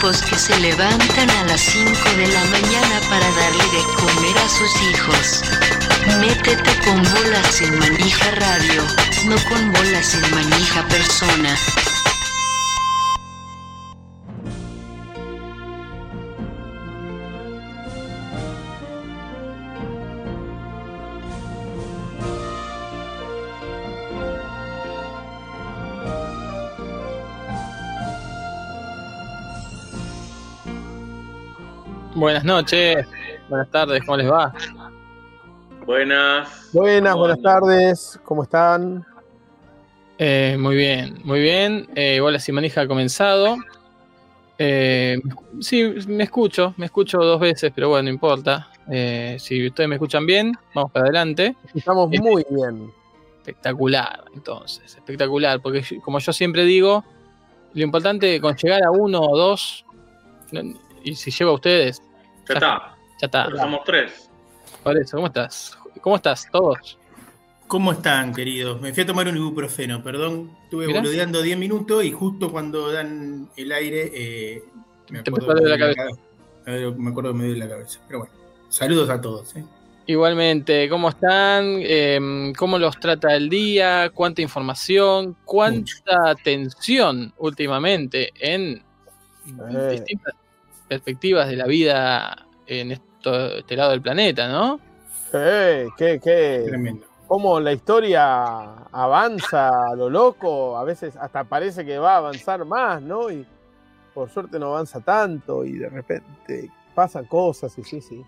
que se levantan a las 5 de la mañana para darle de comer a sus hijos. Métete con bolas sin manija radio, no con bolas sin manija persona. Buenas noches, buenas tardes, ¿cómo les va? Buenas. Buenas, buenas tardes, ¿cómo están? Eh, muy bien, muy bien. Eh, Bola Simanija ha comenzado. Eh, sí, me escucho, me escucho dos veces, pero bueno, no importa. Eh, si ustedes me escuchan bien, vamos para adelante. Estamos Eh, muy bien. Espectacular, entonces, espectacular, porque como yo siempre digo, lo importante con llegar a uno o dos, y si llego a ustedes, Ya está. ya está. Pero somos tres. Por eso, ¿cómo estás? ¿Cómo estás? ¿Todos? ¿Cómo están, queridos? Me fui a tomar un ibuprofeno, perdón. Estuve Mirá. boludeando 10 minutos y justo cuando dan el aire eh, me, Te acuerdo que la me duele la cabeza. Me acuerdo que me duele la cabeza. Pero bueno, saludos a todos. ¿eh? Igualmente, ¿cómo están? Eh, ¿Cómo los trata el día? ¿Cuánta información? ¿Cuánta tensión últimamente en Eh. distintas perspectivas de la vida en esto, este lado del planeta, ¿no? Eh, qué, qué, Tremendo. cómo la historia avanza a lo loco, a veces hasta parece que va a avanzar más, ¿no? Y por suerte no avanza tanto y de repente pasan cosas y sí, sí.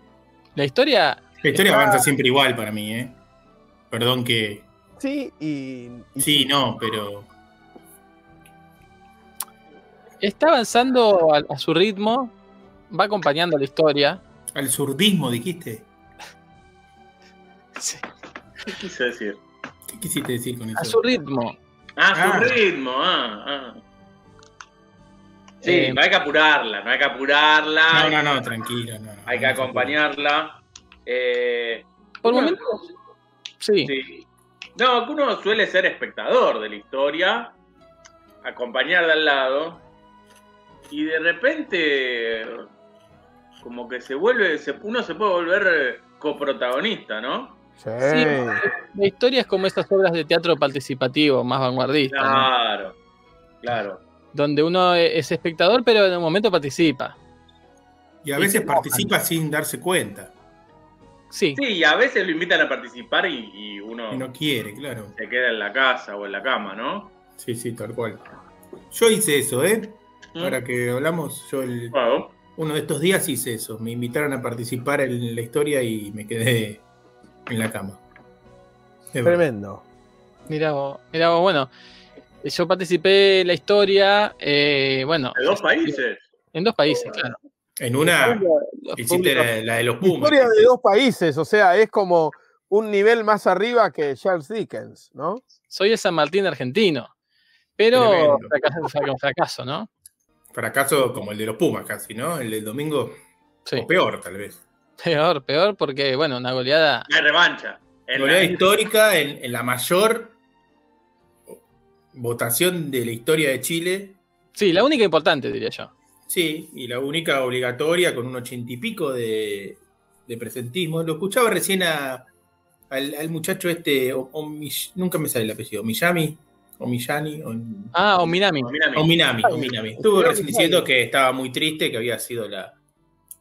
La historia, La historia Está- avanza siempre igual para mí, ¿eh? Perdón que. Sí, y, y Sí, no, pero. está avanzando a, a su ritmo, va acompañando la historia. Al surdismo dijiste. ¿Qué quise decir? ¿Qué quisiste decir con eso? A su ritmo. Ah, su Ah. ritmo. Ah, ah. Sí, Eh, no hay que apurarla, no hay que apurarla. No, no, no, tranquilo. No, no, Hay que no acompañarla. Eh, Por uno- momentos, sí. Sí. No, que uno suele ser espectador de la historia, acompañar de al lado, y de repente, como que se vuelve, se- uno se puede volver eh, coprotagonista, ¿no? sí. Sí, la historia es como esas obras de teatro participativo, más vanguardistas, ¿no? Claro, claro. donde uno es espectador, pero en un momento participa. Y a veces participa sin darse cuenta. Sí, Sí, y a veces lo invitan a participar y, y uno Y no quiere, claro. se queda en la casa o en la cama, ¿no? Sí, sí, tal cual. Yo hice eso, ¿eh? ¿Mm? Ahora que hablamos, yo el, Bueno, uno de estos días hice eso. Me invitaron a participar en la historia y me quedé en la cama. Es. Tremendo. mira vos, mirá vos, bueno, yo participé en la historia, eh, bueno, de dos países. en dos países, claro. En una Los hiciste la, la de los Pumas. Historia de dos países, o sea, es como un nivel más arriba que Charles Dickens, ¿no? Soy el San Martín argentino, pero fracaso, fracaso, ¿no? Fracaso como el de los Pumas casi, ¿no? El del domingo, Sí, o peor tal vez. peor, peor, porque, bueno, una goleada, hay revancha. En la- Goleada histórica en, en la mayor votación de la historia de Chile. sí, la única importante, diría yo. Sí, y la única obligatoria con un ochenta y pico de, de presentismo. Lo escuchaba recién a- al, al muchacho este, o- nunca me sale el apellido, Miyami, o Miyani, o, Ah, o Minami. O Minami, o Minami. Estuvo recién diciendo que estaba muy triste, que había sido la,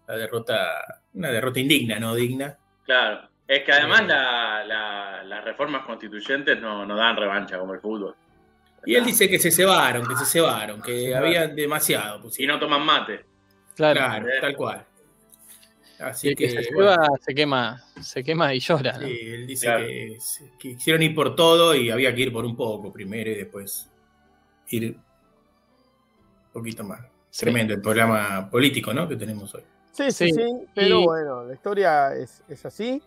la derrota, una derrota indigna, no digna. Claro. Es que además Eh. la- la- las reformas constituyentes no, no dan revancha como el fútbol. Y él dice que se cebaron, que se cebaron, que Se había demasiado. Y pusieron. no toman mate. Claro. Claro, Eh. tal cual. Así el que, que, se bueno, lleva se quema, se quema y llora, ¿no? sí, él dice Claro. que, quisieron ir por todo y había que ir por un poco primero y después ir un poquito más. Sí. Tremendo el programa político, ¿no? Que tenemos hoy. Sí, sí, Sí. sí, pero Y- bueno, la historia es, es así.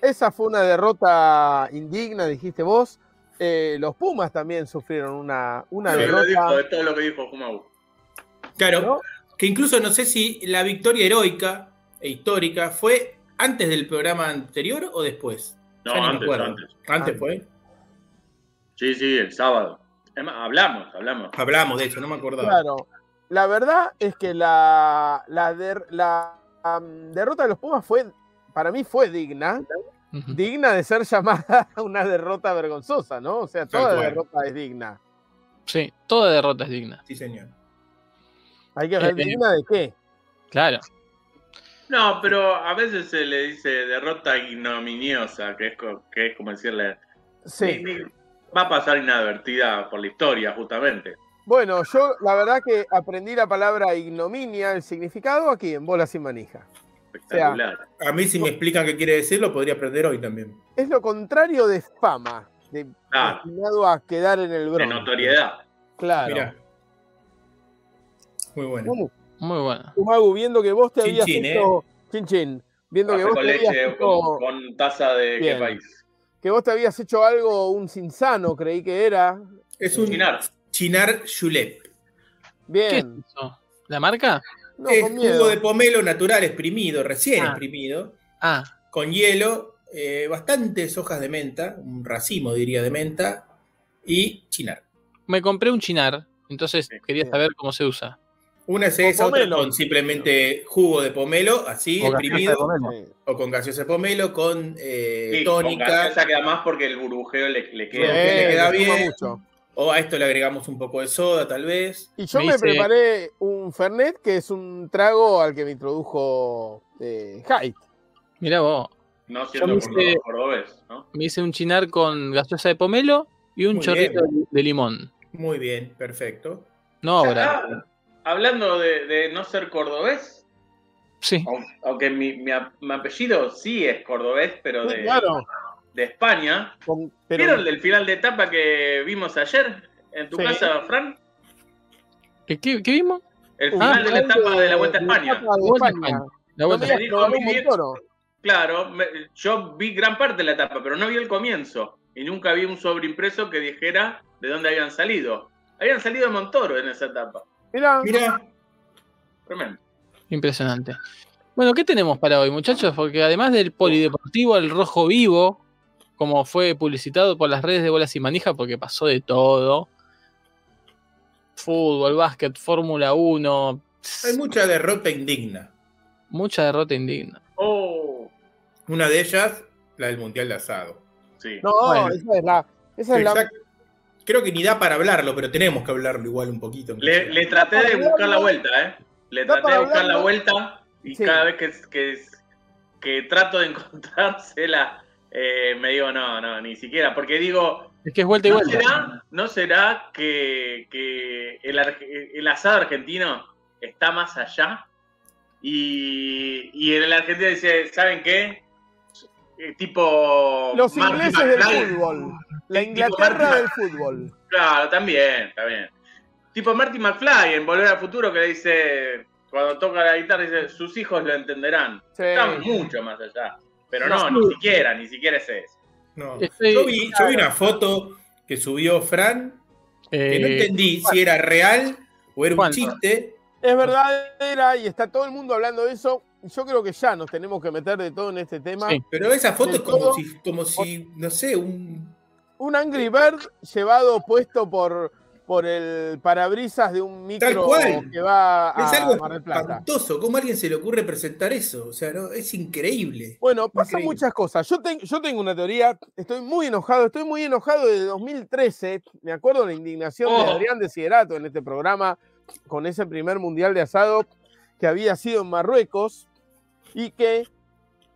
Esa fue una derrota indigna, dijiste vos. Eh, los Pumas también sufrieron una, una Todo lo, dijo, derrota. de todo lo que dijo. Claro, ¿no? que incluso no sé si la victoria heroica e histórica fue antes del programa anterior o después. No, antes, acuerdo. antes. Antes Antes. fue. Sí, sí, el sábado. Hablamos, hablamos. Hablamos de eso, no me acordaba. Claro. La verdad es que la, la, der- la, derrota de los Pumas fue, para mí fue digna, digna de ser llamada una derrota vergonzosa, ¿no? O sea, toda derrota es digna. Sí, toda derrota es digna. Sí, señor. Hay que ver Eh, digna de qué. Claro. No, pero a veces se le dice derrota ignominiosa, que es, que es como decirle. Sí. ni- ni- va a pasar inadvertida por la historia, justamente. Bueno, yo la verdad que aprendí la palabra ignominia, el significado aquí en Bola sin manija. Espectacular. A mí, si me explican qué quiere decir, lo podría aprender hoy también. Es lo contrario de fama, de, Claro. destinado a quedar en el de bronce. notoriedad. Claro. Mirá. Muy bueno. Bueno, Muy buena. Magu, viendo que vos te Chin, habías chin, hecho. Chin, chin. Viendo que vos, con te habías leche hecho, con, con taza de Bien. qué país. que vos te habías hecho algo, un sinsano, creí que era. Es un Chinar. Chinar Julep. ¿Qué es Bien. eso? ¿La marca? No, es con jugo de pomelo natural exprimido, recién Ah. exprimido, Ah, con hielo, eh, bastantes hojas de menta, un racimo diría de menta, y chinar. me compré un chinar, entonces Sí, quería bien. saber cómo se usa. Una es Con esa, otra con simplemente jugo de pomelo, así, O gaseosa exprimido, de pomelo. Sí. o con gaseosa de pomelo, con eh, Sí, con tónica, gaseosa queda más porque el burbujeo le, le queda. que le queda bien. mucho. o a esto le agregamos un poco de soda, tal vez. Y yo Me me, hice- preparé un Fernet, que es un trago al que me introdujo eh, Hyde. Mirá vos, No siendo hice- cordobés, ¿no? me hice un chinar con gaseosa de pomelo y un Muy chorrito de limón. Muy bien, perfecto. No ahora. Hablando de, de no ser cordobés, Sí. aun- aunque mi, mi ap- mi apellido sí es cordobés, pero de, Claro. de España. con- pero- ¿Vieron el final de etapa que vimos ayer en tu Sí. casa, Fran? ¿Qué, qué- qué vimos? El Ah, final de la etapa de la Vuelta a de España. de Vuelta a España. España. La vuelta. viejo- Montoro. Claro, me- yo vi gran parte de la etapa, pero no vi el comienzo. Y nunca vi un sobreimpreso que dijera de dónde habían salido. Habían salido de Montoro en esa etapa. Mirá, Mira, Tremendo. Impresionante. Bueno, ¿qué tenemos para hoy, muchachos? Porque además del polideportivo, el rojo vivo, como fue publicitado por las redes de bolas y manija, porque pasó de todo. Fútbol, básquet, Fórmula 1. hay mucha derrota indigna. Mucha derrota indigna. Oh, Una de ellas, la del Mundial de Asado. sí. no, Bueno. esa es la. Esa es la. Creo que ni da para hablarlo, pero tenemos que hablarlo igual un poquito. Le, le traté de buscar la vuelta, ¿eh? Le traté de buscar la vuelta y Sí. cada vez que, que, que trato de encontrársela, eh, me digo, no, no, ni siquiera. Porque digo, Es que es vuelta y ¿no vuelta. será, no será que, que el, el asado argentino está más allá? Y, y el argentino dice, ¿saben qué? Eh, tipo... Los ingleses del fútbol. La Inglaterra del fútbol. Claro, también, bien. Tipo Marty McFly en Volver al Futuro que le dice, cuando toca la guitarra, dice, sus hijos lo entenderán. Sí. Está mucho más allá. Pero no, No. ni siquiera, ni siquiera es eso. No. Estoy- Yo, vi, yo vi una foto que subió Fran, que no Eh, entendí si era real o era un ¿cuánto? chiste. Es verdadera y está todo el mundo hablando de eso. Yo creo que ya nos tenemos que meter de todo en este tema. Sí. Pero esa foto De es como si, como si, no sé, un. Un Angry Bird llevado puesto por, por el parabrisas de un Tal micro cual. que va Es a algo Mar del Plata. espantoso. ¿Cómo a alguien se le ocurre presentar eso? O sea, no, es increíble. Bueno, pasan muchas cosas. Yo, ten- yo tengo una teoría, estoy muy enojado, estoy muy enojado desde 2013. Me acuerdo la indignación de Oh. Adrián Desiderato en este programa con ese primer mundial de asado que había sido en Marruecos y que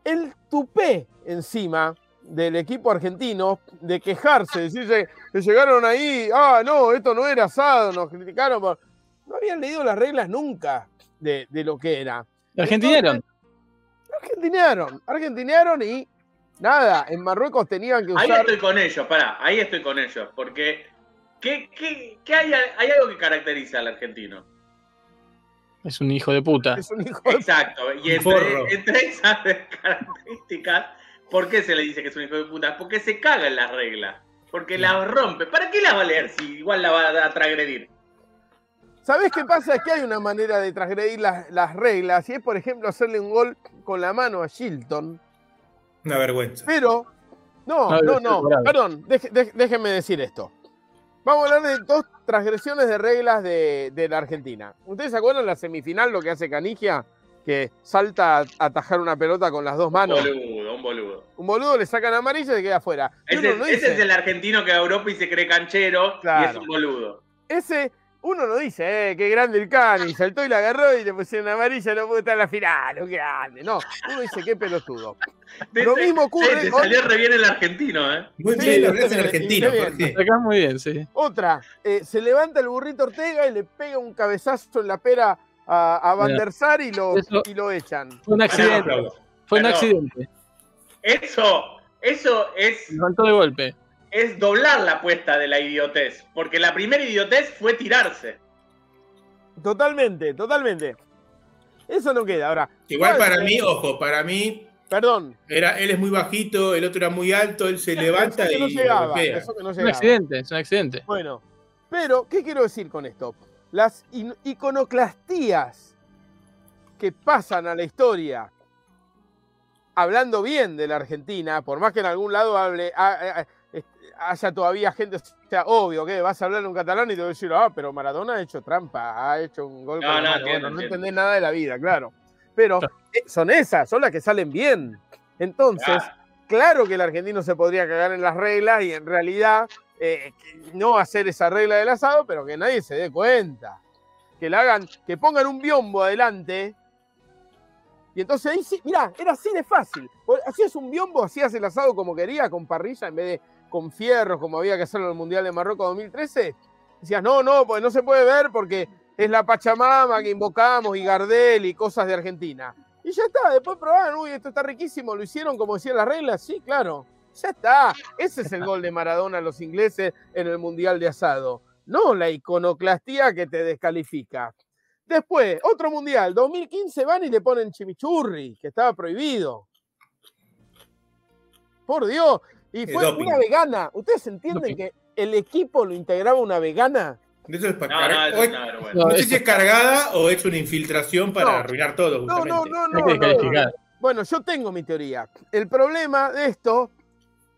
el tupé encima del equipo argentino de quejarse, decirse que llegaron ahí, ah, no, esto no era asado, nos criticaron. por-". No habían leído las reglas nunca de, de lo que era. argentinaron. Argentinearon, argentinearon y nada, en Marruecos tenían que Ahí usar. estoy con ellos, pará, ahí estoy con ellos. Porque, ¿qué, qué, qué hay, hay algo que caracteriza al argentino? Es un hijo de puta. Es un hijo de- Exacto. Y entre, entre esas características, ¿por qué se le dice que es un hijo de puta? Porque se caga en las reglas. Porque las rompe. ¿Para qué las va a leer si igual la va a transgredir? ¿Sabés qué pasa? Es que hay una manera de transgredir las, las reglas, y es, por ejemplo, hacerle un gol con la mano a Shilton. Una vergüenza. Pero, no, No, no, perdón, déjenme decir esto. Vamos a hablar de dos transgresiones de reglas de, de la Argentina. ¿Ustedes se acuerdan la semifinal lo que hace Canigia? Que salta a atajar una pelota con las dos Un manos. boludo, un boludo. Un boludo le sacan amarilla y se queda afuera. Ese, no es el argentino que va a Europa y se cree canchero y es Claro. un boludo. ese uno no dice, eh, qué grande el Cani, saltó y la agarró y le pusieron amarilla, no puede estar en la final, qué grande. No, uno dice, qué pelotudo. De Lo mismo ocurre Te salió re bien el argentino, ¿eh? Muy Sí, bien, sí, en argentino. Acá muy bien, sí. Otra, eh, se levanta el burrito Ortega y le pega un cabezazo en la pera a, a Van der Sar y lo, Eso- y lo echan. Fue un No, accidente. Fue un accidente. Eso, eso es, Levantó de golpe. es doblar la apuesta de la idiotez. Porque la primera idiotez fue tirarse. Totalmente, totalmente. Eso no queda. Ahora, Igual para mí, ojo, para mí, Perdón. era, él es muy bajito, el otro era muy alto, él se levanta Pensó que no y llegaba, que no Es un accidente, es un accidente. Bueno, pero, ¿qué quiero decir con esto? Las iconoclastías que pasan a la historia, hablando bien de la Argentina, por más que en algún lado hable, haya todavía gente, o sea, obvio que vas a hablar en un catalán y te voy a decir, ah, pero Maradona ha hecho trampa, ha hecho un gol No, con la no, mano". entiendo, Bueno, no entiendo. entendés nada de la vida, claro. Pero eh, son esas, son las que salen bien. Entonces, claro que el argentino se podría cagar en las reglas y en realidad eh, no hacer esa regla del asado, pero que nadie se dé cuenta. Que la hagan, que pongan un biombo adelante. Y entonces ahí sí, mirá, era así de fácil. Hacías un biombo, hacías el asado como quería, con parrilla en vez de con fierros, como había que hacerlo en el Mundial de Marruecos 2013. Decías, no, no, pues no se puede ver porque es la Pachamama que invocamos y Gardel y cosas de Argentina. Y ya está, después probaron, uy, esto está riquísimo, lo hicieron como decían las reglas, sí, claro. Ya está. Ese es el gol de Maradona a los ingleses en el Mundial de Asado. No la iconoclastía que te descalifica. Después, otro Mundial, 2015 van y le ponen chimichurri, que estaba prohibido. Por Dios. Y Es fue doping. una vegana. ¿Ustedes entienden Doping. que el equipo lo integraba una vegana? Eso es para No, no, es sé si es cargada o es una infiltración para No. arruinar todo, No, justamente. no, no, no. Bueno, yo tengo mi teoría. El problema de esto,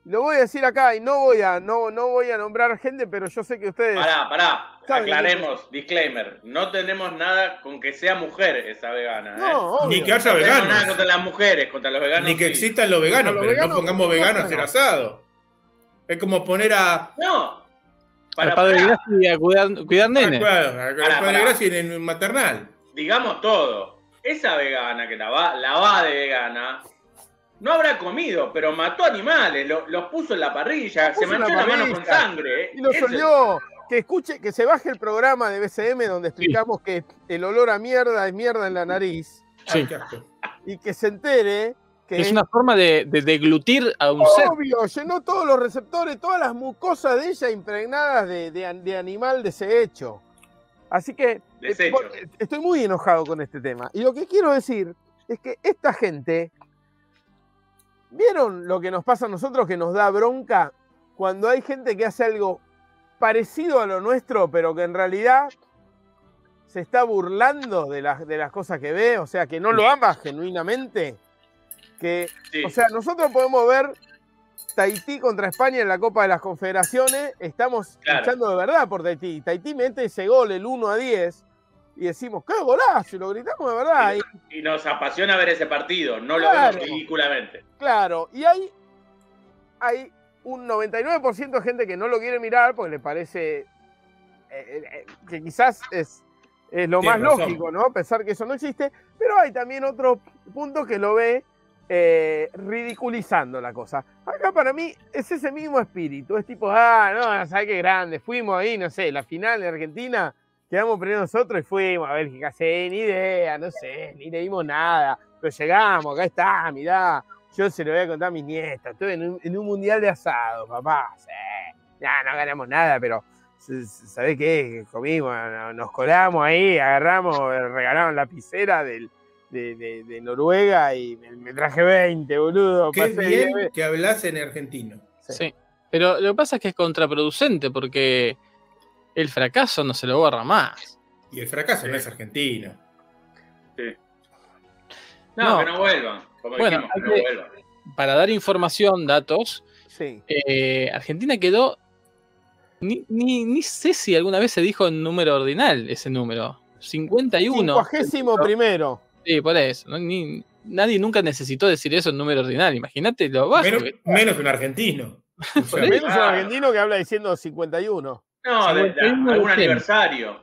lo voy a decir acá y no voy a, no, no voy a nombrar gente, pero yo sé que ustedes. Pará, pará. Saben Aclaremos, disclaimer. No tenemos nada con que sea mujer esa vegana. ¿eh? No, obvio. Ni que haya No tenemos nada veganos. contra las mujeres, contra los veganos. Ni que sí. existan los veganos, Los pero veganos, no pongamos veganos a hacer asado. Es como poner a. No. Al Para, padre. Graci a cuidar, cuidar nene. Claro, al padre en maternal. digamos todo. Esa vegana que la va, la va de vegana, no habrá comido, pero mató animales, lo- los puso en la parrilla, Puso se la manchó la mano con sangre. ¿eh? Y lo Ese- solió. Que escuche, que se baje el programa de BCM donde explicamos que el olor a mierda es mierda en la nariz. Sí. Y que se entere que Es una forma de, de deglutir a un ser. obvio, llenó todos los receptores, todas las mucosas de ella impregnadas de, de de animal desecho. Así que eh, Desecho. estoy muy enojado con este tema. Y lo que quiero decir es que esta gente, ¿vieron lo que nos pasa a nosotros que nos da bronca cuando hay gente que hace algo parecido a lo nuestro, pero que en realidad se está burlando de las, de las cosas que ve? O sea, que no lo ama genuinamente. Que Sí. o sea, nosotros podemos ver Tahití contra España en la Copa de las Confederaciones. Estamos Claro. luchando de verdad por Tahití. Tahití mete ese gol, el 1 a 10, y decimos, ¡qué golazo! Y lo gritamos de verdad. Y, y nos apasiona ver ese partido, no lo vemos ridículamente. claro, y hay, hay un 99% de gente que no lo quiere mirar porque le parece eh, eh, que quizás es, es lo Tienes más razón. lógico, ¿no? Pensar que eso no existe. Pero hay también otro punto que lo ve eh, ridiculizando la cosa. Acá para mí es ese mismo espíritu. Es tipo, ah, no, ¿sabes qué grande? Fuimos ahí, no sé, la final de Argentina, quedamos primero nosotros y fuimos a Bélgica. Sí, ni idea, no sé, ni le dimos nada. Pero llegamos, acá está, mirá. Yo se lo voy a contar a mis nietos. Estuve en un, en un mundial de asado, papá. Sí. Ya, no ganamos nada, pero ¿sabés qué? Comimos, no- nos colamos ahí, agarramos, regalaron la piscera del, de, de- de Noruega y me, me traje 20, boludo. Qué pasé bien que hablas en argentino. Sí. Pero lo que pasa es que es contraproducente porque el fracaso no se lo borra más. Y el fracaso no es argentino. No, No. que no vuelvan. Como Bueno, dijimos, que no vuelvan. Para dar información, datos, Sí. eh, Argentina quedó Ni, ni, ni sé si alguna vez se dijo en número ordinal ese número. 51. Cincuagésimo primero. Sí, por eso. ¿no? Ni- nadie nunca necesitó decir eso en número ordinal. Imagínate lo bajo. Menos, que- menos un argentino. O sea, eso. Menos un Ah. argentino que habla diciendo 51. No, de, de 51 algún de aniversario.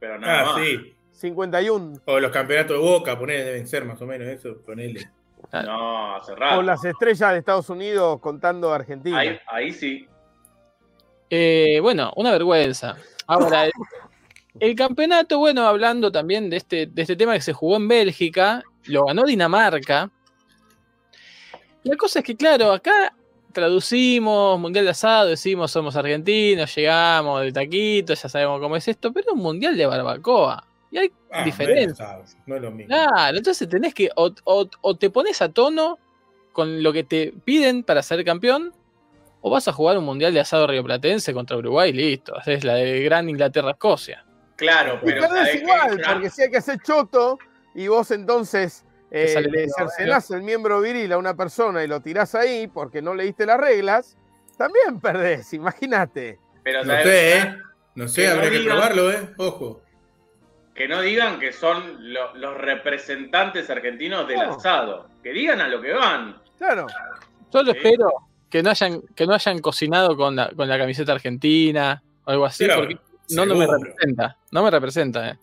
Pero nada ah, más. sí. 51. O los campeonatos de Boca, ponele, deben ser más o menos eso, ponele. No, hace rato. Con las estrellas de Estados Unidos contando a Argentina. Ahí, ahí sí. Eh, bueno, una vergüenza. Ahora, el, el campeonato, bueno, hablando también de este, de este tema que se jugó en Bélgica, lo ganó Dinamarca. La cosa es que, claro, acá traducimos Mundial de Asado, decimos somos argentinos, llegamos de taquito, ya sabemos cómo es esto, pero es un Mundial de Barbacoa. Y hay Ah, diferencia. No, es, es lo mismo. Claro, entonces tenés que o, o- o te pones a tono con lo que te piden para ser campeón, o vas a jugar un mundial de asado rioplatense contra Uruguay y listo. Es la de Gran Inglaterra-Escocia. Claro, Y pero. perdés ¿sabés qué? igual, porque si hay que hacer choto y vos entonces eh, le medio cercenás el miembro viril a una persona y lo tirás ahí porque no leíste las reglas, también perdés, imagínate. pero No ¿sabés sé? ¿eh? No sé, Que no habrá que digan- probarlo, ¿eh? Ojo. Que no digan que son lo- los representantes argentinos del No. asado. Que digan a lo que van. Claro. Solo Sí. espero que no hayan, que no hayan cocinado con la, con la camiseta argentina o algo así, porque no, no me representa. No me representa, eh.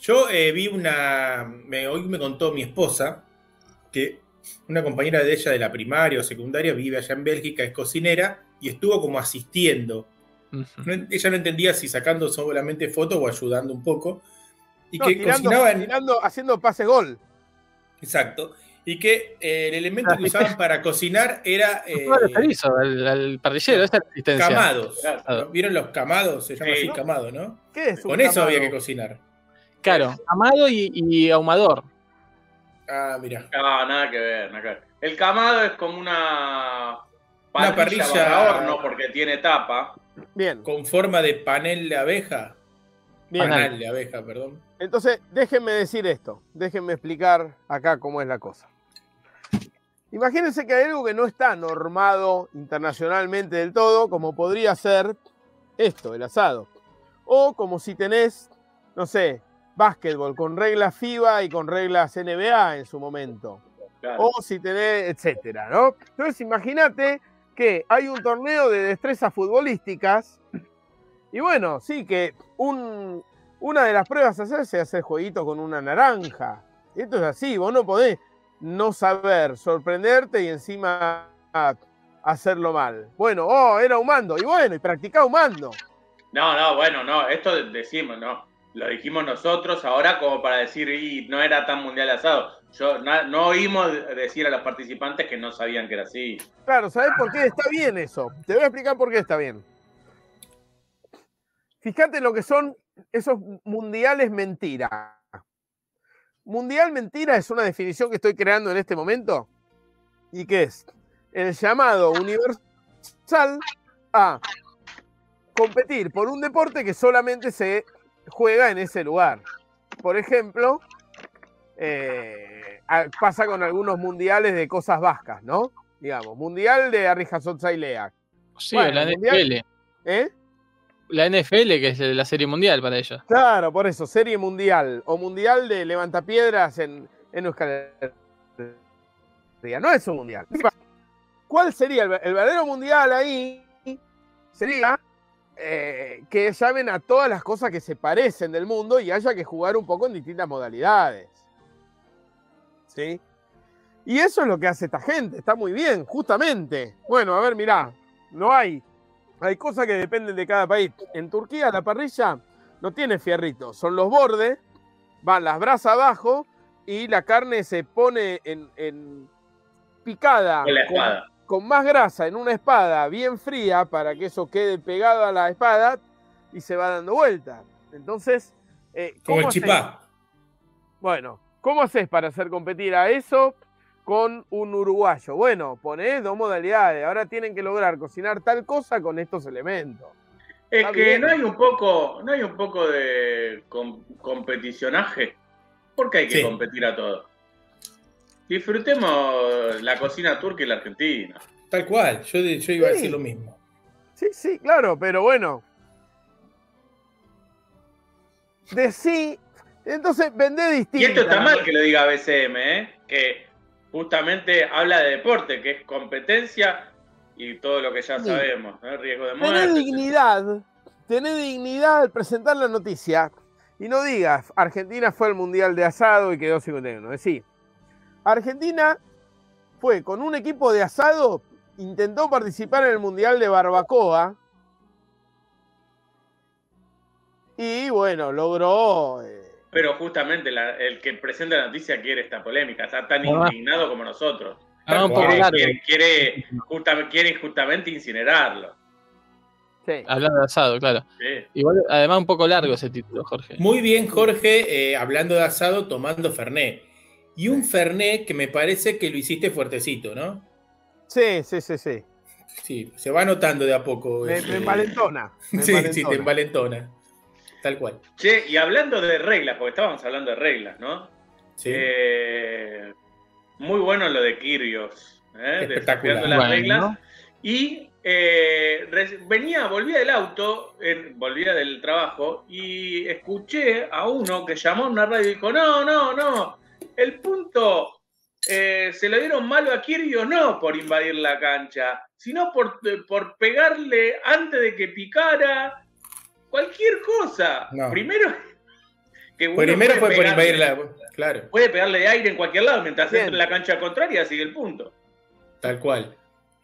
Yo eh, vi una. Me, hoy me contó mi esposa que una compañera de ella de la primaria o secundaria vive allá en Bélgica, es cocinera y estuvo como asistiendo. No- ella no entendía si sacando solamente fotos o ayudando un poco. Y No, que tirando, cocinaban. tirando- haciendo pase gol. Exacto. Y que eh, el elemento que usaban para cocinar era eh, No referís al, al parrillero, esa es la asistencia. camados. Claro. ¿no? ¿Vieron los camados? Se llama Sí. así camado, ¿no? ¿Qué es un Con eso había que cocinar. Claro, amado y, y ahumador. Ah, mira. No, nada que ver, nada que ver. El camado es como una parrilla, parrilla- para horno porque tiene tapa. Bien, Con forma de panel de abeja. bien. Panal de abeja, perdón. Entonces, déjenme decir esto, déjenme explicar acá cómo es la cosa. Imagínense que hay algo que no está normado internacionalmente del todo, como podría ser esto, el asado. O como si tenés, no sé, básquetbol con reglas FIBA y con reglas NBA en su momento. Claro. O si tenés, etcétera, ¿no? Entonces, imagínate que hay un torneo de destrezas futbolísticas y bueno, sí que un, una de las pruebas a hacerse es hacer jueguito con una naranja. Esto es así, vos no podés no saber sorprenderte y encima hacerlo mal. Bueno, oh, era humando, y bueno, y practicá humando. No, no, bueno, no, esto decimos, no. Lo dijimos nosotros ahora como para decir, y no era tan mundial asado. Yo na- no oímos decir a los participantes que no sabían que era así. Claro, ¿sabés por qué está bien eso? Te voy a explicar por qué está bien. Fíjate lo que son esos mundiales mentira. Mundial mentira es una definición que estoy creando en este momento. ¿Y qué es? El llamado universal a competir por un deporte que solamente se juega en ese lugar. Por ejemplo, eh, pasa con algunos mundiales de cosas vascas, ¿no? Digamos, mundial de Arrijazotzaileac. Sí, Bueno, la mundial- NFL. ¿Eh? La NFL, que es la serie mundial para ellos. Claro, por eso, serie mundial o mundial de levantapiedras en, en Euskal Herria. No es un mundial. ¿Cuál sería el, el verdadero mundial ahí? Sería eh, que llamen a todas las cosas que se parecen del mundo y haya que jugar un poco en distintas modalidades. ¿Sí? Y eso es lo que hace esta gente, está muy bien, justamente. Bueno, a ver, mirá, no hay hay cosas que dependen de cada país. En Turquía la parrilla no tiene fierritos, son los bordes, van las brasas abajo y la carne se pone en, en picada la espada. Con más grasa en una espada bien fría para que eso quede pegado a la espada y se va dando vueltas. Entonces, eh, Como el ¿cómo haces? chipá. Bueno, ¿cómo haces para hacer competir a eso con un uruguayo? Bueno, ponés dos modalidades. Ahora tienen que lograr cocinar tal cosa con estos elementos. Es Está que bien. no hay un poco, no hay un poco de com- competicionaje. ¿Por qué hay que Sí. competir a todo? Disfrutemos la cocina turca y la argentina. Tal cual. Yo, yo iba a decir lo mismo. Sí, sí, claro, pero bueno. De sí, entonces vendé distinto. Y esto está mal que lo diga BCM, ¿eh? que justamente habla de deporte, que es competencia y todo lo que ya Sí. sabemos, ¿no? riesgo de muerte. dignidad, tené dignidad al presentar la noticia y no digas, Argentina fue al Mundial de Asado y quedó 51. Es decir, Argentina fue con un equipo de asado, intentó participar en el Mundial de Barbacoa y bueno, logró... eh, Pero justamente la- el que presenta la noticia quiere esta polémica, está tan Ah. indignado como nosotros. Ah. Quiere, quiere, justa- quiere justamente incinerarlo. sí. Hablando de asado, claro. Sí. Igual, además, un poco largo ese título, Jorge. Muy bien, Jorge, eh, hablando de asado, tomando Fernet. Y un Fernet que me parece que lo hiciste fuertecito, ¿no? Sí, sí, sí, sí. Sí, se va notando de a poco. Me, me envalentona. me Sí, sí, te envalentona. Tal cual. Che, y hablando de reglas, porque estábamos hablando de reglas, ¿no? Sí. Eh, muy bueno lo de Kirios, ¿eh? Espectacular. las Bueno. reglas. Y eh, venía, volvía del auto, volvía del trabajo, y escuché a uno que llamó a una radio y dijo: No, no, no, el punto eh, se lo dieron malo a Kirios no por invadir la cancha, sino por, por pegarle antes de que picara cualquier cosa. No. Primero. Que Primero fue por invadir la. Claro, Puede pegarle de aire en cualquier lado mientras Bien. entre en la cancha contraria sigue el punto. tal cual.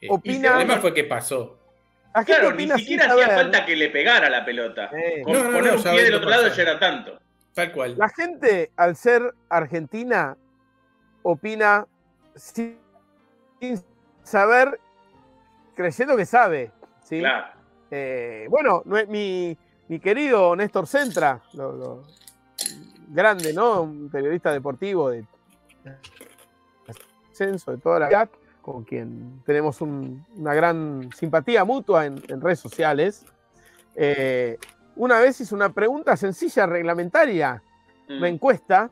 Eh, Opina- y el problema fue que pasó. ¿A qué Claro, ni siquiera hacía saber? falta que le pegara la pelota. Eh, Con No, no, poner no, un pie del otro lado ya era tanto. Tal cual. La gente, al ser argentina, opina sin sin saber, creyendo que sabe. ¿sí? Claro. Eh, bueno, no es- mi, mi querido Néstor Centra, lo- lo- grande, ¿no? Un periodista deportivo de ascenso de toda la vida, con quien tenemos un- una gran simpatía mutua en, en redes sociales. eh, una vez hizo una pregunta sencilla, reglamentaria, Mm, una encuesta,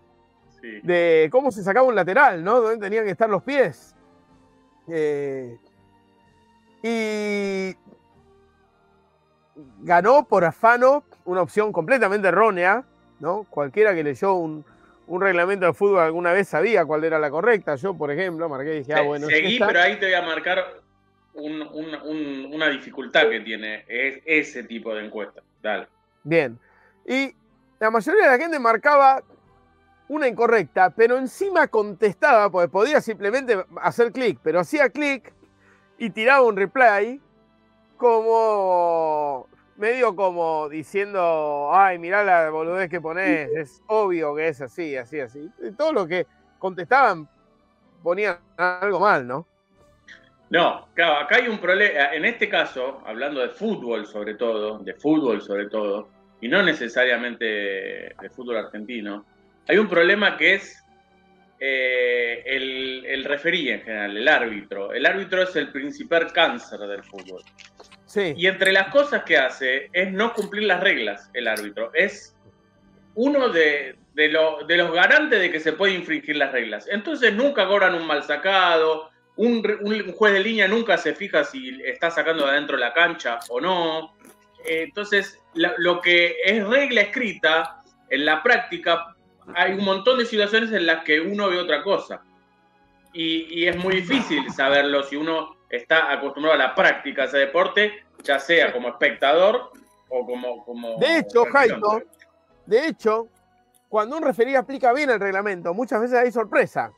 sí. de cómo se sacaba un lateral, ¿no? Dónde tenían que estar los pies. Eh, y ganó por afano una opción completamente errónea, ¿no? Cualquiera que leyó un, un reglamento de fútbol alguna vez sabía cuál era la correcta. Yo, por ejemplo, marqué y dije, ah, bueno, Seguí, esta. pero ahí te voy a marcar un- un- un- una dificultad que tiene es ese tipo de encuesta. Dale. Bien. Y la mayoría de la gente marcaba una incorrecta, pero encima contestaba, porque podía simplemente hacer clic, pero hacía clic y tiraba un reply como medio como diciendo, ay, mirá la boludez que ponés, es obvio que es así, así, así. Y todo lo que contestaban ponían algo mal, ¿no? No, claro, acá hay un problema. En este caso, hablando de fútbol sobre todo, de fútbol sobre todo, y no necesariamente de fútbol argentino, hay un problema que es eh, el, el referí en general, el árbitro. El árbitro es el principal cáncer del fútbol. Sí. Y entre las cosas que hace es no cumplir las reglas, el árbitro. Es uno de, de, lo- de los garantes de que se puede infringir las reglas. Entonces nunca cobran un mal sacado, un, un juez de línea nunca se fija si está sacando de adentro la cancha o no. Eh, Entonces, lo que es regla escrita, en la práctica, hay un montón de situaciones en las que uno ve otra cosa. Y, y es muy difícil saberlo si uno está acostumbrado a la práctica de ese deporte, ya sea como espectador o como... como De hecho. Jaito, de hecho, cuando un referí aplica bien el reglamento, muchas veces hay sorpresa.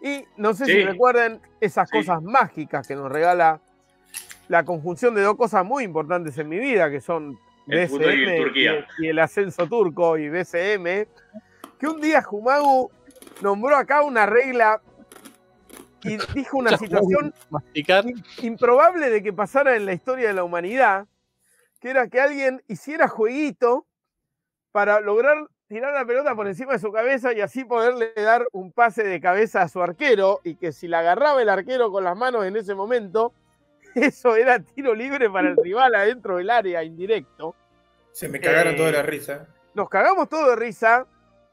Y no sé si Sí. recuerden esas Sí. cosas mágicas que nos regala la conjunción de dos cosas muy importantes en mi vida, que son El fútbol y BCM Turquía. y, el ascenso turco y BCM, que un día Jumagu nombró acá una regla y dijo una situación improbable de que pasara en la historia de la humanidad, que era que alguien hiciera jueguito para lograr tirar la pelota por encima de su cabeza y así poderle dar un pase de cabeza a su arquero y que si la agarraba el arquero con las manos en ese momento, eso era tiro libre para el rival adentro del área indirecto. Se me cagaron Eh, toda la risa. Nos cagamos todo de risa,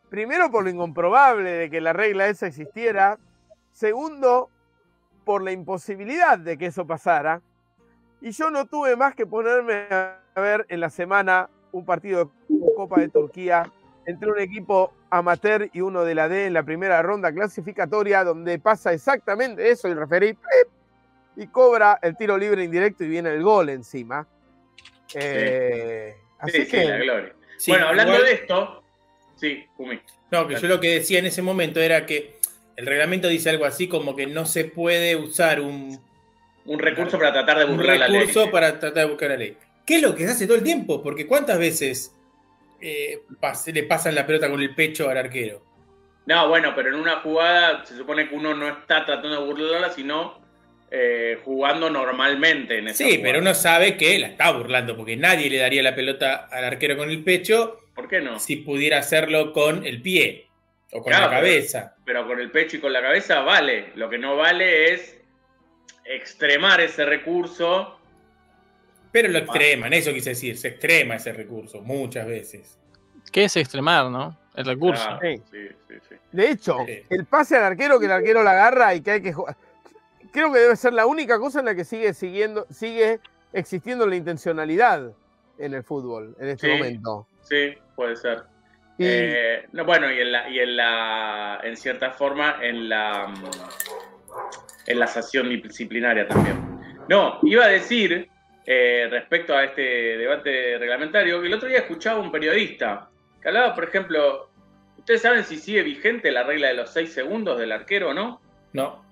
primero por lo incomprobable de que la regla esa existiera, segundo por la imposibilidad de que eso pasara, Y yo no tuve más que ponerme a ver en la semana un partido de Copa de Turquía entre un equipo amateur y uno de la D en la primera ronda clasificatoria, donde pasa exactamente eso, el referí, y cobra el tiro libre indirecto y viene el gol encima. Eh, así Sí, que, sí, la gloria. Sí, bueno, hablando igual- de esto, sí, Kumi. No, que yo lo que decía en ese momento era que el reglamento dice algo así como que no se puede usar un, Un recurso para tratar de un burlar la ley. recurso para tratar de buscar la ley. ¿Qué es lo que se hace todo el tiempo? Porque ¿cuántas veces eh, le pasan la pelota con el pecho al arquero? No, bueno, pero en una jugada se supone que uno no está tratando de burlarla, sino eh, jugando normalmente en esa Sí, jugada. pero uno sabe que la está burlando, porque nadie le daría la pelota al arquero con el pecho ¿Por qué no? si pudiera hacerlo con el pie o con Claro, la pero- cabeza. Pero con el pecho y con la cabeza vale. Lo que no vale es extremar ese recurso. Pero lo extreman, eso quise decir, se extrema ese recurso muchas veces. ¿Qué es extremar, no? El recurso. Ah, Sí. sí, sí, sí. de hecho, Sí. el pase al arquero que el arquero la agarra y que hay que jugar. Creo que debe ser la única cosa en la que sigue siguiendo, sigue existiendo la intencionalidad en el fútbol en este Sí. momento. Sí, puede ser. Y Eh, no, bueno, y en la, y en la, en cierta forma, en la, en la sanción disciplinaria también. No, iba a decir, eh, respecto a este debate reglamentario, que el otro día escuchaba un periodista que hablaba, por ejemplo, ¿ustedes saben si sigue vigente la regla de los seis segundos del arquero o no? No.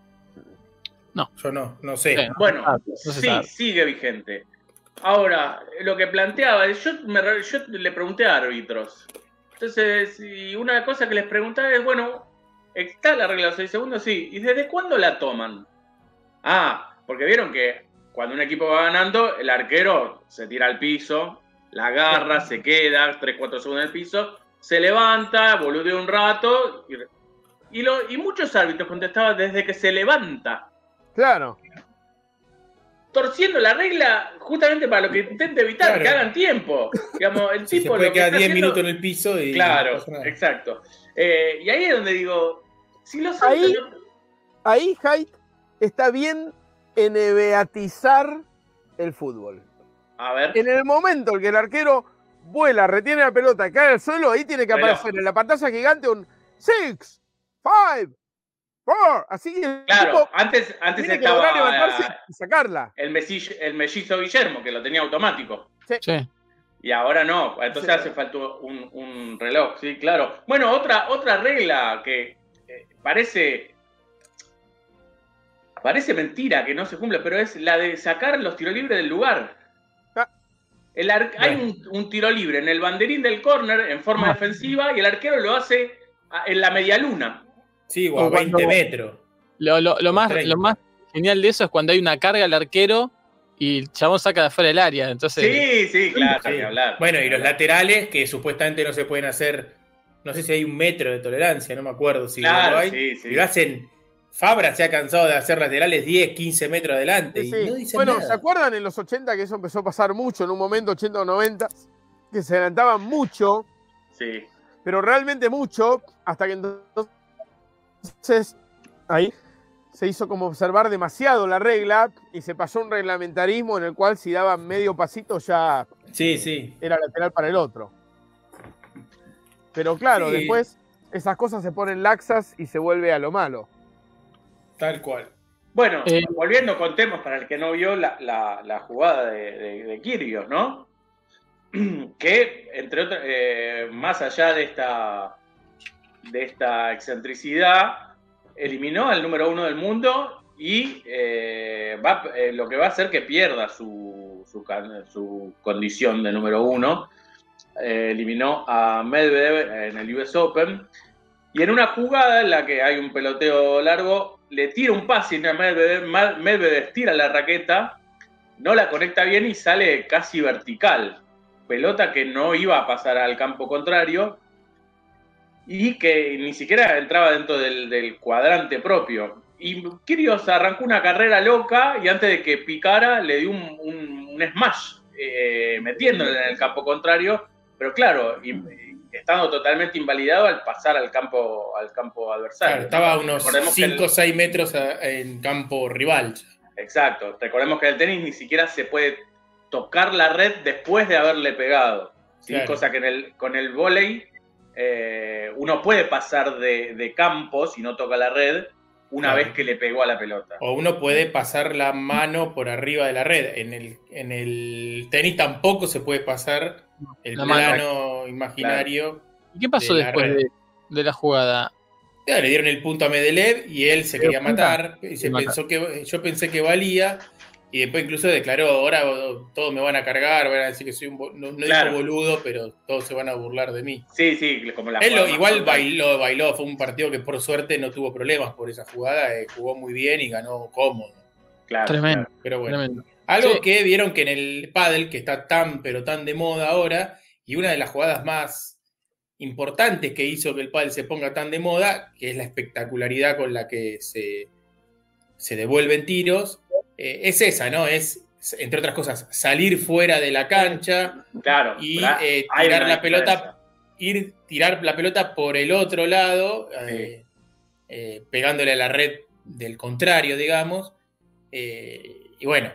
No. Yo no, no sé. Sí. Bueno, Ah, sí, sabe. sigue vigente. Ahora, lo que planteaba, yo, me yo le pregunté a árbitros. Entonces, y una cosa que les preguntaba es, bueno, ¿está la regla de los 6 segundos? Sí. ¿Y desde cuándo la toman? Ah, porque vieron que cuando un equipo va ganando, el arquero se tira al piso, la agarra, se queda 3, 4 segundos en el piso, se levanta, boludea un rato, y, y lo- y muchos árbitros contestaban desde que se levanta claro, torciendo la regla justamente para lo que intenta evitar Claro. que hagan tiempo. Digamos, el Si se tipo puede quedar está 10 haciendo- minutos en el piso y Claro, exacto. Eh, y ahí es donde digo, si los Ahí- árbitros- ahí Haidt está bien en beatizar el fútbol. A ver, En el momento en que el arquero vuela, retiene la pelota, cae al suelo, ahí tiene que aparecer en la pantalla gigante un 6, 5, 4. Así el claro, tipo antes, antes tiene que lograr estaba levantarse eh, y sacarla. el, mellizo, el mellizo Guillermo, que lo tenía automático. Sí. Y ahora no, entonces Sí. hace falta un, un reloj, sí, claro. Bueno, otra, otra regla que eh, parece. Parece mentira que no se cumple, pero es la de sacar los tiros libres del lugar. Ah. El ar- Hay un, un tiro libre en el banderín del córner en forma Ah. defensiva y el arquero lo hace en la media luna. Sí, o a O cuando- 20 metros. Lo, lo- lo más, 30. lo más genial de eso es cuando hay una carga al arquero y el chabón saca de afuera del área. Entonces, Sí, sí, claro, Sí. hablar. Bueno, y los laterales que supuestamente no se pueden hacer, no sé si hay un metro de tolerancia, no me acuerdo si Claro, lo hay. sí, sí. Y lo hacen, Fabra se ha cansado de hacer laterales 10, 15 metros adelante Sí, y sí. no dicen bueno, nada. ¿se acuerdan en los 80 que eso empezó a pasar mucho en un momento, 80 o 90? Que se adelantaban mucho, Sí. pero realmente mucho, hasta que entonces ahí se hizo como observar demasiado la regla y se pasó un reglamentarismo en el cual si daban medio pasito ya Sí, sí. era lateral para el otro. Pero claro, Sí. después esas cosas se ponen laxas y se vuelve a lo malo. Tal cual. Bueno, Eh, volviendo con temas para el que no vio la, la- la jugada de, de, ¿no? Que, entre otras, eh, más allá de esta, de esta excentricidad, eliminó al número uno del mundo y eh, va, eh, lo que va a hacer que pierda su, su, su condición de número uno. Eh, eliminó a Medvedev en el US Open. Y en una jugada en la que hay un peloteo largo, le tira un pase a Medvedev, Medvedev tira la raqueta, no la conecta bien y sale casi vertical. Pelota que no iba a pasar al campo contrario y que ni siquiera entraba dentro del, del cuadrante propio. Y Kyrgios arrancó una carrera loca y antes de que picara le dio un, un- smash eh, metiéndole en el campo contrario, pero claro, estando totalmente invalidado al pasar al campo, al campo adversario. Claro, estaba a unos Recordemos que el- 5 o 6 metros en campo rival. Exacto. Recordemos que en el tenis ni siquiera se puede tocar la red después de haberle pegado. ¿sí? Claro. Cosa que en el, con el vóley eh, uno puede pasar de, de campo si no toca la red una Claro. vez que le pegó a la pelota. O uno puede pasar la mano por arriba de la red. En el, en el tenis tampoco se puede pasar el La mano. plano imaginario. ¿Y qué pasó de después de, de la jugada? Ya, le dieron el punto a Medelev y él se quería matar. Y se pensó que, yo pensé que valía. Y después incluso declaró, ahora todos me van a cargar, van a decir que soy un... bo- No, no Claro. dijo boludo, pero todos se van a burlar de mí. Sí, sí, como la Él lo- igual bailó, bailó, fue un partido que por suerte no tuvo problemas por esa jugada, eh, jugó muy bien y ganó cómodo. Claro, Tremendo. claro. Pero bueno, Tremendo. Algo Sí. que vieron que en el pádel, que está tan pero tan de moda ahora, y una de las jugadas más importantes que hizo que el pádel se ponga tan de moda, que es la espectacularidad con la que se, se devuelven tiros, eh, es esa, ¿no? Es, entre otras cosas, salir fuera de la cancha, Claro, Y, eh, tirar la pelota ir tirar la pelota por el otro lado, eh, eh, pegándole a la red del contrario, digamos. eh, y bueno,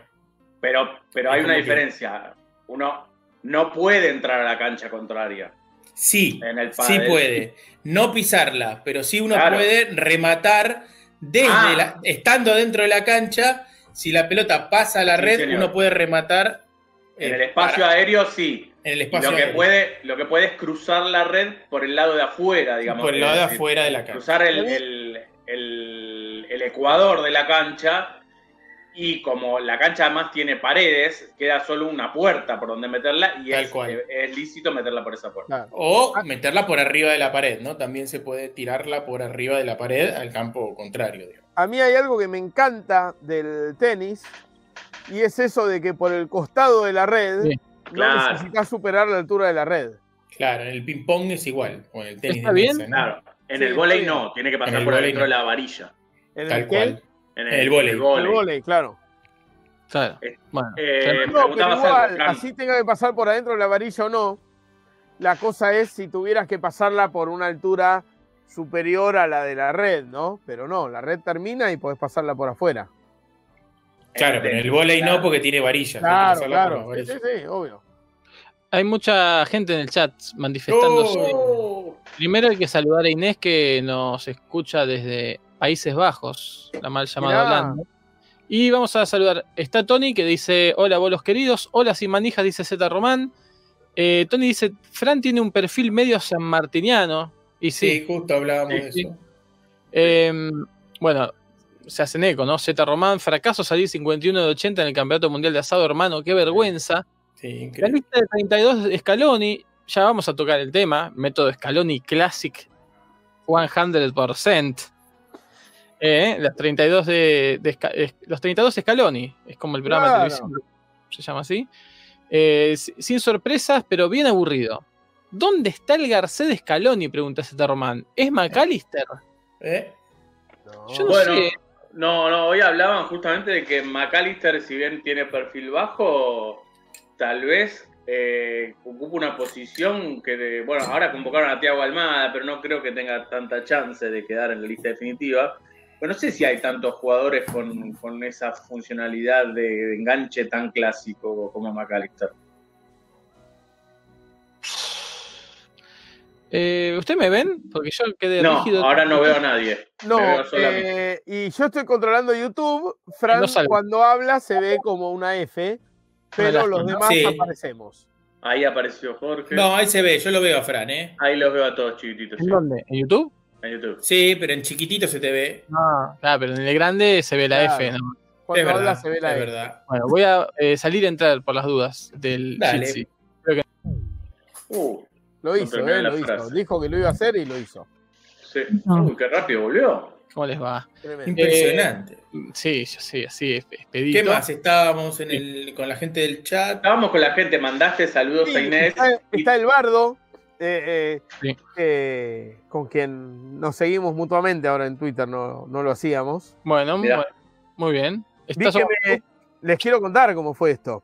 Pero, pero hay una diferencia. Uno no puede entrar a la cancha contraria sí, en el sí puede. No pisarla, pero sí uno Claro. puede rematar desde Ah. la, estando dentro de la cancha. Si la pelota pasa a la Sí, red, señor. uno puede rematar En eh, el espacio para- aéreo sí. en el espacio lo que aéreo, puede, lo que puede es cruzar la red por el lado de afuera, digamos. por el lado de afuera de la cancha. Cruzar el, el- el- el ecuador de la cancha y como la cancha además tiene paredes, queda solo una puerta por donde meterla y es, eh, es lícito meterla por esa puerta. Claro. O meterla por arriba de la pared, ¿no? También se puede tirarla por arriba de la pared al campo contrario. digamos. A mí hay algo que me encanta del tenis y es eso de que por el costado de la red Sí, no necesitas superar la altura de la red. Claro, en el ping-pong es igual, o en el tenis ¿Está de bien? mesa, ¿no? Claro. En Sí, el bien. no, tiene que pasar por dentro no. de la varilla. En Tal el cual. En el vóley. En el vóley, claro. Claro. Eh, Bueno, Eh, claro. No, pero preguntabas algo, igual, así tenga que pasar por adentro de la varilla o no, la cosa es si tuvieras que pasarla por una altura superior a la de la red, ¿no? Pero no, la red termina y podés pasarla por afuera. Claro, pero en el Claro. no porque tiene que Claro, claro. sí, sí, obvio. Hay mucha gente en el chat manifestándose. Oh, Primero hay que saludar a Inés que nos escucha desde Países Bajos, la mal llamada Mirá. Holanda. Y vamos a saludar. Está Tony que dice: Hola, bolos queridos. Hola, sin manijas, dice Z Román. Eh, Tony dice: Fran tiene un perfil medio sanmartiniano. Y sí, Sí, justo hablábamos Sí, de sí. eso. Eh, bueno, se hacen eco, ¿no? Z Román, fracaso salir 51 de 80 en el Campeonato Mundial de Asado, hermano, qué vergüenza. Sí, La lista de 32 de Scaloni, ya vamos a tocar el tema, método Scaloni Classic 100%. Eh, las 32 de, de eh, los 32 Scaloni, es como el programa Claro. de televisión, se llama así. Eh, si- sin sorpresas, pero bien aburrido. ¿Dónde está el Garcés de Scaloni? Pregunta Z Román. ¿Es McAllister? ¿Eh? No. Yo no Bueno, sé. no, no, hoy hablaban justamente de que McAllister, si bien tiene perfil bajo, tal vez eh, ocupa una posición que, de- bueno, ahora convocaron a Tiago Almada, pero no creo que tenga tanta chance de quedar en la lista definitiva. Pero no sé si hay tantos jugadores con, con esa funcionalidad de enganche tan clásico como McAllister. Eh, ¿Usted me ven? Porque yo quedé No, rígido. ahora no veo a nadie. No, veo eh, y yo estoy controlando YouTube. Fran, No cuando habla, se ve como una F, pero los demás Sí. aparecemos. Ahí apareció Jorge. No, ahí se ve, yo lo veo a Fran, ¿eh? Ahí los veo a todos chiquititos. ¿En sí, dónde? ¿En YouTube? En YouTube. Sí, pero en chiquitito se te ve. Ah, claro, pero en el grande se ve la Claro. F. ¿no? Cuando es habla, verdad, se ve la es F. verdad. Bueno, voy a eh, salir y entrar por las dudas del Dale. Jitsi. Uh, Lo hizo, eh, lo hizo. frase. Dijo que lo iba a hacer y lo hizo. sí. No. Uy, qué rápido volvió. ¿Cómo les va? Impresionante. Sí, yo sí, así es, expedito. ¿Qué más? Estábamos en el, con la gente del chat. Estábamos con la gente, mandaste saludos Sí, a Inés. está, está el bardo, eh, eh, Sí. eh, con quien nos seguimos mutuamente ahora en Twitter, no, no lo hacíamos. Bueno, muy bien. Vi ¿Estás que me- les quiero contar cómo fue esto.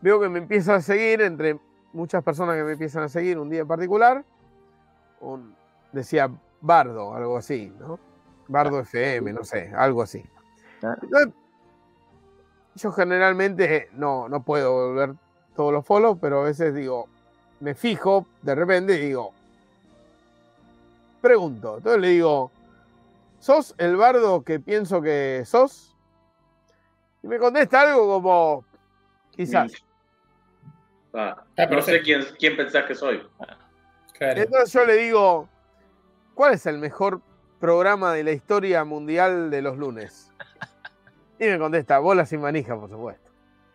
Veo que me empieza a seguir, entre muchas personas que me empiezan a seguir un día en particular, un- decía Bardo, algo así, ¿no? Bardo FM, no sé, algo así. Ah. Entonces, yo generalmente no, no puedo ver todos los follows, pero a veces digo, me fijo de repente y digo, pregunto. Entonces le digo, ¿sos el bardo que pienso que sos? Y me contesta algo como, quizás. Ah, Ah, no sé quién, quién pensás que soy. Claro. Entonces yo le digo, ¿cuál es el mejor programa de la historia mundial de los lunes? Y me contesta, bola sin manija, por supuesto.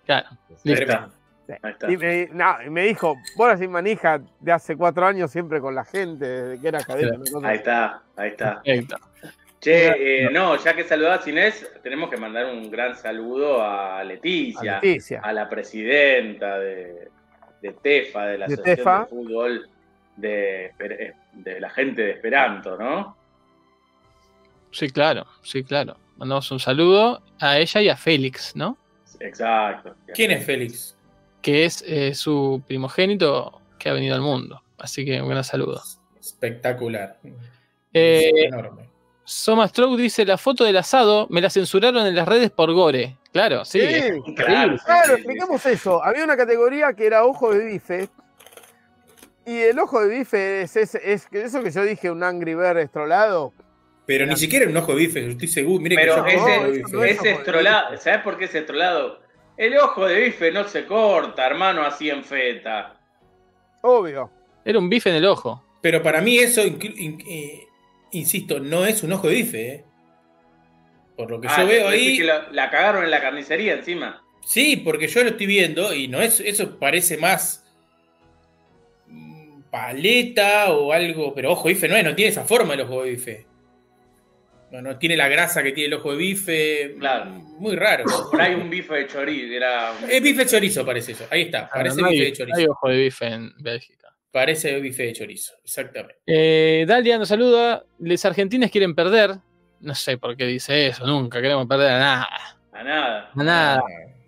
Claro. Listo. Está. Sí. Ahí está. Y me, no, y me dijo, bola sin manija de hace cuatro años siempre con la gente, desde que era cosa Ahí está, ahí está. Che, eh, no, ya que saludás Inés, tenemos que mandar un gran saludo a Leticia, A Leticia. a la presidenta de, de TEFA, de la De Asociación TEFA. de Fútbol de, Esper- de la gente de Esperanto, ¿no? Sí, claro, sí, claro. Mandamos un saludo a ella y a Félix, ¿no? Exacto. ¿Quién es Félix? Que es eh, su primogénito que ha venido al mundo. Así que un gran saludo. Espectacular. Eh, Es enorme. Soma Stroke dice: La foto del asado me la censuraron en las redes por Gore. Claro, sí. Sí, Claro, sí, Claro, sí, expliquemos eso. Había una categoría que era ojo de bife. Y el ojo de bife es, es, es eso que yo dije, un Angry Bird estrolado. Pero ni siquiera un ojo de bife, estoy seguro. Mire Pero que yo no, ese, eso bife. no es ese ojo de estrolado, bife. ¿sabes por qué es estrolado? El ojo de bife no se corta, hermano, así en feta. Obvio. Era un bife en el ojo. Pero para mí eso, in- eh, insisto, no es un ojo de bife. ¿eh? Por lo que Ah, yo veo decís ahí. que la, la cagaron en la carnicería encima. Sí, porque yo lo estoy viendo y no es, eso parece más mm, paleta o algo, pero ojo de bife no es, no tiene esa forma el ojo de bife. No, no tiene la grasa que tiene el ojo de bife. Claro. Muy raro. Por ahí un bife de chorizo, era Es bife chorizo, parece eso. Ahí está, parece no, hay, bife de chorizo. hay ojo de bife en Bélgica. Parece bife de chorizo, exactamente. Eh, Dalia nos saluda. Los argentinos quieren perder. No sé por qué dice eso. Nunca queremos perder a nada. a nada. A nada.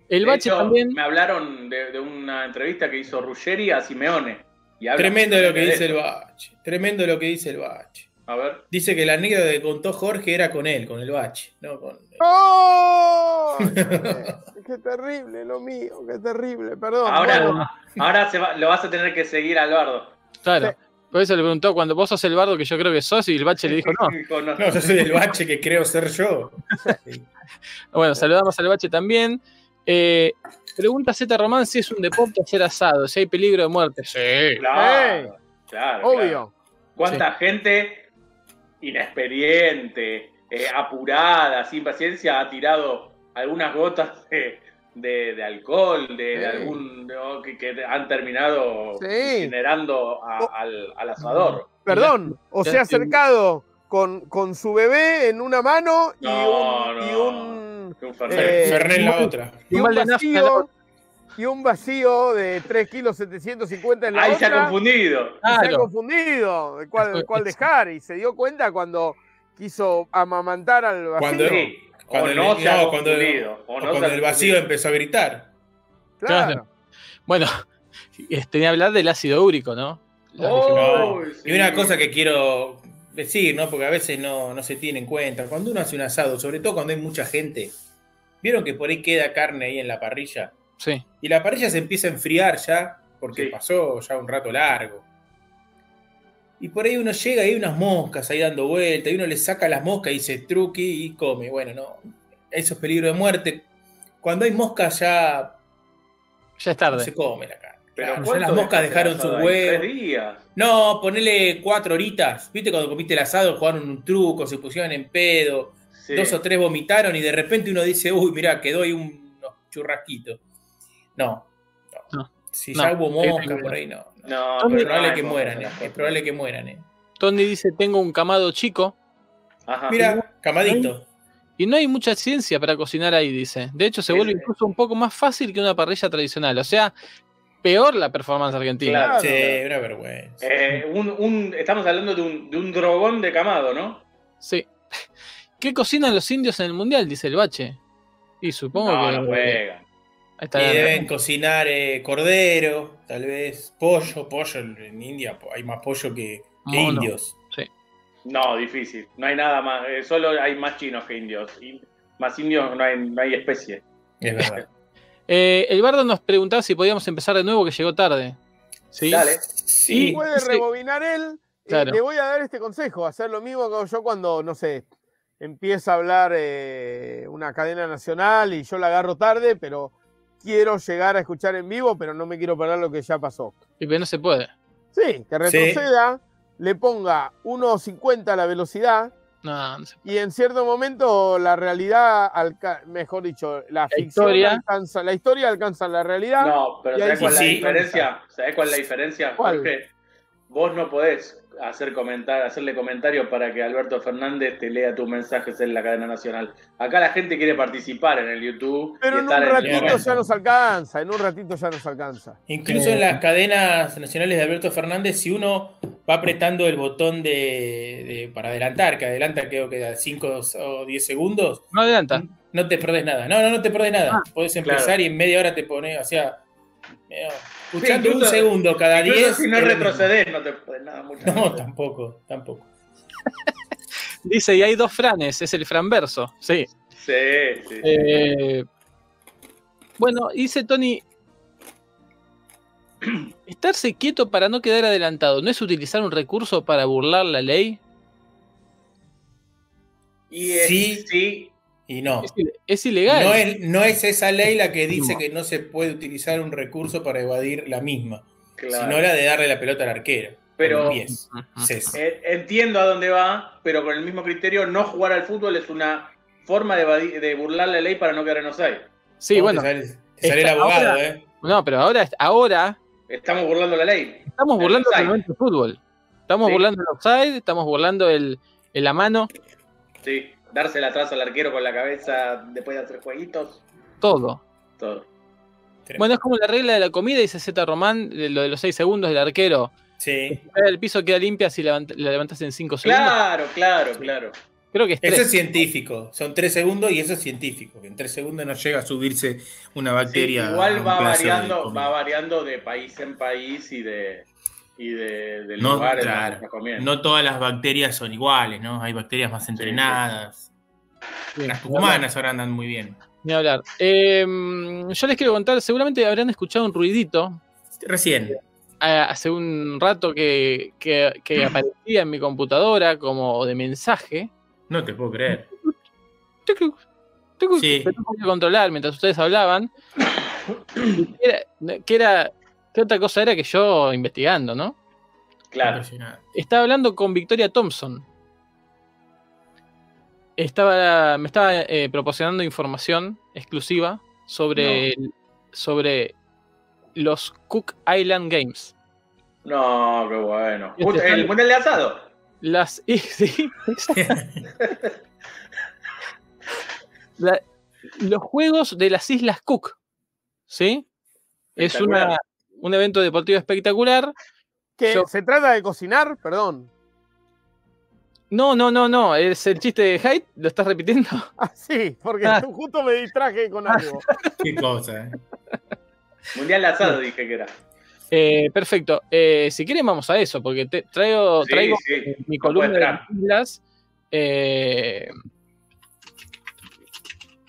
El De bache hecho, también. Me hablaron de, de una entrevista que hizo Ruggeri a Simeone. Y Tremendo lo que de dice el bache. Tremendo lo que dice el bache. A ver. Dice que la anécdota que contó Jorge era con él, con el bache. No con... ¡Oh! qué terrible lo mío, qué terrible, perdón. Ahora, bueno. ahora se va- lo vas a tener que seguir al bardo. Claro. Sí. Por eso le preguntó cuando vos sos el bardo que yo creo que sos y el bache le dijo no. No. No, yo soy el bache que creo ser yo. Bueno, saludamos al bache también. Eh, pregunta Z Román si es un deporte hacer asado, si hay peligro de muerte. Sí. Claro, claro, Obvio. claro. ¿Cuánta gente inexperiente, eh, apurada, sin paciencia, ha tirado algunas gotas de, de- de alcohol, de, algún ¿no? que, que han terminado Sí. generando Oh. al, al asador? Perdón, o se ha acercado con, con su bebé en una mano y No, un, y un, Un Eh, Fernet. En la otra. y un un vacío y un vacío de 3 kilos 750 en la Ahí se ha otra. confundido. y se ha Claro. confundido de cuál, cuál dejar y se dio cuenta cuando quiso amamantar al vacío. Cuando- Sí. Cuando o el- no se cuando- confundido. O O no se cuando ha el vacío confundido. empezó a gritar. Claro. Claro. Bueno, este, ni hablar del ácido úrico, ¿no? Oh, sí. Y una cosa que quiero decir, ¿no? Porque a veces no, no se tiene en cuenta. Cuando uno hace un asado, sobre todo cuando hay mucha gente, ¿vieron que por ahí queda carne ahí en la parrilla? Sí. Y la parrilla se empieza a enfriar ya, porque Sí. pasó ya un rato largo. Y por ahí uno llega y hay unas moscas ahí dando vueltas, y uno le saca las moscas y dice truqui y come. Bueno, no, eso es peligro de muerte. Cuando hay moscas ya Ya es no tarde. se come la carne. Pero Claro, ya ¿cuánto las moscas dejaron sus huevos. Días. No, ponele cuatro horitas. ¿Viste cuando comiste el asado, jugaron un truco, se pusieron en pedo, Sí. dos o tres vomitaron y de repente uno dice, uy, mirá, quedó ahí un- unos churrasquitos. No, no. No. Si No, ya hubo mosca por ahí, no. no. No, Es probable no, que mueran, eh. Es probable que mueran, eh. Tony dice, tengo un camado chico Ajá. Mira, camadito. y no hay mucha ciencia para cocinar ahí, dice. De hecho, se vuelve incluso un poco más fácil que una parrilla tradicional. O sea, peor la performance argentina. Claro. Sí, una vergüenza. Eh, un, un- estamos hablando de un, de un drogón de camado, ¿no? Sí. ¿Qué cocinan los indios en el mundial? Dice el bache. Y supongo no, que. no juegan. Está. Y deben cocinar eh, cordero, tal vez pollo, pollo en India hay más pollo que, indios. No, difícil. No hay nada más. eh, solo hay más chinos que indios. Y más indios no hay, no hay especie. Es verdad. Eh, el bardo nos preguntaba si podíamos empezar de nuevo, que llegó tarde. ¿Sí? Dale. Sí. Puede sí. rebobinar él. Claro. te voy a dar este consejo, hacer lo mismo que hago yo cuando, no sé, empieza a hablar eh, una cadena nacional y yo la agarro tarde, pero quiero llegar a escuchar en vivo, pero no me quiero perder lo que ya pasó. Y pero no se puede. Sí, que retroceda, le ponga 1.50 a la velocidad No, no se y en cierto momento la realidad, alca- mejor dicho, la, ficción historia. alcanza, la historia alcanza la realidad. No, pero ¿sabés cuál es la sí. diferencia? ¿Sabés cuál es la diferencia? Vos no podés hacer comentar, hacerle comentarios para que Alberto Fernández te lea tus mensajes en la cadena nacional. Acá la gente quiere participar en el YouTube. Pero y en un estar ratito ya nos alcanza, en un ratito ya nos alcanza. Incluso en las cadenas nacionales de Alberto Fernández, si uno va apretando el botón de, de- para adelantar, que adelanta creo que a 5 o 10 segundos, No adelanta. no te perdés nada. No, no, no te perdés nada. Podés empezar claro. y en media hora te pones, o sea, escuchando incluso- un segundo cada Incluso 10. si no es lo retrocedés, no te puedes nada mucho. No, tampoco, tampoco. Dice, y hay dos franes, es el franverso. Sí. Sí, sí. Eh, bueno, dice Tony. Estarse quieto para no quedar adelantado, ¿no es utilizar un recurso para burlar la ley? Y es- Sí. sí, Y no. Es, ile- es ilegal. No es, no es esa ley la que dice que no se puede utilizar un recurso para evadir la misma, claro. sino la de darle la pelota al arquero. Pero-. Eh, Entiendo a dónde va, pero con el mismo criterio, no jugar al fútbol es una forma de, evadir- de burlar la ley para no quedar en offside. Sí, ¿Cómo bueno. Te sale, te sale el abogado, ahora- ¿eh? No, pero ahora, ahora Estamos burlando la ley. estamos burlando el de fútbol. Estamos Sí. burlando el offside, estamos burlando el, el la mano, Sí, dársela atrás al arquero con la cabeza después de hacer jueguitos. todo. Todo. Bueno, es como la regla de la comida, dice Z Román, de lo de los 6 segundos del arquero. Sí. El piso queda limpia si la levantas en 5 segundos. Claro, claro, claro. Creo que es Eso 3. es científico. Son tres segundos y eso es científico. Que en tres segundos no llega a subirse una Sí, bacteria. a igual un va variando, va variando de país en país y de y de, del No, lugar en claro. estás comiendo. No todas las bacterias son iguales, ¿no? Hay bacterias más entrenadas. Las tucumanas ahora andan muy bien. Ni hablar. Eh, yo les quiero contar, seguramente habrán escuchado un ruidito Recién. ah, hace un rato que, que- que aparecía en mi computadora como de mensaje. No te puedo creer. Sí. que no podía controlar mientras ustedes hablaban. Y que era, que era- ¿Qué otra cosa era que yo investigando, no? Claro. Estaba hablando con Victoria Thompson. Estaba, me estaba eh, proporcionando información exclusiva sobre, sobre los Cook Island Games. No, qué bueno. Este el mundial de asado. Las, sí. La- los juegos de las Islas Cook. ¿Sí? Es una, un evento deportivo espectacular. Que Yo- se trata de cocinar, perdón. No, no, no, no. Es el chiste de Hyde. ¿Lo estás repitiendo? Ah, sí, porque Ah. justo me distraje con algo. Qué cosa, ¿eh? Mundial de asado dije que era. Eh, perfecto. Eh, si quieren, vamos a eso, porque te, traigo, Sí, traigo sí, mi columna de las islas. Eh,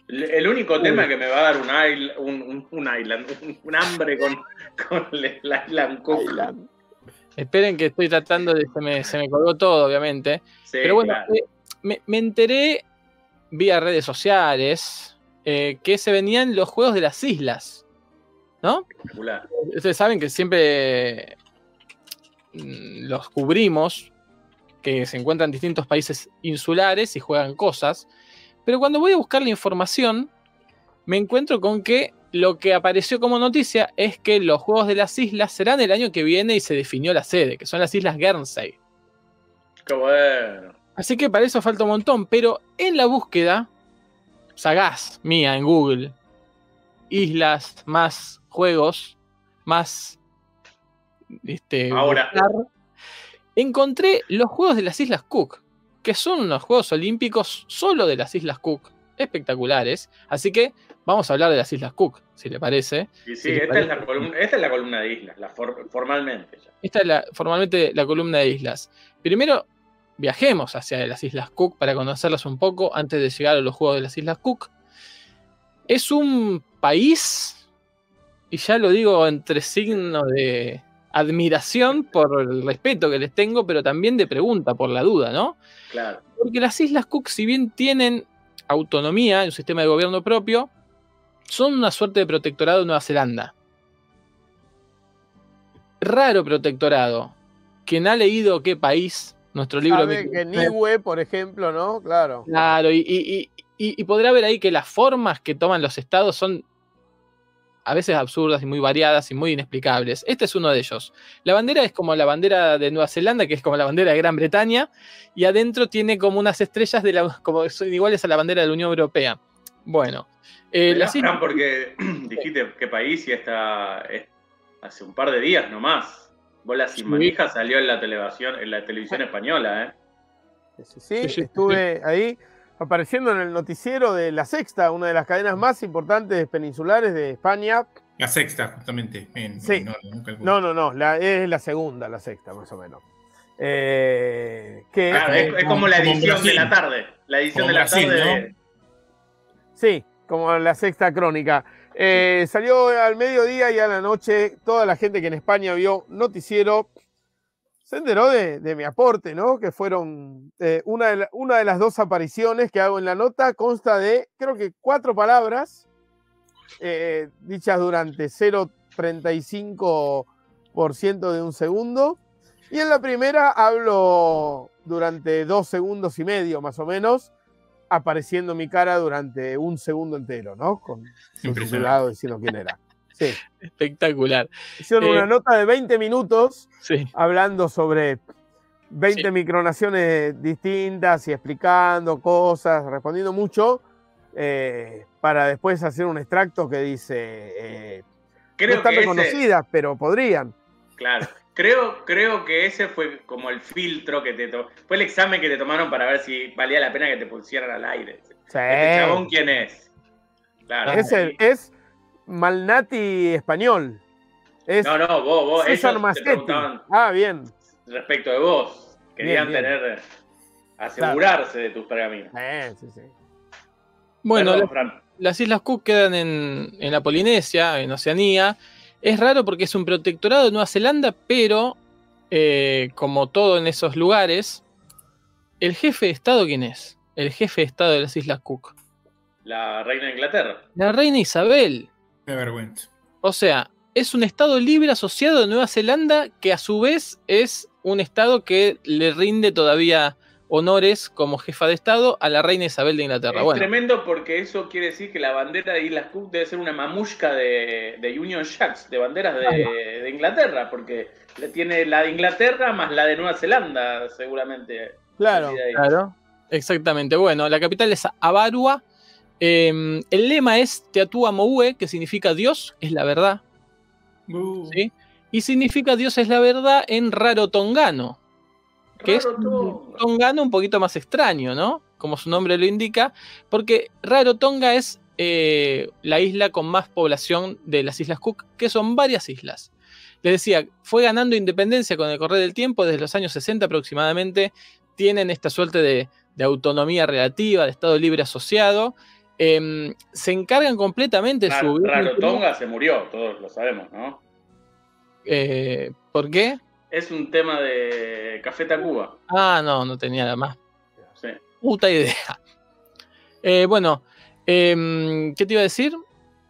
El, único tema que me va a dar un, isl- un, un- un island, un, un hambre con, con el Island Cook. Island. esperen que estoy tratando de. Se me, se me colgó todo, obviamente. Sí, Pero bueno, claro. eh, me, me enteré vía redes sociales eh, que se venían los juegos de las islas. ¿No? espectacular. Ustedes saben que siempre mm, los cubrimos, que se encuentran en distintos países insulares y juegan cosas. Pero cuando voy a buscar la información, me encuentro con que lo que apareció como noticia es que los Juegos de las Islas serán el año que viene y se definió la sede, que son las Islas Guernsey. Qué bueno. Así que para eso falta un montón, pero en la búsqueda sagaz mía en Google, islas más juegos, más este, Ahora. buscar, encontré los juegos de las Islas Cook, que son unos Juegos Olímpicos solo de las Islas Cook, espectaculares. Así que vamos a hablar de las Islas Cook, si le parece. Sí, Sí, esta, parece. es la columna, esta es la columna de islas, la for- formalmente ya. Esta es la, formalmente la columna de islas. Primero, viajemos hacia las Islas Cook para conocerlas un poco antes de llegar a los juegos de las Islas Cook. es un país, y ya lo digo entre signos de admiración por el respeto que les tengo, pero también de pregunta, por la duda, ¿no? Claro. Porque las Islas Cook, si bien tienen autonomía, un sistema de gobierno propio, son una suerte de protectorado de Nueva Zelanda. Raro protectorado. Quien ha leído qué país, nuestro libro... Sabe que Niue, por ejemplo, ¿no? Claro. Claro, y, y- y- y- y podrá ver ahí que las formas que toman los estados son a veces absurdas y muy variadas y muy inexplicables. Este es uno de ellos. La bandera es como la bandera de Nueva Zelanda, que es como la bandera de Gran Bretaña, y adentro tiene como unas estrellas de la, como son iguales a la bandera de la Unión Europea. Bueno, eh, Mirá, las islas- Fran, porque dijiste qué país y esta es hace un par de días nomás. Bola sin Sí. manija salió en la televisión, en la televisión española, ¿eh? Sí, sí, Sí, sí, estuve ahí apareciendo en el noticiero de La Sexta, una de las cadenas más importantes peninsulares de España. La sexta, justamente. En, Sí. No, no, no, la, es la segunda, la sexta, más o menos. Eh, que, es, es como la como edición de la tarde. La edición Como de la Brasil, tarde. ¿no? de- Sí, como la sexta crónica. Eh, Salió al mediodía y a la noche toda la gente que en España vio noticiero se enteró de, de mi aporte, ¿no? Que fueron eh, una, de la- una de las dos apariciones que hago en la nota consta de, creo que cuatro palabras eh, dichas durante 0,35% de un segundo. Y en la primera hablo durante dos segundos y medio, más o menos, apareciendo mi cara durante un segundo entero, ¿no? Con su titulado diciendo quién era. Sí. espectacular. Hicieron Eh, una nota de 20 minutos Sí. hablando sobre 20 Sí. micronaciones distintas y explicando cosas, respondiendo mucho, eh, para después hacer un extracto que dice, eh, no están que ese, reconocidas, pero podrían. claro. Creo, creo que ese fue como el filtro que te to- Fue el examen que te tomaron para ver si valía la pena que te pusieran al aire. Sí. Este chabón, ¿quién es? Claro. Es, el- es Malnati español. Es No, no, vos, vos, César ellos te Maschetti. preguntaban Ah, bien. respecto de vos. Querían Bien, bien. tener, asegurarse de tus pergaminos. Eh, sí, sí. Bueno, Perdón, las Islas Cook quedan en, en la Polinesia, en Oceanía. Es raro porque es un protectorado de Nueva Zelanda, pero eh, como todo en esos lugares, ¿el jefe de Estado quién es? El jefe de Estado de las Islas Cook. La reina de Inglaterra. La reina Isabel. Qué vergüenza. O sea, es un Estado libre asociado de Nueva Zelanda que a su vez es un Estado que le rinde todavía honores como jefa de Estado a la reina Isabel de Inglaterra. Es Bueno, tremendo porque eso quiere decir que la bandera de Islas Cook debe ser una mamushka de, de Union Jacks, de banderas de, de Inglaterra, porque le tiene la de Inglaterra más la de Nueva Zelanda, seguramente. Claro. Claro, exactamente. Bueno, la capital es Avarua. Eh, el lema es Teatua Moue, que significa Dios es la verdad. Uh, ¿sí? Y significa Dios es la verdad en rarotongano, que es Raro un todo. tongano un poquito más extraño, ¿no? Como su nombre lo indica, porque Rarotonga es eh, la isla con más población de las Islas Cook, que son varias islas. Les decía, fue ganando independencia con el correr del tiempo, desde los años 60 aproximadamente, tienen esta suerte de, de autonomía relativa, de Estado libre asociado. em, se encargan completamente de su Raro, Raro. Tonga se murió, todos lo sabemos, ¿no? Eh, ¿Por qué? Es un tema de Café Tacuba. Ah, no, no tenía nada más. Sí. Puta idea. Eh, bueno, em, ¿qué te iba a decir?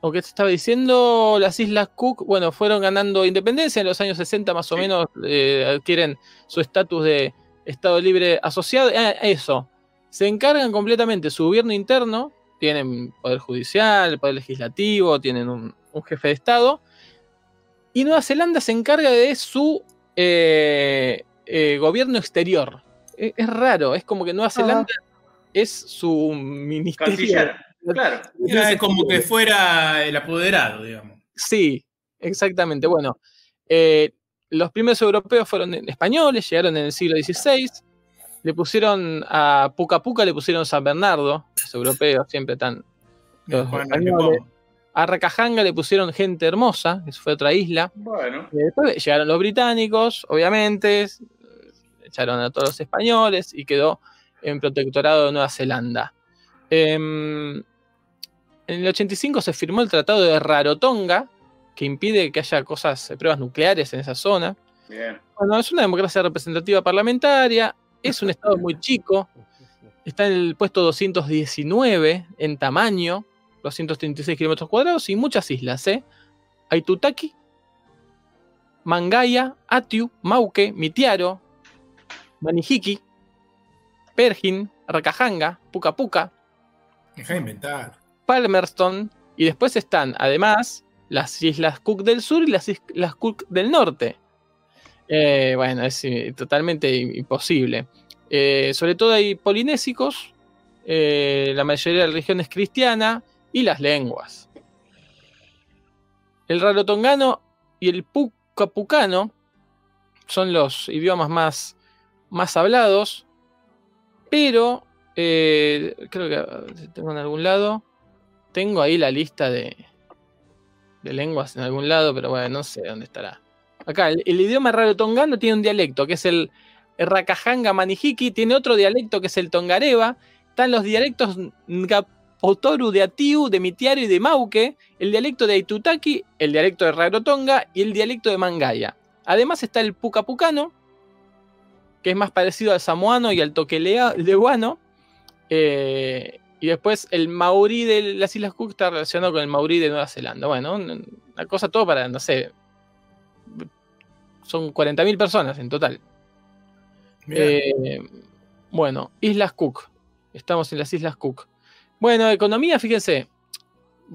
¿O qué te estaba diciendo? Las Islas Cook, bueno, fueron ganando independencia en los años 60 más o Sí. menos, eh, adquieren su estatus de Estado libre asociado. Ah, eso, se encargan completamente su gobierno interno, tienen poder judicial, poder legislativo, tienen un, un jefe de Estado, y Nueva Zelanda se encarga de su eh, eh, gobierno exterior. Es, es raro, es como que Nueva Zelanda es su ministerio. Canciller. Claro. Era como que fuera el apoderado, digamos. Sí, exactamente. Bueno, eh, los primeros europeos fueron españoles, llegaron en el siglo XVI. Le pusieron a Puca Puca, le pusieron San Bernardo. Los europeos siempre están. Los españoles. A Rakahanga le pusieron gente hermosa, eso fue otra isla. Bueno. Y después llegaron los británicos, obviamente, echaron a todos los españoles y quedó en protectorado de Nueva Zelanda. Em, en el 85 se firmó el Tratado de Rarotonga, que impide que haya cosas, eh, pruebas nucleares en esa zona. Bien. Bueno, es una democracia representativa parlamentaria, es un estado muy chico, está en el puesto 219 en tamaño, 236 kilómetros cuadrados y muchas islas, ¿eh? Aitutaki, Mangaya, Atiu, Mauke, Mitiaro, Manihiki, Pergin, Rakahanga, Puka Puka, Deja de inventar. Palmerston, y después están, además, las Islas Cook del Sur y las Islas Cook del Norte. Eh, bueno, es eh, totalmente imposible. Eh, sobre todo hay polinésicos, eh, la mayoría de la región es cristiana y las lenguas. El rarotongano y el pucapucano son los idiomas más, más hablados, pero eh, creo que tengo en algún lado. Tengo ahí la lista de, de lenguas en algún lado, pero bueno, no sé dónde estará. Acá, el, el idioma rarotongano tiene un dialecto, que es el, Rakahanga Manihiki, tiene otro dialecto que es el Tongareva. Están los dialectos Ngapotoru de Atiu, de Mitiaro y de Mauke, el dialecto de Aitutaki, el dialecto de Rarotonga y el dialecto de Mangaya. Además está el Pucapucano, que es más parecido al samoano y al toqueleguano. Eh, y después el maorí de las Islas Cook está relacionado con el maorí de Nueva Zelanda. Bueno, un- una cosa todo para, no sé, son 40.000 personas en total. Eh, bueno, Islas Cook. Estamos en las Islas Cook. Bueno, economía, fíjense.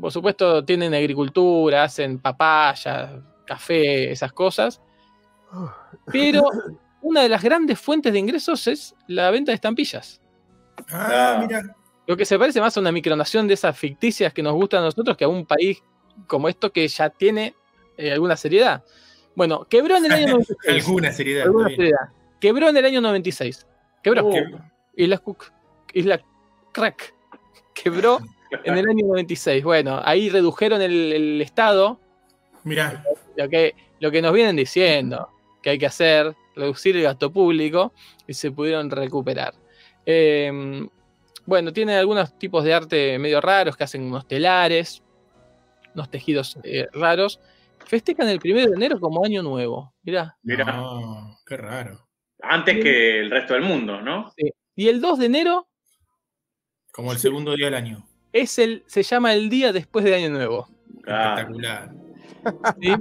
Por supuesto, tienen agricultura, hacen papaya, café, esas cosas. Pero una de las grandes fuentes de ingresos es la venta de estampillas. ah, mira. Lo que se parece más a una micronación de esas ficticias que nos gustan a nosotros que a un país como esto que ya tiene eh, alguna seriedad. Bueno, quebró en el año 96. Alguna seriedad. Alguna seriedad. Quebró en el año 96. Quebró. Qué- Isla Cook. Isla Crack. Quebró en el año 96. Bueno, ahí redujeron el, el estado. Mirá, Lo que, lo que nos vienen diciendo que hay que hacer, reducir el gasto público y se pudieron recuperar. Eh, bueno, tienen algunos tipos de arte medio raros que hacen unos telares, unos tejidos eh, raros. Festejan el primero de enero como año nuevo. Mirá. Mirá, No, qué raro. antes que el resto del mundo, ¿no? Y el 2 de enero Como el segundo día del año. es el, se llama el día después de Año Nuevo. Espectacular. ¿sí?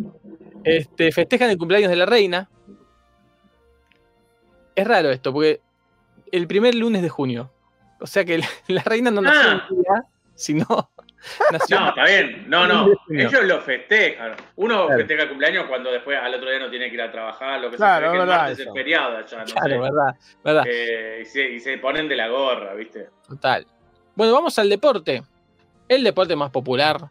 Este, festejan el cumpleaños de la reina. Es raro esto, porque el primer lunes de junio. O sea que la, la reina no nació Ah. un día, sino nació. No, está bien. No, no. Ellos lo festejan. Uno Claro. festeja el cumpleaños cuando después al otro día no tiene que ir a trabajar, lo que Claro, sea, que el verdad martes es feriado allá, no Claro, sé. verdad, verdad. Eh, y, se, y se ponen de la gorra, ¿viste? Total. Bueno, vamos al deporte. El deporte más popular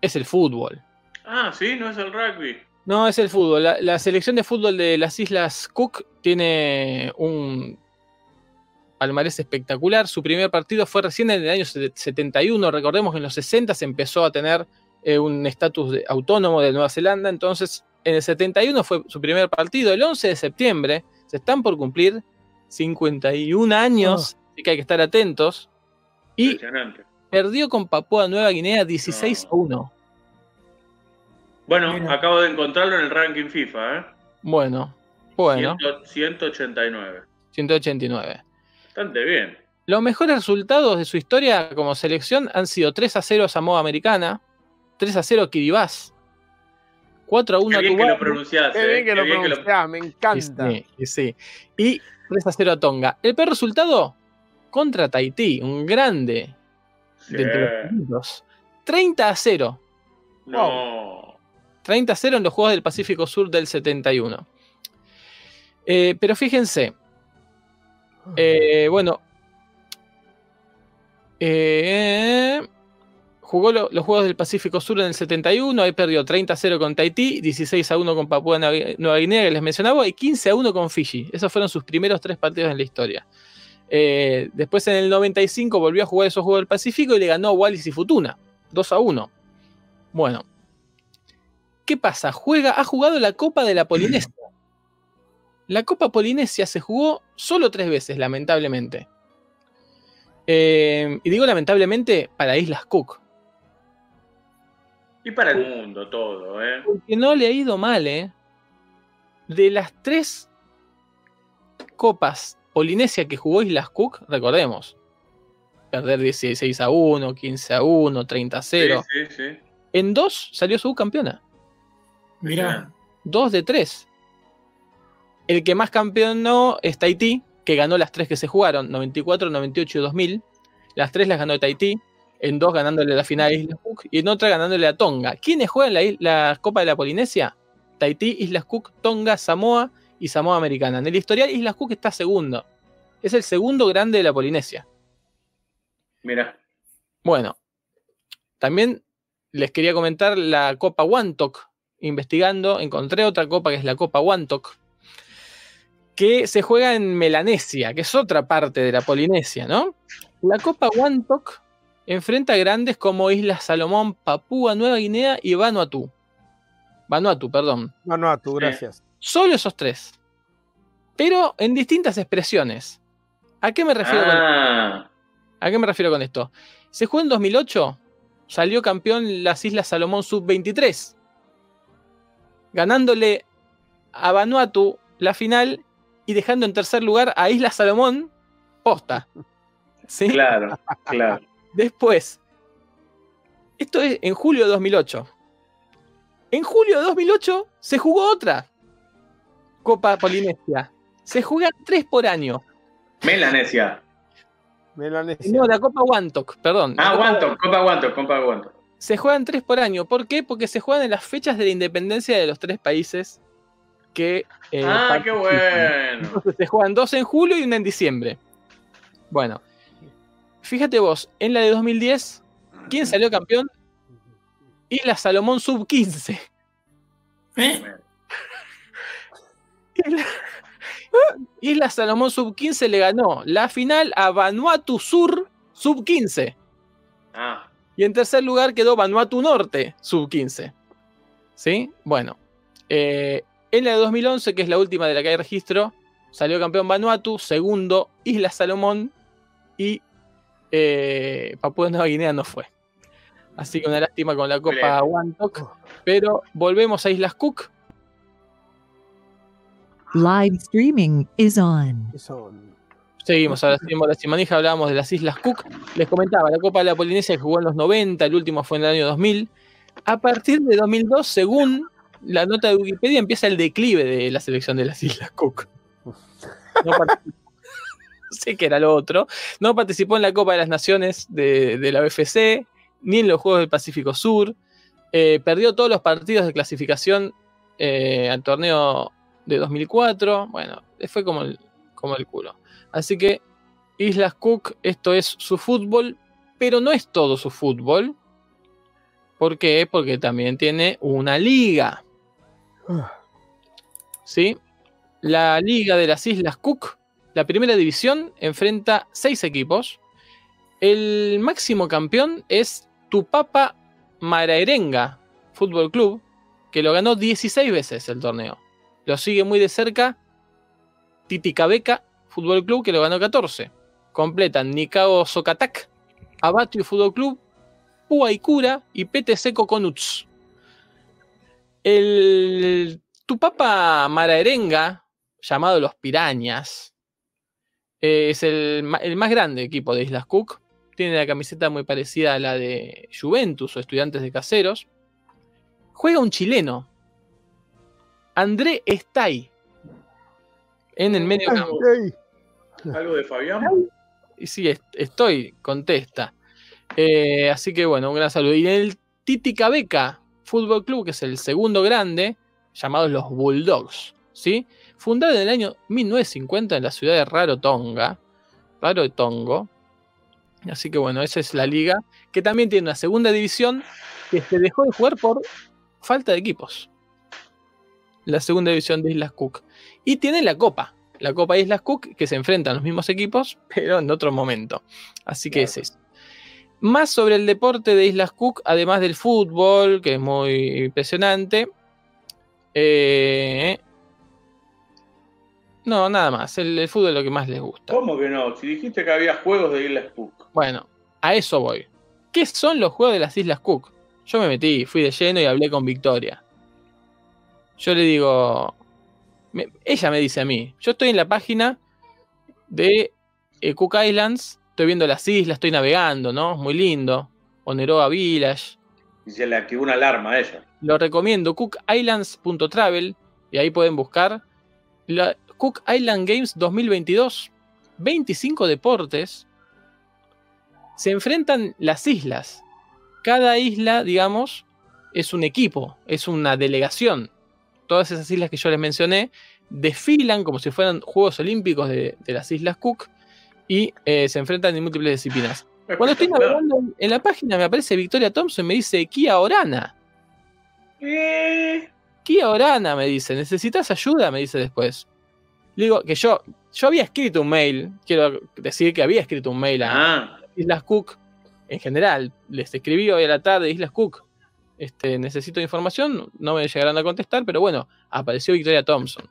es el fútbol. Ah, sí, no es el rugby. No, es el fútbol. La, la selección de fútbol de las Islas Cook tiene un palmarés espectacular. Su primer partido fue recién en el año 71. Recordemos que en los 60 se empezó a tener eh, un estatus de- autónomo de Nueva Zelanda. Entonces, en el 71 fue su primer partido. El 11 de septiembre se están por cumplir 51 años. Así que hay que estar atentos. Y perdió con Papúa Nueva Guinea 16 a 1. Bueno, Mira. acabo de encontrarlo en el ranking FIFA, ¿eh? Bueno, bueno, 100 189. 189. Bastante bien. Los mejores resultados de su historia como selección han sido 3 a 0 Samoa Americana, 3 a 0 Kiribati, 4 a 1 Qué a bien que lo pronunciás, Qué bien que Qué lo bien que lo- pronunciás, me y encanta. sí, y sí. Y 3 a 0 a Tonga. El peor resultado contra Tahití, un grande Sí. de entre los quintos. 30 a 0. No. 30 a 0 en los Juegos del Pacífico Sur del 71. Eh, pero fíjense, eh, bueno, eh, jugó lo- los Juegos del Pacífico Sur en el 71, ahí perdió 30 a 0 con Tahití, 16 a 1 con Papúa Nueva Nueva Guinea, que les mencionaba, y 15 a 1 con Fiji. Esos fueron sus primeros tres partidos en la historia. Eh, después en el 95 volvió a jugar esos Juegos del Pacífico y le ganó a Wallis y Futuna, 2 a 1. Bueno, ¿qué pasa? Juega, ha jugado la Copa de la Polinesia. La Copa Polinesia se jugó solo tres veces, lamentablemente. Eh, y digo lamentablemente para Islas Cook, Y para el mundo todo, ¿eh? Porque no le ha ido mal, ¿eh? De las tres copas Polinesia que jugó Islas Cook, recordemos. Perder 16 a 1, 15 a 1, 30 a 0. Sí, sí, sí. En dos salió subcampeona. Mirá. Dos de tres. El que más campeonó es Tahití, que ganó las tres que se jugaron, 94, 98 y 2000. Las tres las ganó Tahití, en dos ganándole la final a Islas Cook y en otra ganándole a Tonga. ¿Quiénes juegan la, la Copa de la Polinesia? Tahití, Islas Cook, Tonga, Samoa y Samoa Americana. En el historial, Islas Cook está segundo. Es el segundo grande de la Polinesia. Mira. Bueno, también les quería comentar la Copa Wantok. Investigando, encontré otra copa que es la Copa Wantok, que se juega en Melanesia, que es otra parte de la Polinesia, ¿no? La Copa Wantok enfrenta a grandes como Islas Salomón, Papúa Nueva Guinea y Vanuatu. Vanuatu, perdón. No, no, a tu, Sí. gracias. Solo esos tres. Pero en distintas expresiones. ¿A qué me refiero con Ah, ¿A qué me refiero con esto? Se jugó en 2008, salió campeón las Islas Salomón Sub-23, ganándole a Vanuatu la final y dejando en tercer lugar a Islas Salomón posta. ¿Sí? claro, claro. Después, esto es en julio de 2008. En julio de 2008 se jugó otra Copa Polinesia. Se juegan tres por año. Melanesia. Melanesia. No, la Copa Wantok, perdón. La Ah, Copa Guanto, Copa Guanto, Copa Guanto. Se juegan tres por año. ¿Por qué? Porque se juegan en las fechas de la independencia de los tres países que. eh, Ah, qué bueno. Entonces se juegan dos en julio y una en diciembre. Bueno, fíjate vos, en la de 2010, ¿quién salió campeón? Isla Salomón Sub 15. ¿Eh? Isla, Salomón Sub 15 le ganó la final a Vanuatu Sur Sub 15. Ah, Y en tercer lugar quedó Vanuatu Norte, sub 15. ¿Sí? Bueno. eh, en la de 2011, que es la última de la que hay registro, salió campeón Vanuatu, segundo Isla Salomón y eh, Papúa Nueva Guinea no fue. Así que una lástima con la Copa. Wantok. Pero volvemos a Islas Cook. Live streaming is on. Seguimos, ahora seguimos la Simanija, hablábamos de las Islas Cook. Les comentaba, la Copa de la Polinesia que jugó en los 90, el último fue en el año 2000. A partir de 2002, según la nota de Wikipedia, empieza el declive de la selección de las Islas Cook. No sé que era lo otro. No participó en la Copa de las Naciones de, de la UFC, ni en los Juegos del Pacífico Sur. Eh, perdió todos los partidos de clasificación eh, al torneo de 2004. Bueno, fue como el, como el culo. Así que Islas Cook, esto es su fútbol, pero no es todo su fútbol. ¿Por qué? Porque también tiene una liga. ¿Sí? La liga de las Islas Cook, la primera división, enfrenta seis equipos. El máximo campeón es Tupapa Maraerenga Fútbol Club, que lo ganó 16 veces el torneo. Lo sigue muy de cerca Titicabeca Fútbol Club, que lo ganó 14. Completan Nikao Socatak, Abatio Fútbol Club, Puaicura y PTC Coconuts. El Tupapa Maraerenga, llamado Los Pirañas, eh, es el, el más grande equipo de Islas Cook. Tiene la camiseta muy parecida a la de Juventus o Estudiantes de Caseros. Juega un chileno, André Estay, en el medio campo. ¿algo de Fabián? Y sí, est- estoy, contesta. Eh, así que bueno, un gran saludo. Y el Titicabeca Fútbol Club, que es el segundo grande, llamados los Bulldogs, ¿sí? Fundado en el año 1950 en la ciudad de Rarotonga, Rarotongo. Así que bueno, esa es la liga, que también tiene una segunda división que se dejó de jugar por falta de equipos. La segunda división de Islas Cook. Y tiene la Copa, la Copa Islas Cook, que se enfrentan los mismos equipos, pero en otro momento. Así que Claro. es eso. Más sobre el deporte de Islas Cook, además del fútbol, que es muy impresionante. Eh, no, nada más. El, el fútbol es lo que más les gusta. ¿Cómo que no? Si dijiste que había juegos de Islas Cook. Bueno, a eso voy. ¿Qué son los juegos de las Islas Cook? Yo me metí, fui de lleno y hablé con Victoria. Yo le digo, me- ella me dice a mí, yo estoy en la página de eh, Cook Islands, estoy viendo las islas, estoy navegando, ¿no? Muy lindo. Oneroa Village. Y se le activó una alarma a ella. Lo recomiendo, cookislands.travel, y ahí pueden buscar la Cook Island Games 2022, 25 deportes. Se enfrentan las islas. Cada isla, digamos, es un equipo, es una delegación. Todas esas islas que yo les mencioné desfilan como si fueran Juegos Olímpicos de, de las Islas Cook y eh, se enfrentan en múltiples disciplinas. Cuando estoy navegando en- en la página me aparece Victoria Thompson y me dice Kia Orana. ¿Qué? Kia Orana me dice, ¿necesitas ayuda? Me dice después. Le digo que yo, yo había escrito un mail, quiero decir que había escrito un mail a Ah, Islas Cook en general. Les escribí hoy a la tarde Islas Cook. Este, necesito información, no me llegarán a contestar, pero bueno, apareció Victoria Thompson.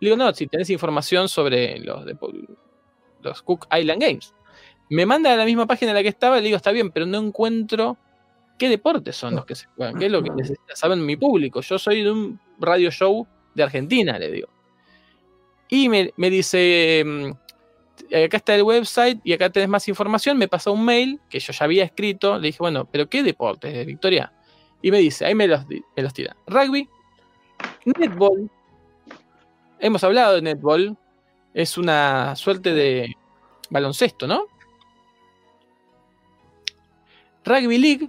Le digo, no, si tenés información sobre los, los Cook Island Games. Me manda a la misma página en la que estaba le digo, está bien, pero no encuentro qué deportes son los que se juegan, qué es lo que necesita saber mi público. Yo soy de un radio show de Argentina, le digo. Y me, me dice, mm, acá está el website y acá tenés más información. Me pasó un mail que yo ya había escrito. Le dije, bueno, ¿pero qué deportes, Victoria? Y me dice, ahí me los, me los tira. Rugby, netball. Hemos hablado de netball. Es una suerte de baloncesto, ¿no? Rugby League,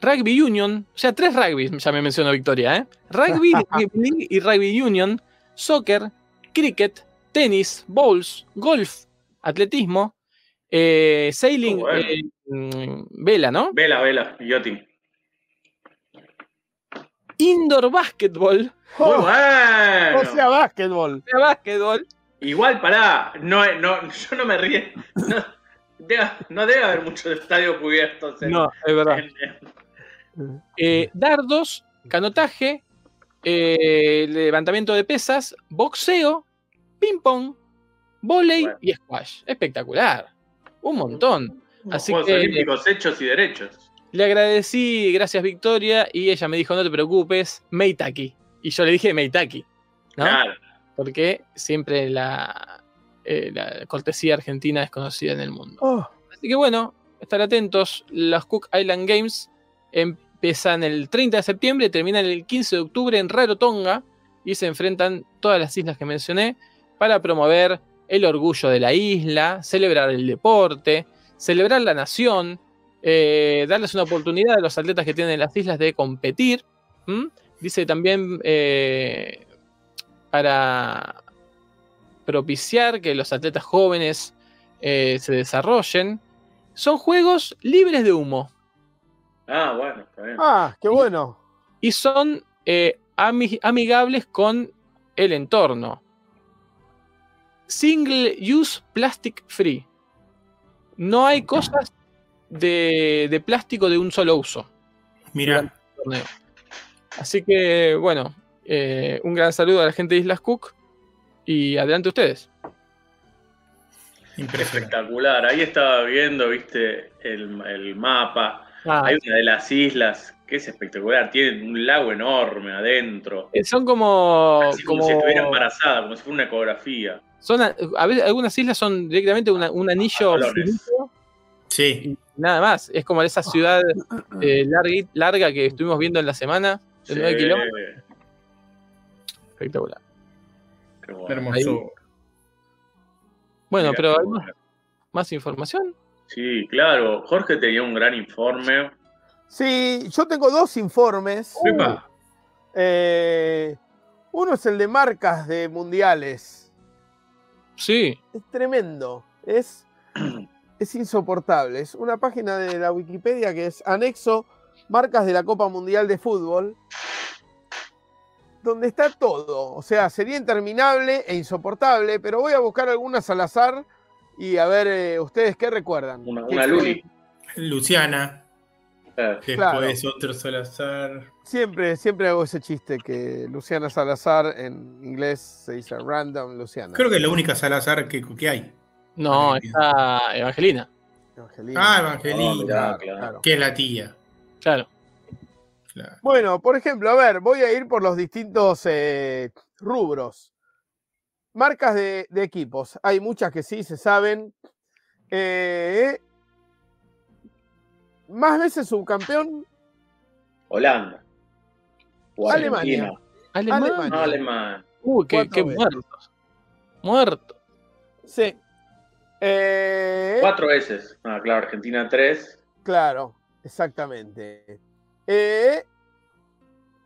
Rugby Union, o sea, tres rugby, ya me mencionó Victoria, ¿eh? Rugby, Rugby League y Rugby Union, soccer, cricket, tenis, bowls, golf, atletismo, eh, sailing, Oh, bueno. eh, mm, vela, ¿no? vela, vela, yachting. Indoor basketball, Muy Oh, bueno. o sea, básquetbol. basketball, Igual, pará, no, no, yo no me río. No debe, no debe haber muchos estadios cubiertos. En, no, es verdad. en- Eh, dardos, canotaje, eh, levantamiento de pesas, boxeo, ping-pong, volei Bueno. y squash. Espectacular. Un montón. Así Juegos que- Olímpicos hechos y derechos. Le agradecí, gracias Victoria, y ella me dijo, no te preocupes, Meitaki. Y yo le dije Meitaki, ¿no? Claro. Porque siempre la, eh, la cortesía argentina es conocida en el mundo. Oh, Así que bueno, estar atentos. Los Cook Island Games empiezan el 30 de septiembre, terminan el 15 de octubre en Rarotonga y se enfrentan todas las islas que mencioné para promover el orgullo de la isla, celebrar el deporte, celebrar la nación, eh, darles una oportunidad a los atletas que tienen las islas de competir. Dice también eh, para propiciar que los atletas jóvenes eh, se desarrollen. Son juegos libres de humo Ah, bueno, está bien. ah, qué bueno. y son eh, ami- amigables con el entorno. Single use plastic free. No hay cosas de, de plástico de un solo uso. Mira, torneo. Así que, bueno, eh, un gran saludo a la gente de Islas Cook y adelante ustedes. Espectacular. Ahí estaba viendo, viste, el, el mapa. Ah, Hay una de las islas que es espectacular. Tiene un lago enorme adentro. eh, son como, Así como, como si estuviera embarazada, como si fuera una ecografía. son a, a veces algunas islas son directamente una- un anillo finito Sí, Nada más, es como esa ciudad eh, larga que estuvimos viendo en la semana, de 9 Sí, kilómetros. Espectacular. qué bueno. hermoso. Bueno, Mira, pero qué ¿hay más, bueno. más información? Sí, claro. Jorge tenía un gran informe. Sí, yo tengo dos informes. Eh, uno es el de marcas de mundiales. Sí, Es tremendo. Es, es insoportable. Es una página de la Wikipedia que es anexo marcas de la Copa Mundial de Fútbol. Donde está todo. O sea, sería interminable e insoportable, pero voy a buscar algunas al azar y a ver eh, ustedes qué recuerdan. Una, ¿Qué una creen? Luli. Luciana. Eh, Después otro Salazar. Siempre, siempre hago ese chiste que Luciana Salazar en inglés se dice random Luciana. Creo que es la única Salazar que, que hay. No, está Evangelina. Evangelina. Ah, Evangelina. mirá, claro. Que es la tía. Claro. Claro. Bueno, por ejemplo, a ver, voy a ir por los distintos eh, rubros. Marcas de, de equipos. Hay muchas que sí se saben. Eh, más veces subcampeón, Holanda. O Alemania. Alemán. Alemania. No, alemán. Uy, qué, qué veces. muertos. Muerto. sí. Eh, Cuatro veces. Ah, claro, Argentina tres. Claro, exactamente. Eh,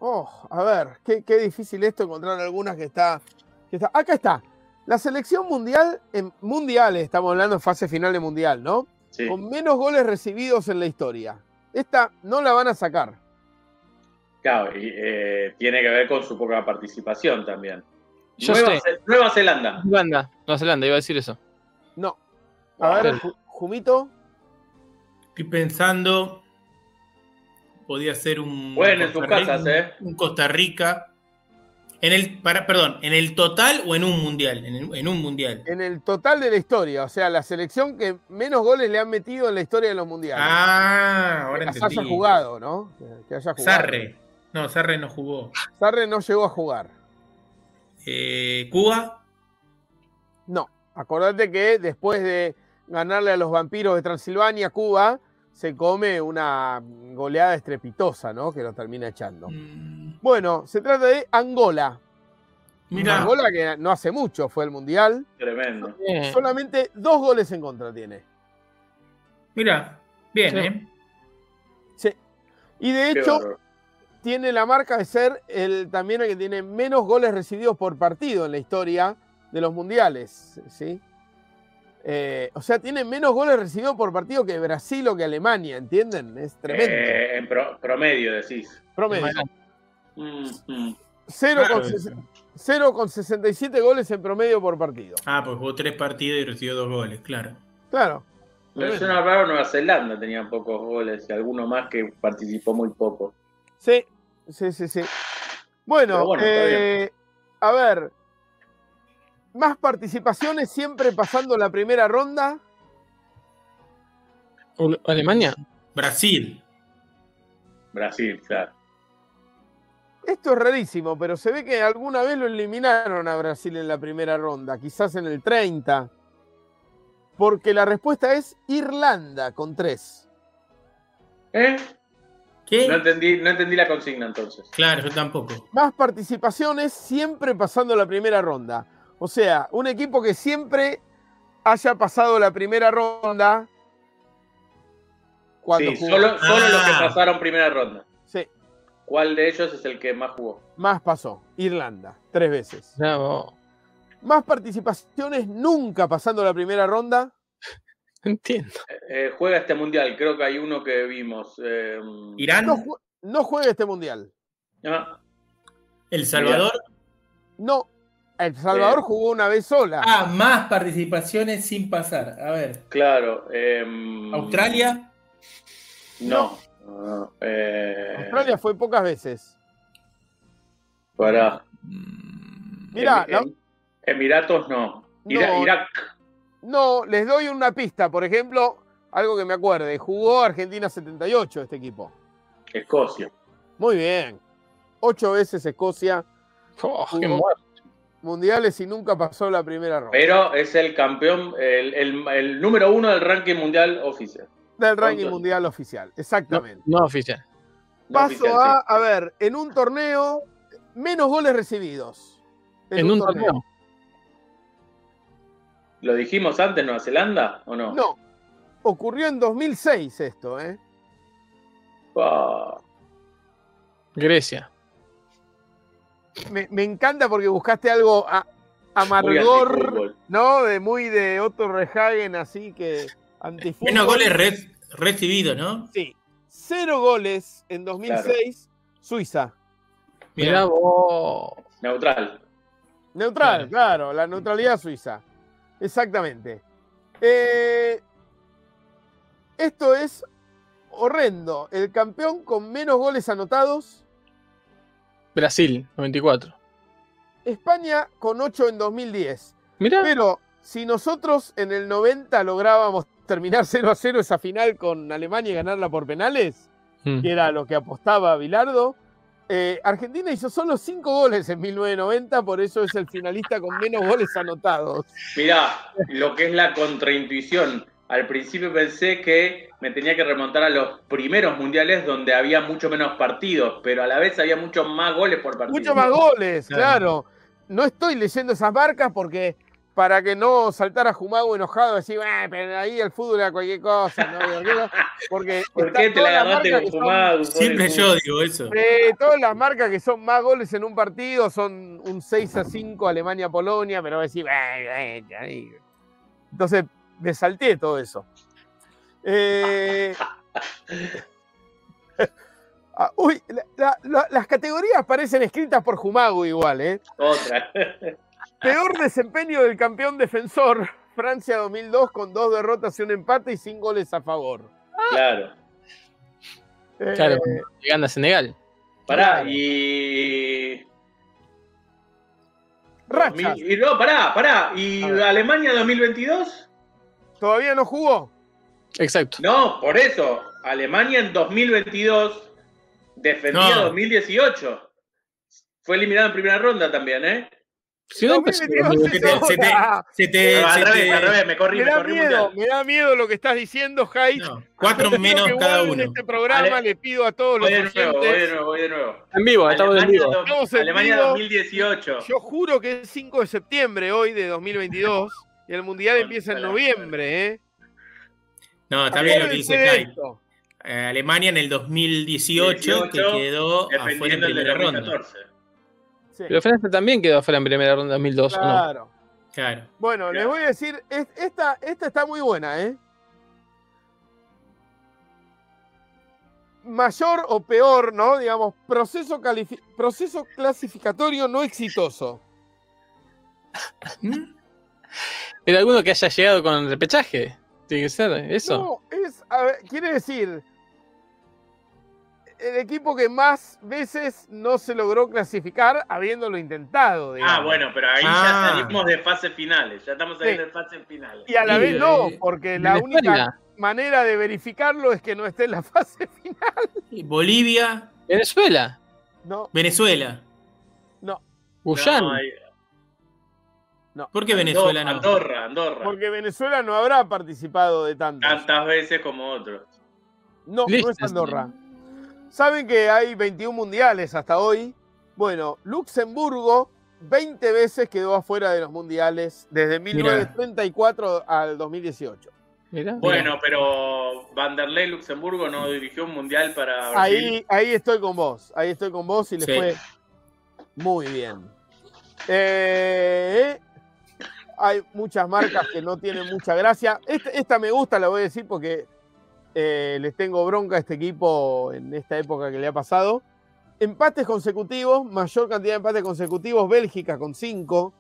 oh, a ver, qué, qué difícil esto encontrar algunas que está, que está. Acá está. La selección mundial, en mundiales, estamos hablando de fase final de mundial, ¿no? Sí. Con menos goles recibidos en la historia. Esta no la van a sacar. Claro, y eh, tiene que ver con su poca participación también. Yo Nueva, Nueva Zelanda. Zelanda, Nueva Zelanda, iba a decir eso. No. A ver, Jumito. Estoy pensando. Podía ser un. Bueno, en Rica- casas, ¿eh? Un Costa Rica. En el, para, perdón, ¿en el total o en un mundial? En, el- en un mundial. En el total de la historia, o sea, la selección que menos goles le han metido en la historia de los mundiales. Ah, ahora que entendí. haya jugado, ¿no? Que- Que haya jugado. Sarre. No, Sarre no jugó. Sarre no llegó a jugar. Eh, Cuba. No, acordate que después de ganarle a los vampiros de Transilvania, Cuba, se come una goleada estrepitosa, ¿no? Que lo termina echando. Mm, Bueno, se trata de Angola. Mirá, Angola que no hace mucho fue el Mundial. Tremendo. Eh, Solamente dos goles en contra tiene. mirá. Bien, Sí. ¿eh? Sí. Y de Qué hecho, tiene la marca de ser el también el que tiene menos goles recibidos por partido en la historia de los mundiales, ¿sí? Eh, o sea, tiene menos goles recibidos por partido que Brasil o que Alemania, ¿entienden? Es tremendo. Eh, en pro- promedio, decís. Promedio. Mm, mm. 0,60 0,67 goles en promedio por partido. Ah, pues jugó tres partidos y recibió dos goles, claro. Claro. Me suena raro Nueva Zelanda, tenía pocos goles y alguno más que participó muy poco. Sí, sí, sí, sí. Bueno, Pero eh, a ver. Más participaciones siempre pasando la primera ronda. Alemania. Brasil. Brasil, claro. Esto es rarísimo, pero se ve que alguna vez lo eliminaron a Brasil en la primera ronda, quizás en el 30. Porque la respuesta es Irlanda con 3. ¿Eh? ¿Qué? No entendí, no entendí la consigna entonces. Claro, yo tampoco. Más participaciones siempre pasando la primera ronda. O sea, un equipo que siempre haya pasado la primera ronda. Cuando Sí, jugó. solo, solo los que Ah. pasaron primera ronda. Sí, ¿Cuál de ellos es el que más jugó? más pasó. Irlanda, tres veces. Bravo. Más participaciones nunca pasando la primera ronda. Entiendo. Eh, eh, juega este mundial, creo que hay uno que vimos. eh, Irán, No, ju- no juega este mundial. ah, El Salvador. No, El Salvador Eh. jugó una vez sola. Ah, más participaciones sin pasar. A ver. claro. em, Australia. No. no, eh, Australia fue pocas veces. Pará. Mm, Mirá, Em- la- em- Emiratos no. Ira- No. Irak. No, les doy una pista. Por ejemplo, algo que me acuerde. Jugó Argentina 78 este equipo. Escocia. Muy bien. Ocho veces Escocia, Oh, qué muerto. Mundiales y nunca pasó la primera ronda. Pero es el campeón, el, el- el número uno del ranking mundial oficial. Del ranking mundial oficial, No, exactamente. no oficial. No Paso oficial, a, sí. a ver, en un torneo, menos goles recibidos. En un torneo. ¿Lo dijimos antes, Nueva Zelanda o no? No, ocurrió en 2006 esto, ¿eh? Ah, Grecia. Me, me encanta porque buscaste algo a- amargor. ¿no? De muy de Otto Rehagen, así que antifútbol. Menos goles re- recibidos, ¿no? Sí. Cero goles en 2006, Suiza. Mirá Mirá. vos. Neutral. Neutral, Claro. claro, la neutralidad suiza. Exactamente. Eh, esto es horrendo. El campeón con menos goles anotados, Brasil, 94. España con 8 en 2010. Mirá. Pero si nosotros en el 90 lográbamos terminar 0 a 0 esa final con Alemania y ganarla por penales, Mm. que era lo que apostaba Bilardo. eh, Argentina hizo solo cinco goles en 1990, por eso es el finalista con menos goles anotados. Mirá, lo que es la contraintuición. Al principio pensé que me tenía que remontar a los primeros mundiales donde había mucho menos partidos, pero a la vez había muchos más goles por partido. Muchos más goles, Claro. claro. No estoy leyendo esas marcas porque para que no saltara Jumago enojado, decir, "Ah, pero ahí el fútbol era cualquier cosa, ¿no? Porque ¿Por qué te todas la marcas con que son- Fumado? Siempre yo digo eso. Eh, todas las marcas que son más goles en un partido son un 6 a 5 Alemania-Polonia, pero va a decir, "Eh, eh, ahí". entonces me salté todo eso. Eh, ah, uy, la- la- la- las categorías parecen escritas por Jumago igual, ¿eh? Otra. Peor desempeño del campeón defensor, Francia 2002, con dos derrotas y un empate y sin goles a favor. Claro. Eh, Claro, llegando a Senegal. Pará, Claro. y. Rachas, Y no, pará, pará. ¿Y. Alemania 2022? ¿Todavía no jugó? Exacto. No, por eso. Alemania en 2022 defendía No. 2018. Fue eliminado en primera ronda también, ¿eh? Si no 2022 Se te, me corrí, Me da corrí miedo, me da miedo lo que estás diciendo, Jai. no, cuatro menos cada uno. Este programa Ale- le pido a todos los Voy de nuevo, voy de nuevo, voy de nuevo. En vivo, estamos en Alemania, vivo. en Alemania vivo. 2018. Yo juro que es 5 de septiembre hoy de 2022 y el mundial empieza en noviembre, ¿eh? No, está bien lo que dice Kai. Eh, Alemania en el 2018 que 18, quedó afuera en de primera ronda. 2014. Sí, Pero Francia también quedó fuera en primera ronda 2002, ¿o no? claro. Claro. Bueno, les Claro. voy a decir, es- esta, esta está muy buena, ¿eh? Mayor o peor, ¿no? Digamos, proceso, proceso clasificatorio no exitoso. ¿Era alguno que haya llegado con repechaje? Tiene que ser eso. No, es, a ver, quiere decir, el equipo que más veces no se logró clasificar habiéndolo intentado. Ah, digamos. bueno, pero ahí Ah. ya salimos de fase finales. Ya estamos saliendo Sí. de fase finales. Y a la Sí, vez no, porque la única manera de verificarlo es que no esté en la fase final. Bolivia, Venezuela. No, Venezuela. no, Guyana. No, no. ¿Por qué Venezuela no? Andorra, Andorra. Porque Venezuela no habrá participado de tantos. Tantas veces como otros. No, no es. Andorra. Saben que hay 21 mundiales hasta hoy. Bueno, Luxemburgo 20 veces quedó afuera de los mundiales desde 1934 al 2018. Mirá. Bueno, pero Vanderlei Luxemburgo no dirigió un mundial para Brasil. Ahí, ahí estoy con vos, ahí estoy con vos y le Sí. fue muy bien. Eh, hay muchas marcas que no tienen mucha gracia. Esta, esta me gusta, la voy a decir porque eh, les tengo bronca a este equipo en esta época que le ha pasado. Empates consecutivos, mayor cantidad de empates consecutivos, Bélgica con 5.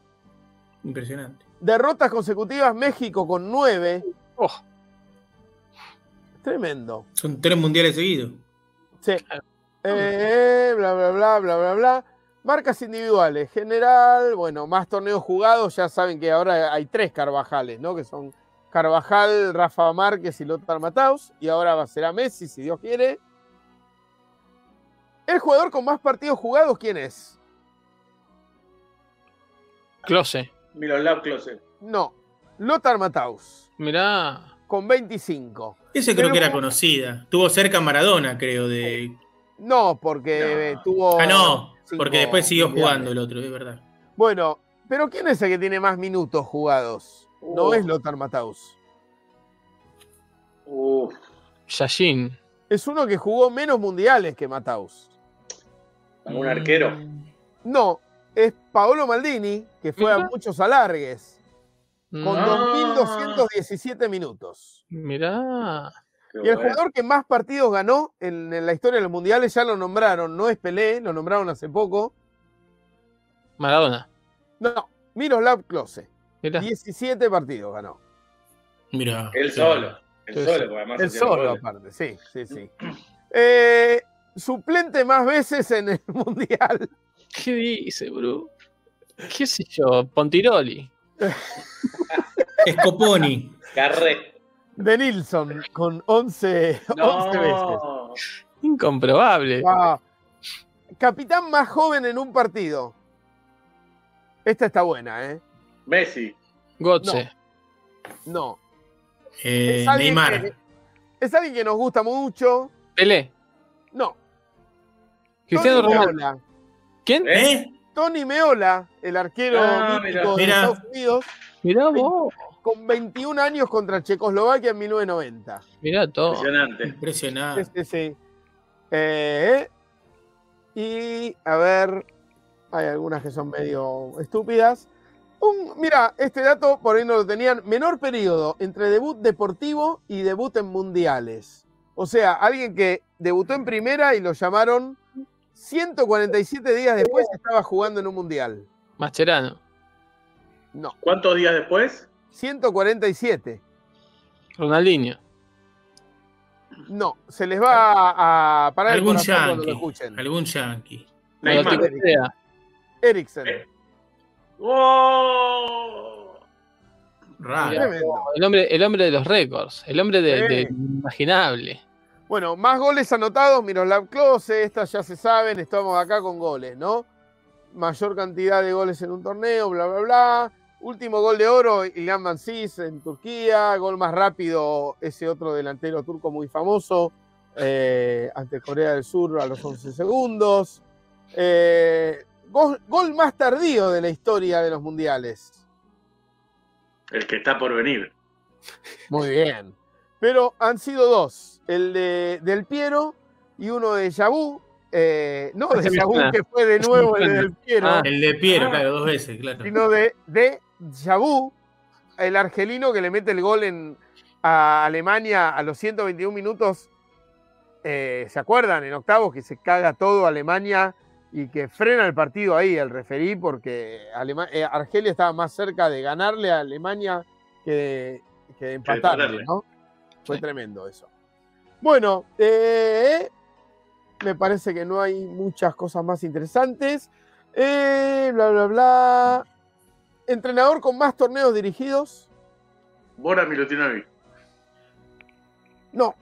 Impresionante. Derrotas consecutivas, México con 9. Oh, Tremendo. Son tres mundiales seguidos. Sí. Eh, bla, bla, bla, bla, bla, bla. Marcas individuales. General, bueno, más torneos jugados. Ya saben que ahora hay tres Carvajales, ¿no? Que son Carvajal, Rafa Márquez y Lothar Matthaus. Y ahora será Messi, si Dios quiere. El jugador con más partidos jugados, ¿quién es? Close. Miroslav Klose. No, Lothar Matthaus, Mirá. con 25. Ese creo Pero- que era conocida. Tuvo cerca Maradona, creo, de. No, porque No. eh, tuvo. Ah, no, porque después siguió jugando el otro, es verdad. Bueno, pero ¿quién es el que tiene más minutos jugados? No Uh. es Lothar Matthaus. Uf. Yashin. Es uno que jugó menos mundiales que Matthaus. ¿Algún arquero? Mm, No, es Paolo Maldini, que fue a muchos alargues, con Ah. 2.217 minutos. Mirá. Qué Y el bueno. jugador que más partidos ganó en, en la historia de los mundiales, ya lo nombraron, no es Pelé, lo nombraron hace poco. Maradona. No, Miroslav Klose, Mirá. 17 partidos ganó. Mirá. Él solo. Él Sí, solo, porque además El los solo, aparte, sí, sí, sí. Eh, suplente más veces en el mundial. ¿Qué dice, bro? ¿Qué sé yo? Pontiroli. Scoponi. Carré. De Nilsson, con 11, 11 veces. No. Incomprobable. Ah, capitán más joven en un partido. Esta está buena, ¿eh? Messi. Gotze. No. Eh, Es Neymar. que- es alguien que nos gusta mucho. Pelé. No. Cristiano Tony Ronaldo. Meola. ¿Quién? ¿Eh? ¿Eh? Tony Meola, el arquero Ah, de. Estados Unidos, Mirá vos. Con 21 años contra Checoslovaquia en 1990. Mirá todo. Impresionante. Impresionante. Sí, sí, sí. Eh, y a ver, hay algunas que son medio estúpidas. Un, mira, este dato por ahí no lo tenían. Menor periodo entre debut deportivo y debut en mundiales. O sea, alguien que debutó en primera y lo llamaron 147 días después estaba jugando en un mundial. Mascherano. No, ¿Cuántos días después? 147. Ronaldinho. No, se les va a, a parar el Algún corazón cuando lo yankee. escuchen. Algún yankee. Neymar. Eriksen. Eh. ¡Oh! Raro. El hombre, el hombre de los récords. El hombre de, de inimaginable. Bueno, más goles anotados, Miroslav Klose, estas ya se saben, estamos acá con goles, ¿no? Mayor cantidad de goles en un torneo, bla, bla, bla. Último gol de oro, Ilhan Mansis en Turquía. Gol más rápido, ese otro delantero turco muy famoso, eh, ante Corea del Sur a los 11 segundos. Eh, gol, gol más tardío de la historia de los mundiales. El que está por venir. Muy bien. Pero han sido dos. El de Del Piero y uno de Yabú. Eh, no de Yabú, que fue de nuevo el de. Del Piero, Ah. El de Piero, Ah. claro, dos veces, claro. sino de, de Yabú, el argelino que le mete el gol en, a Alemania a los 121 minutos. Eh, ¿Se acuerdan? En octavos que se caga todo Alemania y que frena el partido ahí el referí porque Alema- eh, Argelia estaba más cerca de ganarle a Alemania que de, que de empatarle. ¿no? Fue Sí. tremendo eso. Bueno, eh, me parece que no hay muchas cosas más interesantes. Bla, bla, bla. Entrenador con más torneos dirigidos. Bora Milutinovic. No,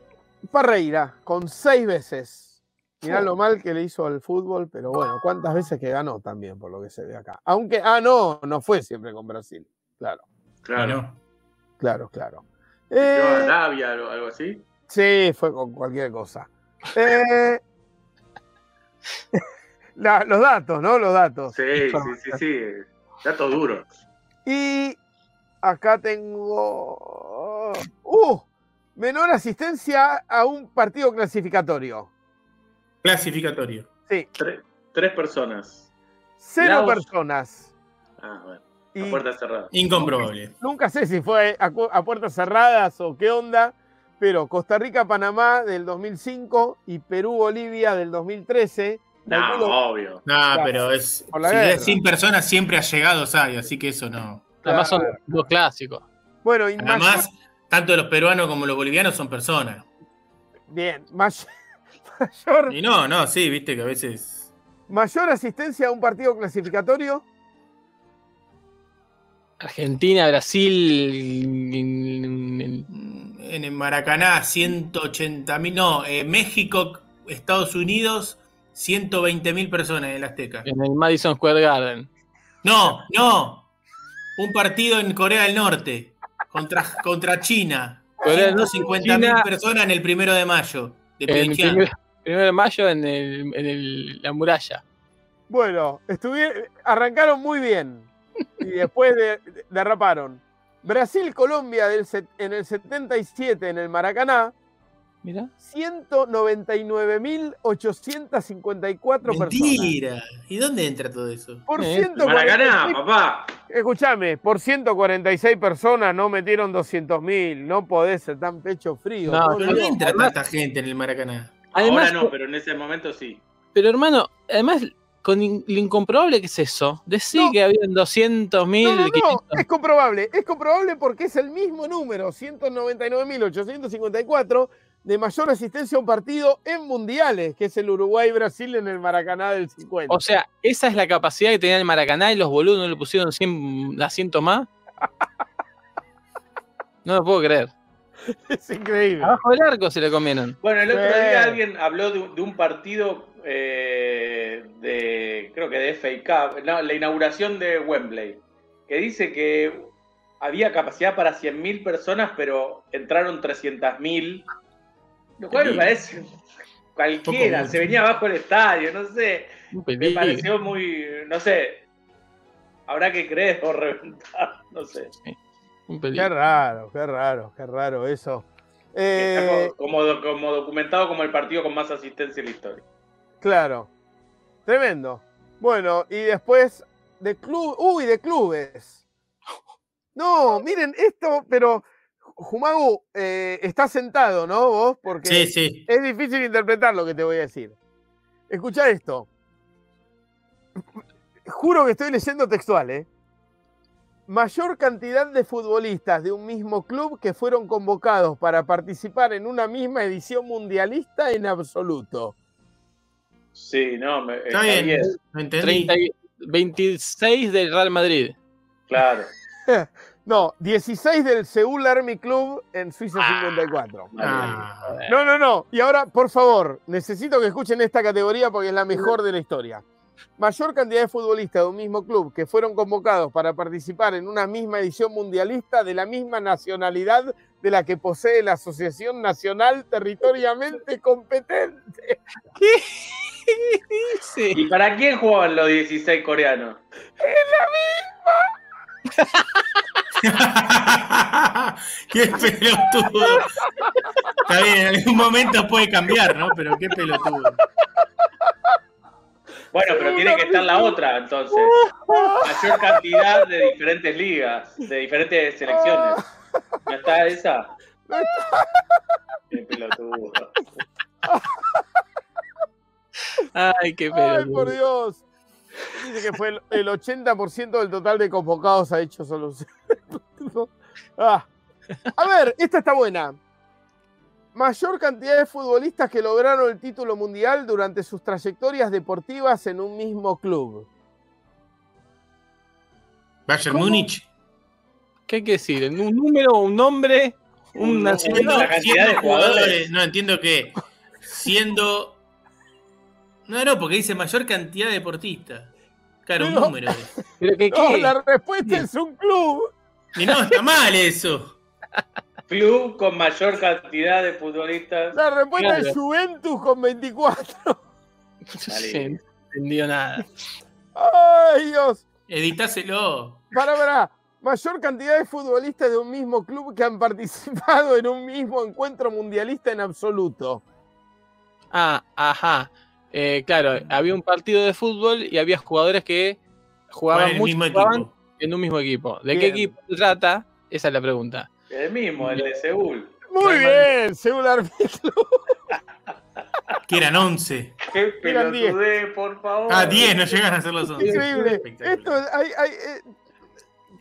Parreira, con seis veces. Mirá lo mal que le hizo al fútbol, pero bueno, cuántas veces que ganó también, por lo que se ve acá. Aunque, ah, no, no fue siempre con Brasil. Claro, Claro. Bueno, claro, claro. ¿Lleva Eh, Arabia o algo así? sí, fue con cualquier cosa. Eh, la- los datos, ¿no? Los datos. Sí, sí, sí, sí. Datos duros. Y acá tengo. ¡Uh! Menor asistencia a un partido clasificatorio. clasificatorio. Sí, Tres, tres personas. cero Laos. personas. Ah, bueno. Y A puerta cerrada. Incomprobable. nunca sé si fue a, a puertas cerradas o qué onda, pero Costa Rica-Panamá del 2005 y Perú-Bolivia del 2013. No, Calculo- obvio. No, pero es. Si es 100 personas, siempre allegados hay, así que eso no. Además son dos clásicos. Bueno, y Además, mayor- tanto los peruanos como los bolivianos son personas. bien, may- mayor, Y no, no, sí, viste que a veces. mayor asistencia a un partido clasificatorio. Argentina, Brasil. En el Maracaná, 180 mil. No, eh, México, Estados Unidos, 120 mil personas en el Azteca. En el Madison Square Garden. No, no. Un partido en Corea del Norte contra, contra China. Corea del Norte, 150 mil China. personas en el primero de mayo. De En el primero de mayo en, el- en el- la muralla. Bueno, estuvieron, arrancaron muy bien y después de- de- derraparon. Brasil-Colombia del set- en el 77 en el Maracaná. 199.854 personas. Mentira. ¿Y dónde entra todo eso? Por Eh, 146, Maracaná, papá. escuchame, por 146 personas no metieron 200.000. No podés ser tan pecho frío. No, ¿Pero dónde entra tanta gente en el Maracaná? Además, Ahora no, pero en ese momento sí. pero hermano, además, con in- lo incomprobable que es eso. Decir No. que habían 200 mil. No, no, no, es comprobable. Es comprobable porque es el mismo número, 199.854, de mayor asistencia a un partido en mundiales, que es el Uruguay-Brasil en el Maracaná del 50. O sea, esa es la capacidad que tenía el Maracaná y los boludos no le pusieron 100 asientos más. No lo puedo creer. Es increíble. Abajo del arco se le comieron. Bueno, el otro día alguien habló de, un- de un partido eh, de, creo que de FA Cup, no, la inauguración de Wembley, que dice que había capacidad para 100.000 personas, pero entraron 300.000, lo cual me parece cualquiera, se venía abajo el estadio, no sé, Un me pareció muy, no sé, habrá que creer o reventar, no sé. Un Qué raro, qué raro, qué raro eso. Está Eh, co- como, do- como documentado como el partido con más asistencia en la historia. claro. Tremendo. Bueno, y después de club. Uy, de clubes. No, miren esto, pero Jumagu eh, está sentado, ¿no? Vos, porque Sí, sí. es difícil interpretar lo que te voy a decir. Escucha esto. Juro que estoy leyendo textual, ¿eh? Mayor cantidad de futbolistas de un mismo club que fueron convocados para participar en una misma edición mundialista en absoluto. Sí, no, me, Está bien. Lo entendí. 30 y- 26 del Real Madrid. Claro. No, 16 del Seúl Army Club en Suiza Ah. 54. Ah, No, no, no. Y ahora, por favor, necesito que escuchen esta categoría porque es la mejor de la historia. Mayor cantidad de futbolistas de un mismo club que fueron convocados para participar en una misma edición mundialista de la misma nacionalidad de la que posee la Asociación Nacional Territoriamente Competente. Sí. ¿Y para quién jugaban los 16 coreanos? qué pelotudo. Está bien, en algún momento puede cambiar, ¿no? Pero qué pelotudo. Bueno, pero tiene que estar la otra, entonces. Mayor cantidad de diferentes ligas, de diferentes selecciones. ¿No está esa? Qué pelotudo. Ay, qué ¡Ay, pedo. por Dios! Dice que fue el, el 80% del total de convocados ha hecho solución. Ah. A ver, esta está buena. Mayor cantidad de futbolistas que lograron el título mundial durante sus trayectorias deportivas en un mismo club. Bayern. Múnich. ¿Qué hay que decir? ¿Un número, un nombre, un nacional? La cantidad de jugadores. No, entiendo que siendo. No, no, porque dice mayor cantidad de deportistas. Claro, un número. ¿Pero qué, No, la respuesta es un club. Y no, está mal eso. Club con mayor cantidad de futbolistas. La respuesta es. Juventus con 24. Sí, no entendió nada. ¡Ay, Dios! Editáselo. Para, para. Mayor cantidad de futbolistas de un mismo club que han participado en un mismo encuentro mundialista en absoluto. Ah, ajá. Eh, claro, había un partido de fútbol y había jugadores que jugaban mucho mismo jugaban en un mismo equipo. ¿De qué equipo se trata? Esa es la pregunta. El mismo, el de Seúl. Muy bien, Seúl Club. Que eran 11. Qué pelotudez, por favor. Ah, 10, no llegan a ser los 11. Increíble. Esto, hay, hay, eh,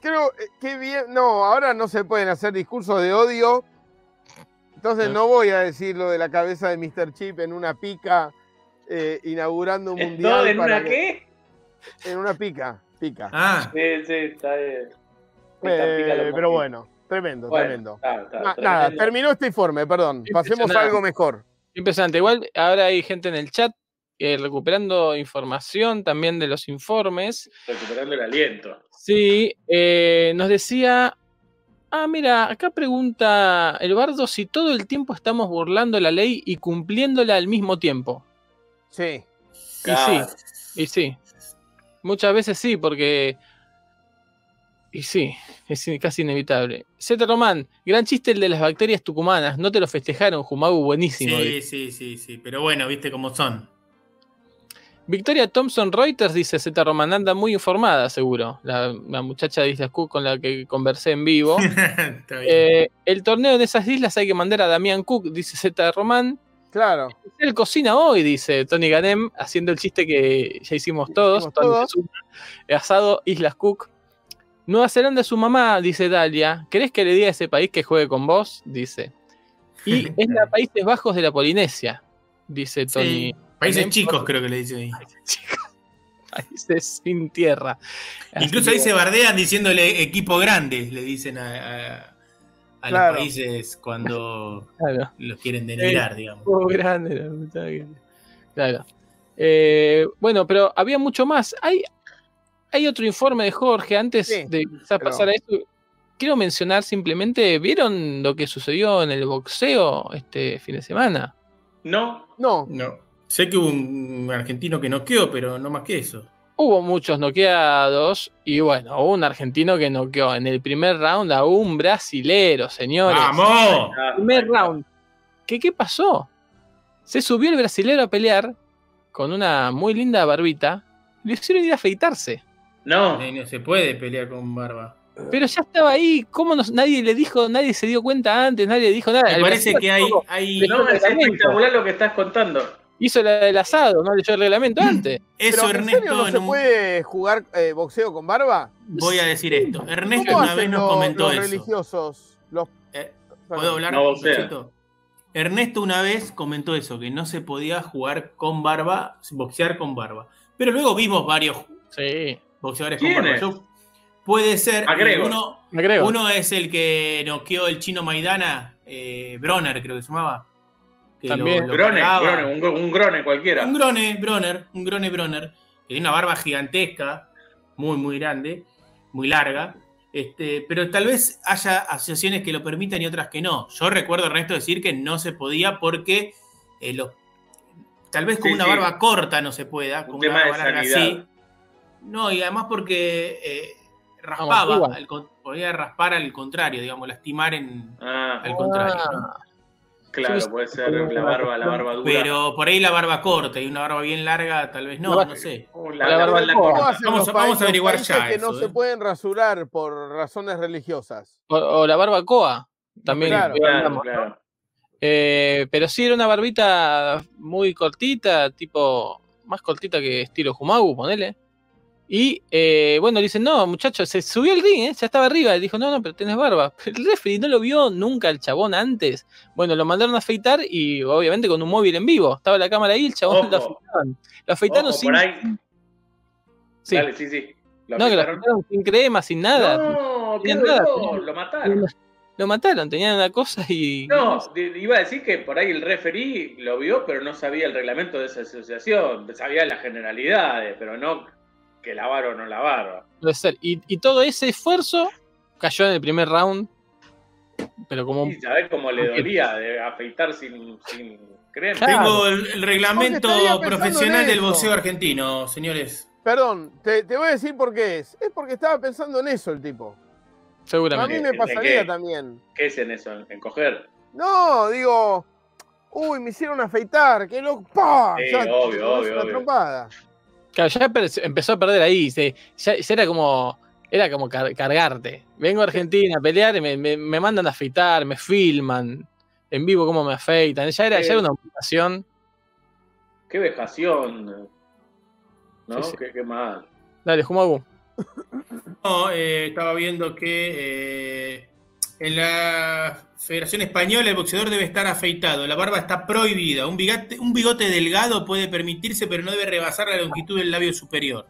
creo eh, que bien. No, ahora no se pueden hacer discursos de odio. Entonces no voy a decir lo de la cabeza de Mr. Chip en una pica eh, inaugurando un ¿En mundial. dónde? ¿En para una que- qué? En una pica, pica. Ah, Sí, sí, está bien. Pica, Eh, pero bueno, tremendo, Bueno, tremendo. está, está, Na- tremendo. nada, terminó este informe, perdón. Pasemos a algo mejor. Impresionante. Igual ahora hay gente en el chat eh, recuperando información también de los informes. Recuperando el aliento. Sí, eh, nos decía. Ah, mira, acá pregunta el bardo si todo el tiempo estamos burlando la ley y cumpliéndola al mismo tiempo. Sí. Y sí, y sí. Muchas veces sí, porque. Y sí, es casi inevitable. Z Román, gran chiste el de las bacterias tucumanas. No te lo festejaron, Jumagu, buenísimo. sí, sí, sí, sí. Pero bueno, viste cómo son. Victoria Thompson Reuters dice: Z Román anda muy informada, seguro. La, la muchacha de Islas Cook con la que conversé en vivo. Está bien. Eh, el torneo de esas islas hay que mandar a Damián Cook, dice Z Román. Claro. Él cocina hoy, dice Tony Ganem, haciendo el chiste que ya hicimos todos. Hicimos Tony asado Islas Cook. Nueva Zelanda es su mamá, dice Dalia. ¿Querés que le diga a ese país que juegue con vos? Dice. Y es la Países Bajos de la Polinesia, dice Tony. Sí. Países Ganem. chicos, creo que le dicen ahí. Países sin tierra. Así Incluso que ahí se bardean diciéndole equipo grande, le dicen a, a- a Claro. los países cuando Claro. los quieren denigrar, digamos. Oh, grande la puta que- Claro. Eh, bueno, pero había mucho más. Hay, hay otro informe de Jorge antes Sí, de quizás pero- pasar a eso. Quiero mencionar simplemente, ¿vieron lo que sucedió en el boxeo este fin de semana? No, No, No. Sé que hubo un argentino que noqueó, pero no más que eso. Hubo muchos noqueados y bueno, hubo un argentino que noqueó en el primer round a un brasilero, señores. ¡Vamos! Primer round. ¿Qué, ¿Qué pasó? Se subió el brasilero a pelear con una muy linda barbita. Le hicieron ir a afeitarse. No, No se puede pelear con barba. Pero ya estaba ahí. ¿Cómo nos- nadie le dijo, nadie se dio cuenta antes, nadie le dijo nada? Me parece que hay, hay no, es espectacular lo que estás contando. Hizo la del asado, no leyó el reglamento antes. eso, pero ¿en Ernesto. serio no en se un- puede jugar eh, boxeo con barba? Voy a decir esto. Ernesto ¿Cómo una vez nos los, comentó los eso. religiosos? Los, Eh, ¿Puedo hablar? No. Luchito? Ernesto una vez comentó eso, que no se podía jugar con barba, boxear con barba. Pero luego vimos varios Sí, boxeadores con ¿Quién barba. Yo- puede ser. McGregor. Uno, uno es el que noqueó el chino Maidana, eh, Bronner, creo que se llamaba. Que También. Grone, cargaba. Grone, un, gro- un grone cualquiera. Un Grone, Bronner, un Grone Bronner, que tiene una barba gigantesca, muy, muy grande, muy larga. Este, pero tal vez haya asociaciones que lo permitan y otras que no. Yo recuerdo Ernesto decir que no se podía porque eh, los- tal vez con Sí, una sí. barba corta no se pueda, con Un una tema de barba larga sanidad. sí. No, y además porque eh, raspaba, al con- podía raspar al contrario, digamos, lastimar en, Ah, al contrario. ¿no? Claro, sí, puede ser la barba, la barba dura. Pero por ahí la barba corta y una barba bien larga, tal vez no, barba- no sé. Oh, la la, la barba espalda corta. ¿Cómo corta. hacen Vamos a- vamos a averiguar ya que eso, no eh? se pueden rasurar por razones religiosas? o, o la barbacoa. También. Claro, Claro, hablamos, ¿no? claro. Eh, pero sí era una barbita muy cortita, tipo más cortita que estilo Humagu, ponele. Y eh, bueno, dicen, no, muchachos, se subió el ring, ¿eh? ya estaba arriba. Y dijo, no, no, pero tenés barba. El referee no lo vio nunca el chabón antes. Bueno, lo mandaron a afeitar y obviamente con un móvil en vivo. Estaba la cámara ahí, el chabón lo Ojo. afeitaron. Lo afeitaron Ojo, sin. por ahí. sí. Dale, sí, sí. ¿Lo no, que lo afeitaron? sin crema, sin nada. No, qué nada, tenían- lo mataron. Lo mataron, tenían una cosa y. No, iba a decir que por ahí el referí lo vio, pero no sabía el reglamento de esa asociación. Sabía las generalidades, pero no que lavar o no lavar. Puede ser. Y, y todo ese esfuerzo cayó en el primer round. Pero como Y sabés cómo le dolía de afeitar sin, sin crema. Claro. Tengo el, el reglamento profesional del boxeo argentino, señores. Perdón, te, te voy a decir por qué es. Es porque estaba pensando en eso el tipo. A mí seguramente. me ¿De pasaría qué? también. ¿Qué es en eso? ¿En, en coger? No, digo, uy, me hicieron afeitar, qué loco. ¡Pah! Sí, Ya, obvio, obvio, una obvio. trompada. Claro, ya empezó a perder ahí. se- ya, ya era como. Era como car- cargarte. Vengo a Argentina a pelear y me, me- me mandan a afeitar, me filman en vivo cómo me afeitan. Ya era, ya era una obligación. Qué vejación. ¿No? Sí, sí. Qué, qué mal. Dale, Jumagu. No, eh, estaba viendo que eh, en la Federación Española el boxeador debe estar afeitado, la barba está prohibida. Un bigote, un bigote delgado puede permitirse, pero no debe rebasar la longitud del labio superior.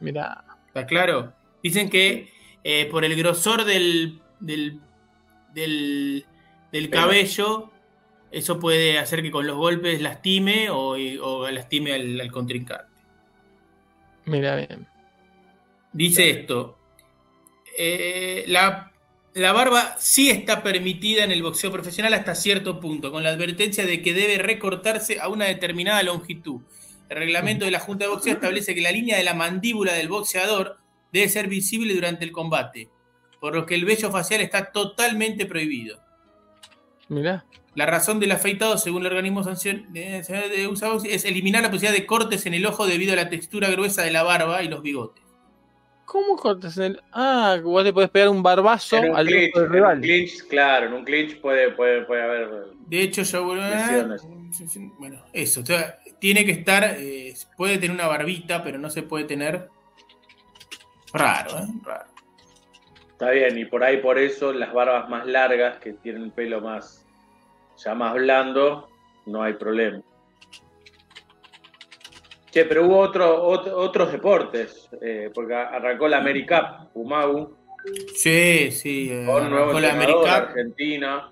Mira. ¿Está claro? Dicen que eh, por el grosor del, del, del, del cabello, eso puede hacer que con los golpes lastime o, o lastime al, al contrincante. Mira bien. Dice esto. eh, la, la barba sí está permitida en el boxeo profesional hasta cierto punto, con la advertencia de que debe recortarse a una determinada longitud. El reglamento de la Junta de Boxeo establece que la línea de la mandíbula del boxeador debe ser visible durante el combate, por lo que el vello facial está totalmente prohibido. Mira. La razón del afeitado, según el organismo de, de USA, es eliminar la posibilidad de cortes en el ojo debido a la textura gruesa de la barba y los bigotes. ¿Cómo cortas en el.? Ah, vos le podés pegar un barbazo En un, al clinch, en un rival. clinch, claro, en un clinch puede, puede, puede haber. De hecho, yo. Lesiones. Bueno, eso. o sea, tiene que estar. eh, puede tener una barbita, pero no se puede tener. Raro, ¿eh? Raro. Está bien, y por ahí por eso las barbas más largas, que tienen el pelo más ya más blando, no hay problema. Che, pero hubo otro, otro- otros deportes, eh, porque arrancó la AmeriCup, Umagu, Sí, sí. eh, Con nuevo arrancó la. Argentina.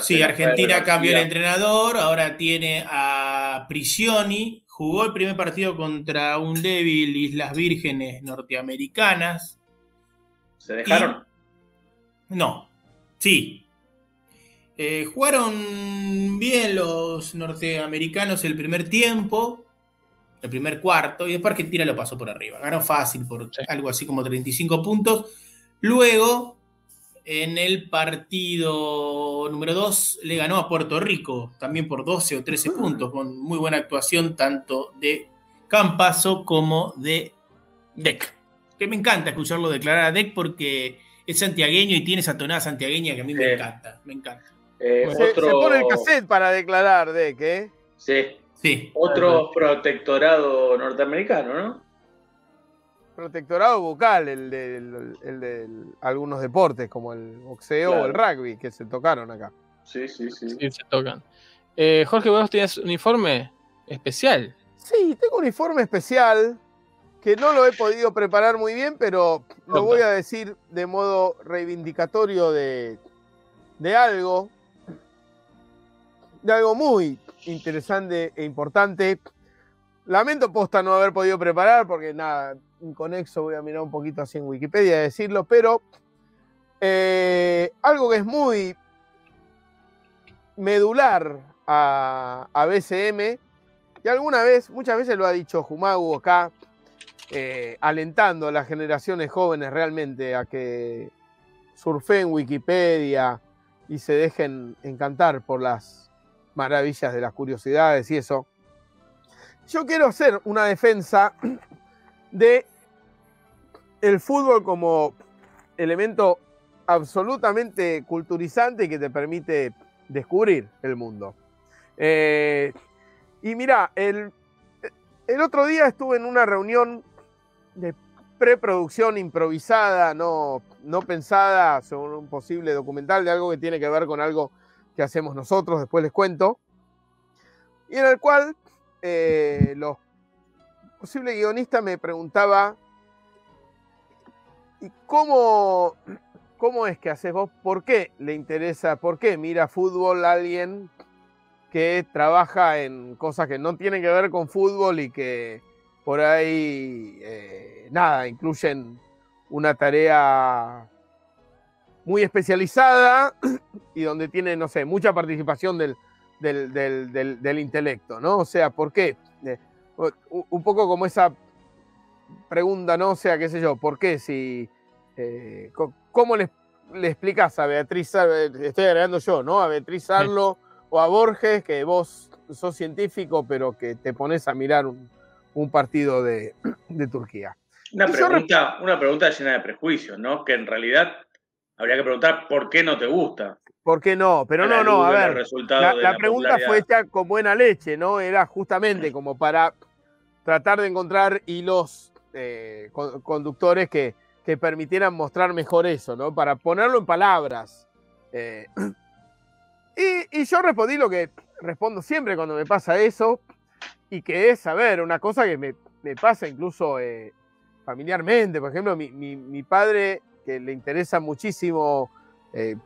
Sí, Argentina cambió el entrenador, ahora tiene a Prisioni, jugó el primer partido contra un débil Islas Vírgenes norteamericanas. ¿Se dejaron? No, sí. Eh, jugaron bien los norteamericanos el primer tiempo, el primer cuarto, y después Argentina lo pasó por arriba. Ganó fácil por Sí. algo así como 35 puntos. Luego, en el partido número 2, le ganó a Puerto Rico, también por 12 o 13 puntos, con muy buena actuación tanto de Campazo como de Deck. Que me encanta escucharlo declarar a Deck porque es santiagueño y tiene esa tonada santiagueña que a mí me encanta. Me encanta. Eh, Se, otro, se pone el cassette para declarar de que. Sí, Sí. otro protectorado norteamericano, ¿no? Protectorado bucal, el de, el, el de algunos deportes, como el boxeo Claro. o el rugby, que se tocaron acá. Sí, sí, sí. Sí, se tocan. Eh, Jorge, vos tienes un informe especial. Sí, tengo un informe especial que no lo he podido preparar muy bien, pero lo voy a decir de modo reivindicatorio de, de algo, de algo muy interesante e importante. Lamento posta no haber podido preparar porque nada, inconexo, voy a mirar un poquito así en Wikipedia y decirlo, pero eh, algo que es muy medular a, a BCM, y alguna vez, muchas veces lo ha dicho Jumagu acá, eh, alentando a las generaciones jóvenes realmente a que surfeen Wikipedia y se dejen encantar por las maravillas de las curiosidades y eso. Yo quiero hacer una defensa de el fútbol como elemento absolutamente culturizante que te permite descubrir el mundo. Eh, y mira, el, el otro día estuve en una reunión de preproducción improvisada, no, no pensada sobre un posible documental de algo que tiene que ver con algo que hacemos nosotros, después les cuento, y en el cual eh, los posible guionista me preguntaba, ¿y cómo, cómo es que haces vos? ¿Por qué le interesa? ¿Por qué mira fútbol a alguien que trabaja en cosas que no tienen que ver con fútbol y que por ahí, eh, nada, incluyen una tarea muy especializada y donde tiene, no sé, mucha participación del, del, del- del- intelecto, ¿no? O sea, ¿por qué? Eh, un poco como esa pregunta, ¿no? O sea, qué sé yo, ¿por qué si... eh, ¿Cómo le, le explicás a Beatriz, estoy agregando yo, ¿no? A Beatriz Arlo o a Borges, que vos sos científico, pero que te pones a mirar un, un partido de, de Turquía. Una pregunta, una pregunta llena de prejuicios, ¿no? Que en realidad habría que preguntar por qué no te gusta. ¿Por qué no? Pero no, no, a ver. La, pregunta fue hecha con buena leche, ¿no? Era justamente como para tratar de encontrar hilos eh, con- conductores que, que permitieran mostrar mejor eso, ¿no? Para ponerlo en palabras. Eh, y, y yo respondí lo que respondo siempre cuando me pasa eso, y que es, a ver, una cosa que me, me pasa incluso eh, familiarmente. Por ejemplo, mi, mi- mi padre, que le interesa muchísimo eh,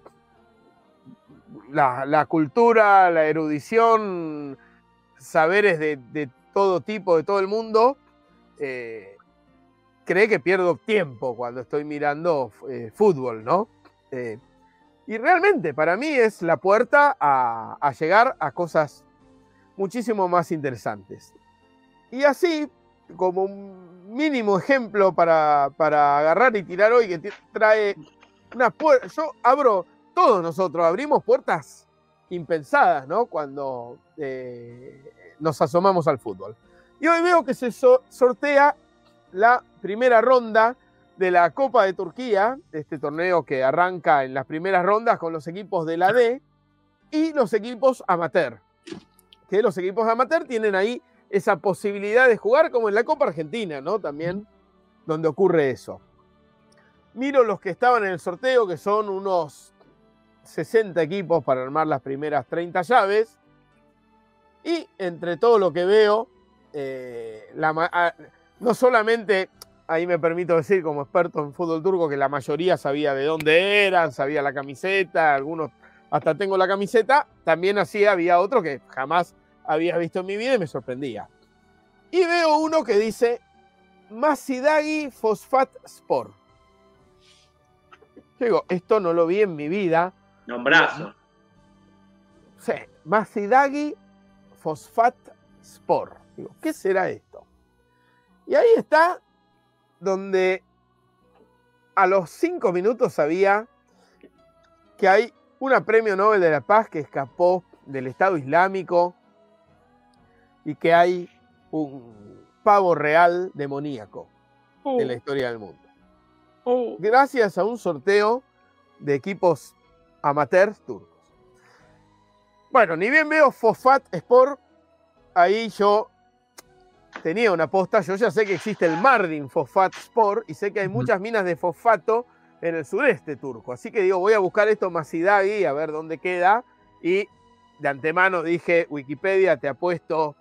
la, la cultura, la erudición, saberes de, de todo tipo, de todo el mundo, eh, cree que pierdo tiempo cuando estoy mirando eh, fútbol, ¿no? Eh, y realmente para mí es la puerta a, a llegar a cosas muchísimo más interesantes. Y así, como un mínimo ejemplo para, para agarrar y tirar hoy, que trae una puerta, yo abro todos nosotros abrimos puertas impensadas, ¿no? Cuando eh, nos asomamos al fútbol. Y hoy veo que se so- sortea la primera ronda de la Copa de Turquía, este torneo que arranca en las primeras rondas con los equipos de la D y los equipos amateur. Que los equipos amateur tienen ahí esa posibilidad de jugar como en la Copa Argentina, ¿no? También donde ocurre eso. Miro los que estaban en el sorteo, que son unos 60 equipos para armar las primeras 30 llaves. Y entre todo lo que veo, eh, ah, no solamente ahí me permito decir como experto en fútbol turco que la mayoría sabía de dónde eran, sabía la camiseta, algunos hasta tengo la camiseta, también así había otro que jamás había visto en mi vida y me sorprendía. Y veo uno que dice Masidagi Fosfat Sport. Yo digo, esto no lo vi en mi vida. Nombrazo. Sí, Masidagi Fosfat Sport. Digo, ¿qué será esto? Y ahí está donde a los cinco minutos sabía que hay una premio Nobel de la Paz que escapó del Estado Islámico y que hay un pavo real demoníaco en la historia del mundo. Oh. Gracias a un sorteo de equipos amateurs turcos. Bueno, ni bien veo Fosfat Sport, ahí yo tenía una posta, yo ya sé que existe el Mardin Fosfat Sport y sé que hay muchas minas de fosfato en el sudeste turco. Así que digo, voy a buscar esto Masidagi a ver dónde queda. Y de antemano dije, Wikipedia, te apuesto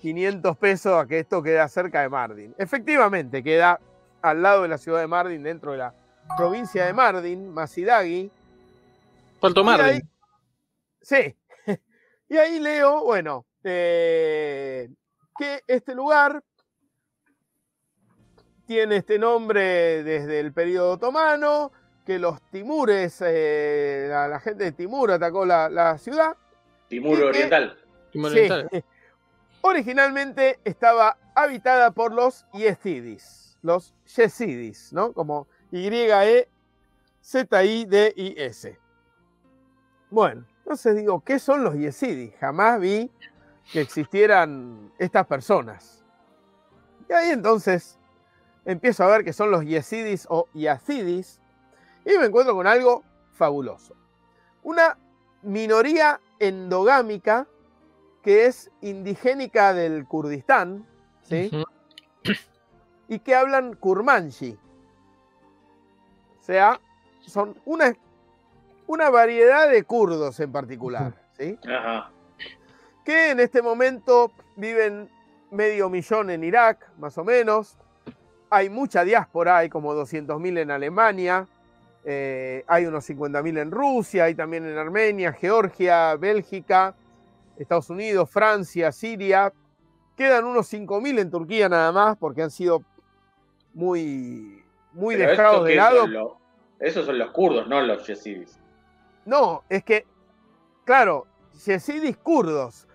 500 pesos a que esto queda cerca de Mardin. Efectivamente, queda al lado de la ciudad de Mardin, dentro de la provincia de Mardin, Masidagi. Puerto Mardin. ahí- sí. Y ahí leo, bueno, eh, que este lugar tiene este nombre desde el periodo otomano, que los timures, eh, la, la gente de Timur atacó la, la ciudad. Timur ¿Y qué? Oriental. Sí. Originalmente estaba habitada por los Yezidis, los Yezidis, ¿no? Como Y-E-Z-I-D-I-S. Bueno, entonces digo, ¿qué son los Yezidis? Jamás vi que existieran estas personas. Y ahí entonces empiezo a ver que son los Yezidis o Yazidis y me encuentro con algo fabuloso. Una minoría endogámica que es indigénica del Kurdistán, ¿sí? Y que hablan kurmanji. O sea, son una, una variedad de kurdos en particular, ¿sí? Ajá. que en este momento viven medio millón en Irak, más o menos. Hay mucha diáspora, hay como 200.000 en Alemania, eh, hay unos 50.000 en Rusia, hay también en Armenia, Georgia, Bélgica, Estados Unidos, Francia, Siria. Quedan unos 5.000 en Turquía nada más porque han sido muy, muy Pero dejados ¿esto de lado. son los- esos son los kurdos, no los yezidis. No, es que, claro, yezidis kurdos.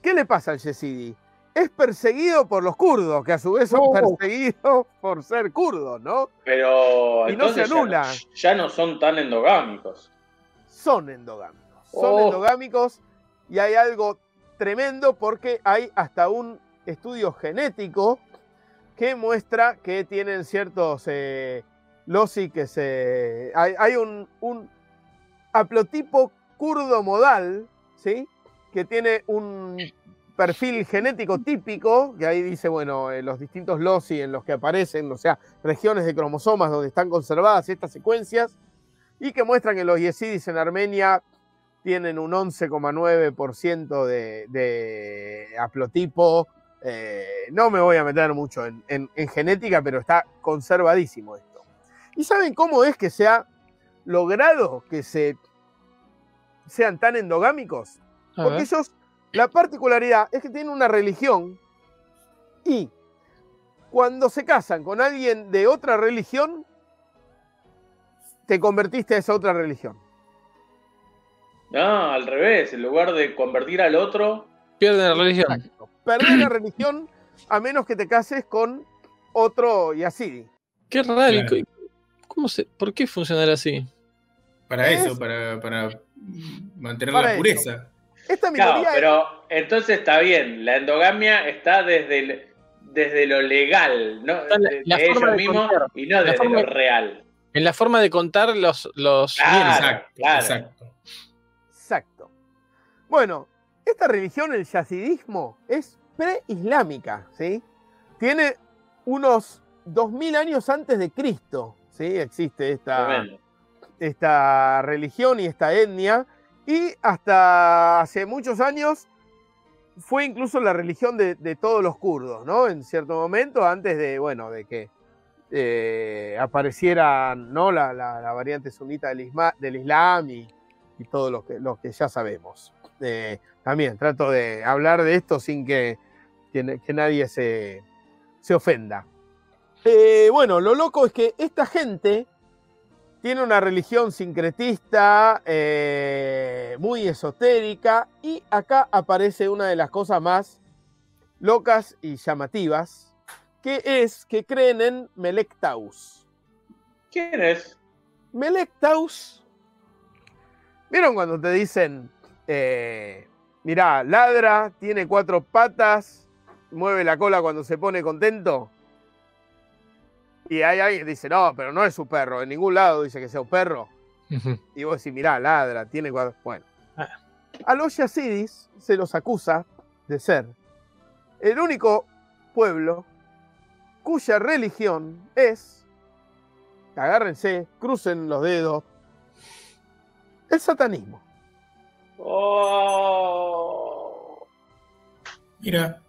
¿Qué le pasa al yezidi? Es perseguido por los kurdos, que a su vez son Oh. perseguidos por ser kurdos, ¿no? Pero Y no se entonces ya anula. Ya, no son tan endogámicos. Son endogámicos. Son Oh. endogámicos y hay algo tremendo porque hay hasta un estudio genético que muestra que tienen ciertos eh, que se... Hay, hay un, un haplotipo kurdo modal, ¿sí? Que tiene un perfil genético típico, que ahí dice, bueno, eh, los distintos loci en los que aparecen, o sea, regiones de cromosomas donde están conservadas estas secuencias, y que muestran que los yezidis en Armenia tienen un 11,9% de, de haplotipo. Eh, no me voy a meter mucho en, en- en genética, pero está conservadísimo esto. ¿Y saben cómo es que se ha logrado que se, sean tan endogámicos? Porque ellos, la particularidad es que tienen una religión y cuando se casan con alguien de otra religión, te convertiste a esa otra religión. No, al revés. En lugar de convertir al otro, Pierden la religión. Exacto. Perdés la religión a menos que te cases con otro yazidi. Qué raro. ¿y Claro. co- ¿Cómo se, ¿Por qué funcionará así? Para Es- eso, para, para mantener Para la eso. pureza. Esta Claro, pero entonces está bien, la endogamia está desde, el- desde lo legal, ¿no? Está la- de, la de forma ellos de mismos contar. y no La desde forma lo de- real. En la forma de contar los, los Claro. bienes. Exacto, claro. Exacto. Bueno, esta religión, el yazidismo, es preislámica, ¿sí? Tiene unos 2000 años antes de Cristo, ¿sí? Existe esta, Tremendo. esta religión y esta etnia, y hasta hace muchos años fue incluso la religión de, de todos los kurdos, ¿no? En cierto momento, antes de, bueno, de que eh, aparecieran ¿no? la, la- la variante sunita del, isma- del Islam y, y todo lo que, lo que ya sabemos. Eh, también trato de hablar de esto sin que, que, que nadie se, se ofenda. Eh, bueno, lo loco es que esta gente tiene una religión sincretista, eh, muy esotérica, y acá aparece una de las cosas más locas y llamativas, que es que creen en Melectaus. ¿Quién es? Melectaus, ¿vieron cuando te dicen, eh, mirá, ladra, tiene cuatro patas, mueve la cola cuando se pone contento? Y hay alguien que dice, no, pero no es su perro, en ningún lado dice que sea un perro. Y vos decís, mirá, ladra, tiene cuatro... Bueno. Ah. A los yazidis se los acusa de ser el único pueblo cuya religión es, agárrense, crucen los dedos, el satanismo. Oh. Mira,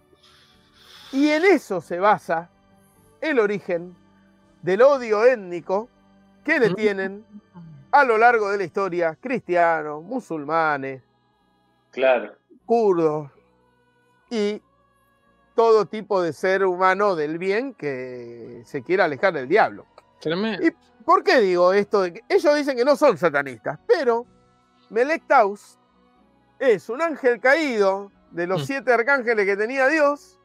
Y en eso se basa el origen del odio étnico que le tienen a lo largo de la historia cristianos, musulmanes, Claro. kurdos y todo tipo de ser humano del bien que se quiera alejar del diablo. Tremendo. ¿Y por qué digo esto? de que ellos dicen que no son satanistas, pero Melectaus es un ángel caído de los Mm. siete arcángeles que tenía Dios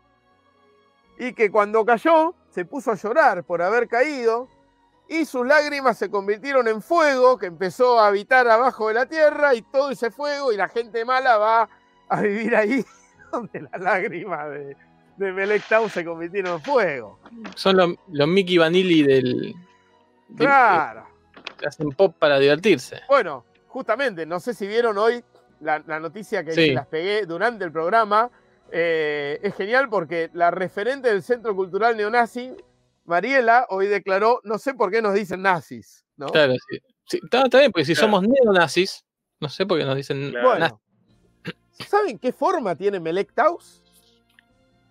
y que cuando cayó se puso a llorar por haber caído y sus lágrimas se convirtieron en fuego que empezó a habitar abajo de la tierra y todo ese fuego y la gente mala va a vivir ahí donde las lágrimas de, de Melectaus se convirtieron en fuego. Son los, los Mickey Vanilli del. del- Claro. que hacen pop para divertirse. Bueno, justamente, no sé si vieron hoy la, la noticia que Sí. se las pegué durante el programa. eh, es genial porque la referente del Centro Cultural Neonazi, Mariela, hoy declaró, no sé por qué nos dicen nazis, ¿no? Claro, sí. Sí, está, está bien, porque si Claro. somos neonazis, no sé por qué nos dicen Claro. nazis. Bueno, ¿saben qué forma tiene Melectaus?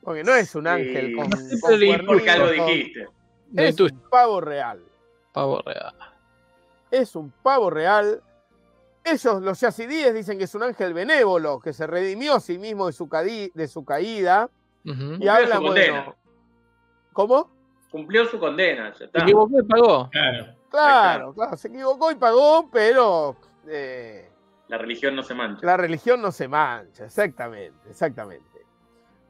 Porque no es un ángel Sí. con, No sé, con pero ¿y ¿Y por qué algo cuernitos, con- dijiste? De Es un pavo real. pavo real. Es un pavo real. Ellos, los yazidíes, dicen que es un ángel benévolo, que se redimió a sí mismo de su, de su caída. Y Cumplió hablan, su condena. bueno. ¿Cómo? Cumplió su condena. Ya Se equivocó y pagó. claro. Claro, claro, se equivocó y pagó, pero eh, La religión no se mancha. la religión no se mancha, exactamente, exactamente.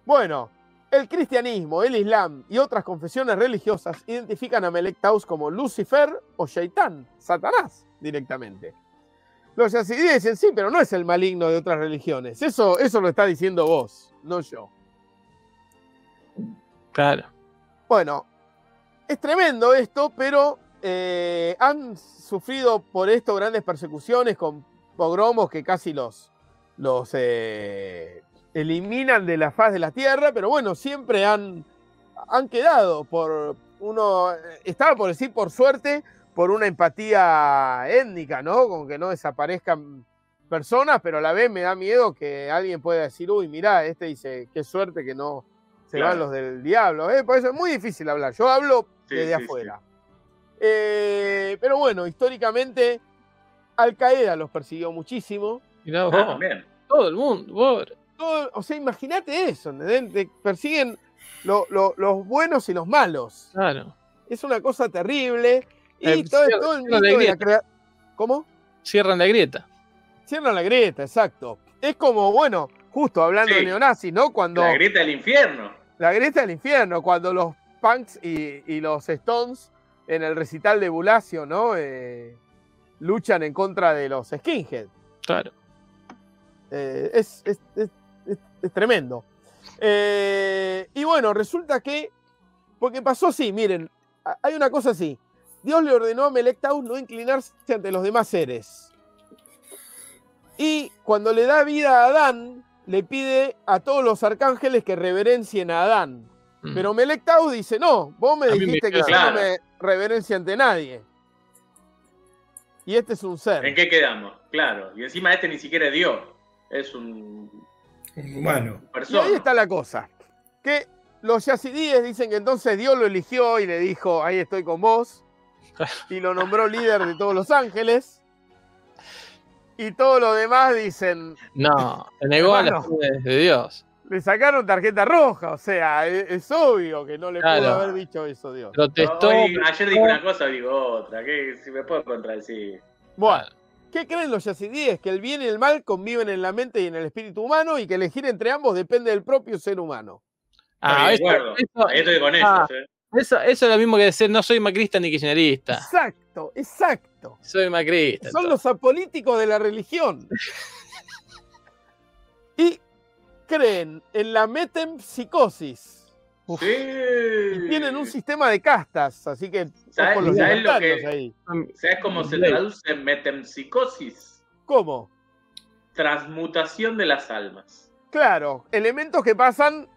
Bueno, el cristianismo, el islam y otras confesiones religiosas identifican a Melectaus como Lucifer o Shaitán, Satanás, directamente. Los yazidíes dicen, sí, pero no es el maligno de otras religiones. Eso, eso lo está diciendo vos, no yo. Claro. Bueno, es tremendo esto, pero eh, han sufrido por esto grandes persecuciones con pogromos que casi los, los eh, eliminan de la faz de la tierra, pero bueno, siempre han, han quedado por uno, estaba por decir por suerte, por una empatía étnica, ¿no? Con que no desaparezcan personas, pero a la vez me da miedo que alguien pueda decir, uy, mirá, este dice, qué suerte que no se van los del diablo. ¿eh? Por eso es muy difícil hablar. Yo hablo Sí, desde sí, afuera. Eh, pero bueno, históricamente Al Qaeda los persiguió muchísimo. Mirá Ah, vos. también. todo el mundo. pobre. Todo- o sea, imagínate eso, ¿entendés? Te persiguen lo- lo- los buenos y los malos. Claro. Es una cosa terrible. Y Eh, todo, el de la crea- ¿Cómo? Cierran la grieta. Cierran la grieta, exacto. Es como, bueno, justo hablando Sí. de neonazis, ¿no? Cuando La grieta del infierno. la grieta del infierno, cuando los punks y, y los stones en el recital de Bulacio, ¿no? Eh, luchan en contra de los skinheads. Claro. Eh, es, es- es- es- es tremendo. Eh, y bueno, resulta que, porque pasó así, miren, hay una cosa así. Dios le ordenó a Melectaus no inclinarse ante los demás seres. Y cuando le da vida a Adán, le pide a todos los arcángeles que reverencien a Adán. Mm. Pero Melectaus dice, no, vos me A mí me dijiste que yo no claro. me reverencia ante nadie. Y este es un ser. ¿En qué quedamos? Claro. Y encima este ni siquiera es Dios. Es un Un humano. Y persona. ahí está la cosa. Que los yazidíes dicen que entonces Dios lo eligió y le dijo, ahí estoy con vos, y lo nombró líder de todos los ángeles. Y todos los demás dicen, No, se negó a las de Dios. le sacaron tarjeta roja, o sea, e- es, obvio que no le pudo Claro. haber dicho eso Dios. Protestó. Hoy- ayer dije una cosa, digo otra. ¿Qué? Si me puedo contradecir. Bueno, ¿qué creen los yazidíes? Que el bien y el mal conviven en la mente y en el espíritu humano y que elegir entre ambos depende del propio ser humano. Ah, Estoy de eso, acuerdo. eso- Ahí estoy con ellos, ah. eh. Eso- eso es lo mismo que decir no soy macrista ni kirchnerista. Exacto, exacto. Soy macrista. Son los apolíticos de la religión. y creen en la metempsicosis. Uf, Sí. y tienen un sistema de castas, así que ¿Sabes- ojo los sabes lo que- ahí. ¿Sabes cómo se traduce metempsicosis? ¿Cómo? Transmutación de las almas. Claro, elementos que pasan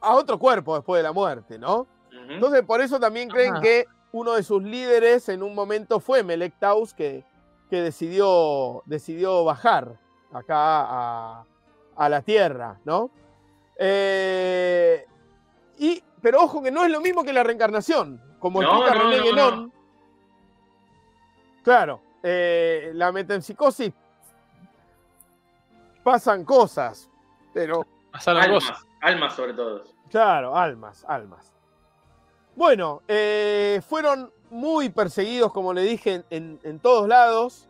a otro cuerpo después de la muerte, ¿no? Entonces, por eso también creen Ajá. que uno de sus líderes en un momento fue Melek Taus, que, que decidió, decidió bajar acá a, a la tierra, ¿no? Eh, y, pero ojo que no es lo mismo que la reencarnación, como No, explica no, René no, Guénon. Claro, eh, la metempsicosis pasan cosas, pero cosas. almas, almas sobre todo. Claro, almas, almas. Bueno, eh, fueron muy perseguidos, como le dije, en, todos lados.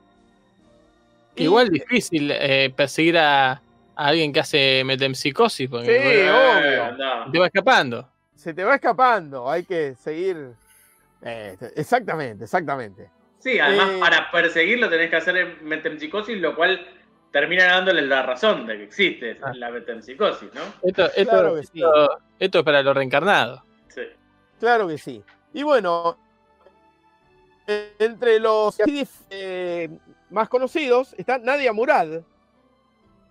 Y- Igual difícil eh, perseguir a, a alguien que hace metempsicosis porque Sí, Eh, obvio. andá. te va escapando. Se te va escapando, hay que seguir. eh, exactamente, exactamente. Sí, además Eh, para perseguirlo tenés que hacer en metempsicosis, lo cual termina dándole la razón de que existe Ah. la metempsicosis, ¿no? Esto, esto, Claro que sí. esto- esto es para los reencarnados. Claro que sí. Y bueno, entre los eh, más conocidos está Nadia Murad.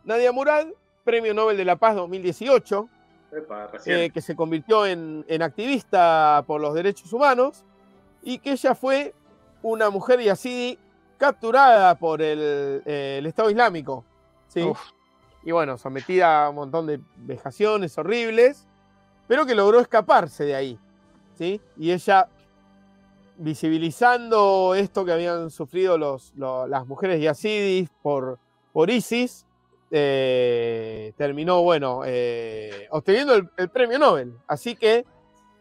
Nadia Murad, Premio Nobel de la Paz 2018. Epa, recién. eh, que se convirtió en, en activista por los derechos humanos y que ella fue una mujer yazidi capturada por el, eh, el Estado Islámico. ¿sí? Uf. Y bueno, sometida a un montón de vejaciones horribles, pero que logró escaparse de ahí. ¿Sí? Y ella, visibilizando esto que habían sufrido los, lo- las mujeres yazidis por, por ISIS, eh, terminó, bueno, eh, obteniendo el, el premio Nobel. Así que,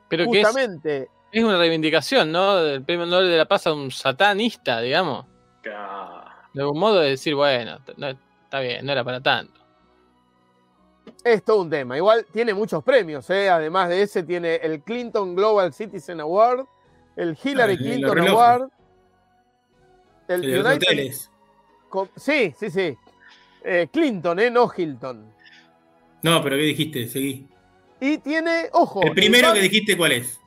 Pero que es, justamente, es una reivindicación, ¿no? Del premio Nobel de la Paz a un satanista, digamos. De algún modo de decir, bueno, no, está bien, no era para tanto. Es todo un tema. Igual tiene muchos premios, ¿eh? además de ese, tiene el Clinton Global Citizen Award, el Hillary Ah, Clinton. Award, el De los United Sí, sí, sí. Eh, Clinton, ¿eh? No Hilton. No, pero ¿qué dijiste? Seguí. Y tiene, ojo, El primero que dijiste, ¿cuál es?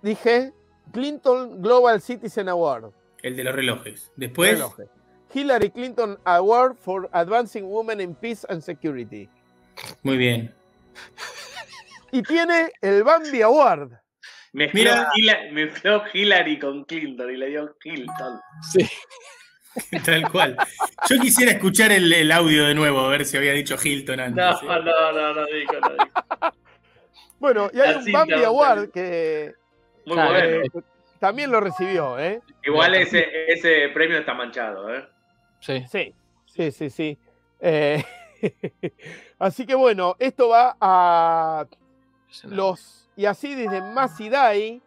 dije Clinton Global Citizen Award. El de los relojes. Después, Relojes. Hillary Clinton Award for Advancing Women in Peace and Security. muy bien. Y tiene el Bambi Award. mezcló, Mira. Mezcló Hillary con Clinton y le dio Clinton. Sí. Tal cual. Yo quisiera escuchar el, el audio de nuevo, a ver si había dicho Hilton antes. No, no, no, no digo, no digo. Bueno, y hay un Bambi. Award que Muy bueno. eh, también lo recibió, ¿eh? Igual ese, ese premio está manchado, ¿eh? Sí. Sí, sí, sí, sí. Eh, así que bueno, esto va a los Yazidis de Masidai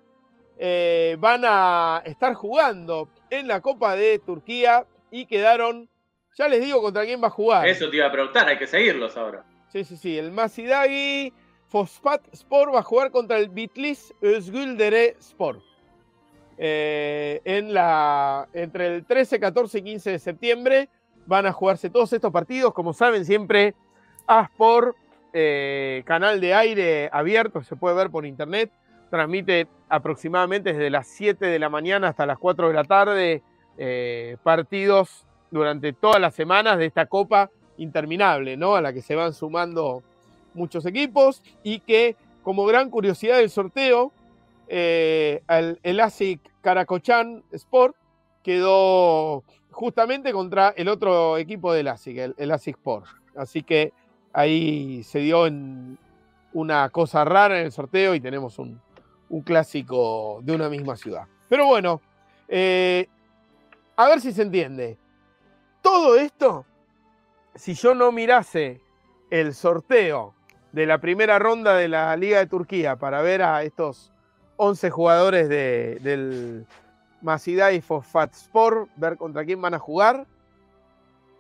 eh, van a estar jugando en la Copa de Turquía y quedaron, ya les digo contra quién va a jugar. Eso te iba a preguntar, hay que seguirlos ahora. Sí, sí, sí. El Masidagi Fosfat Sport va a jugar contra el Bitlis Özgüldere Sport. Eh, en la, entre el 13, 14 y 15 de septiembre van a jugarse todos estos partidos. Como saben, siempre Aspor, eh, canal de aire abierto, se puede ver por internet. Transmite aproximadamente desde las 7 de la mañana hasta las 4 de la tarde eh, partidos durante todas las semanas de esta copa interminable, ¿no? A la que se van sumando muchos equipos y que, como gran curiosidad del sorteo, el, el ASIC Caracochan Sport quedó justamente contra el otro equipo del ASIC, el, el ASIC Sport. Así que ahí se dio una cosa rara en el sorteo y tenemos un, un clásico de una misma ciudad. Pero bueno, eh, a ver si se entiende. Todo esto, si yo no mirase el sorteo de la primera ronda de la Liga de Turquía para ver a estos 11 jugadores de- del Masidai Sport, ver contra quién van a jugar,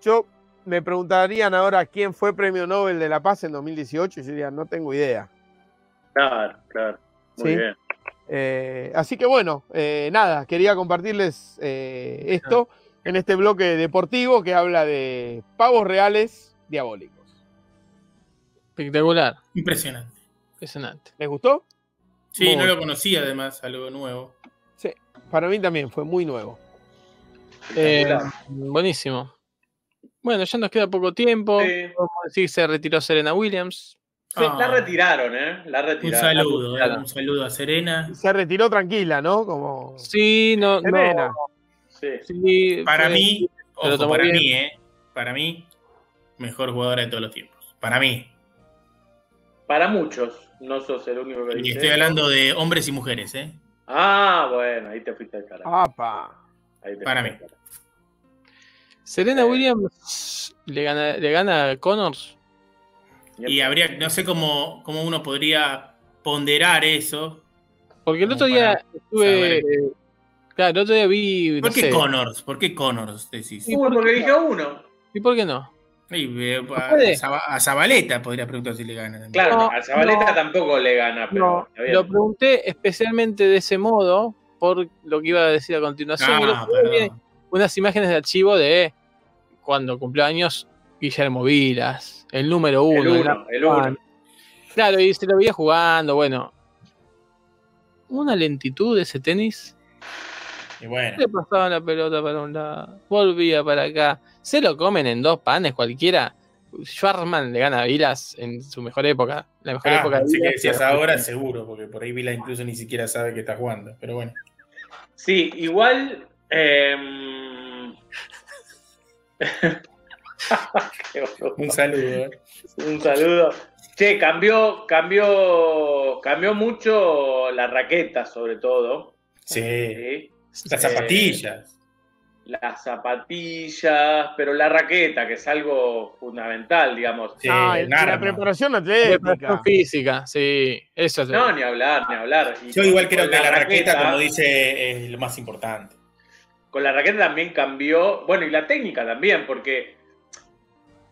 yo me preguntarían ahora quién fue premio Nobel de la Paz en 2018 y yo diría, no tengo idea. Claro, claro. Muy Sí. bien. Eh, así que bueno, eh, nada, quería compartirles eh, esto en este bloque deportivo que habla de pavos reales diabólicos. Espectacular, Impresionante. impresionante. ¿Les gustó? Sí, no lo conocía además, algo nuevo. Para mí también fue muy nuevo. Eh, buenísimo. Bueno, ya nos queda poco tiempo. Sí. Podemos decir que se retiró Serena Williams. Sí, Ah, la retiraron, ¿eh? La Un retiraron. saludo, eh, un saludo a Serena. Se retiró tranquila, ¿no? Como Sí, no, no. Serena. Sí. sí, Para fue- mí, ojo, para bien. mí, ¿eh? Para mí, mejor jugadora de todos los tiempos. Para mí. Para muchos, no sos el único que Y dice. estoy hablando de hombres y mujeres, ¿eh? Ah, bueno, ahí te fuiste al carajo. ¡Apa! Ahí te para mí. Serena Eh. Williams le gana, le gana a Connors. Y habría, no sé cómo, cómo uno podría ponderar eso. Porque el otro día estuve. eh, Claro, el otro día vi. ¿Por qué sé, Connors? ¿Por qué Connors decís? Sí. Porque dije uno. ¿Y por qué no? Y, eh, a, Zabaleta podría preguntar si le gana. también. Claro, No, a Zabaleta no. tampoco le gana, pero No, lo pregunté especialmente de ese modo por lo que iba a decir a continuación. Ah, unas imágenes de archivo de cuando cumplió años Guillermo Vilas, el número uno. el en uno, la- el uno. Claro, y se lo veía jugando, bueno. Una lentitud de ese tenis. Y bueno, Le pasaba la pelota para un lado, volvía para acá. Se lo comen en dos panes cualquiera. Schwarzman le gana a Vilas en su mejor época. La mejor ah, época de que Vilas, decías pero- ahora, seguro, porque por ahí Vila incluso ni siquiera sabe que está jugando. Pero bueno. Sí, igual. em. Un saludo. eh. Un saludo. Che, cambió, cambió, cambió mucho la raqueta, sobre todo. Sí. ¿sí? Las Eh, zapatillas. Las zapatillas, pero la raqueta, que es algo fundamental, digamos. Sí, Ah, la preparación atlética. física, sí. Eso es No, ni hablar, ni hablar. Y Yo igual creo que la raqueta, como dice, es lo más importante. con la raqueta también cambió, bueno, y la técnica también, porque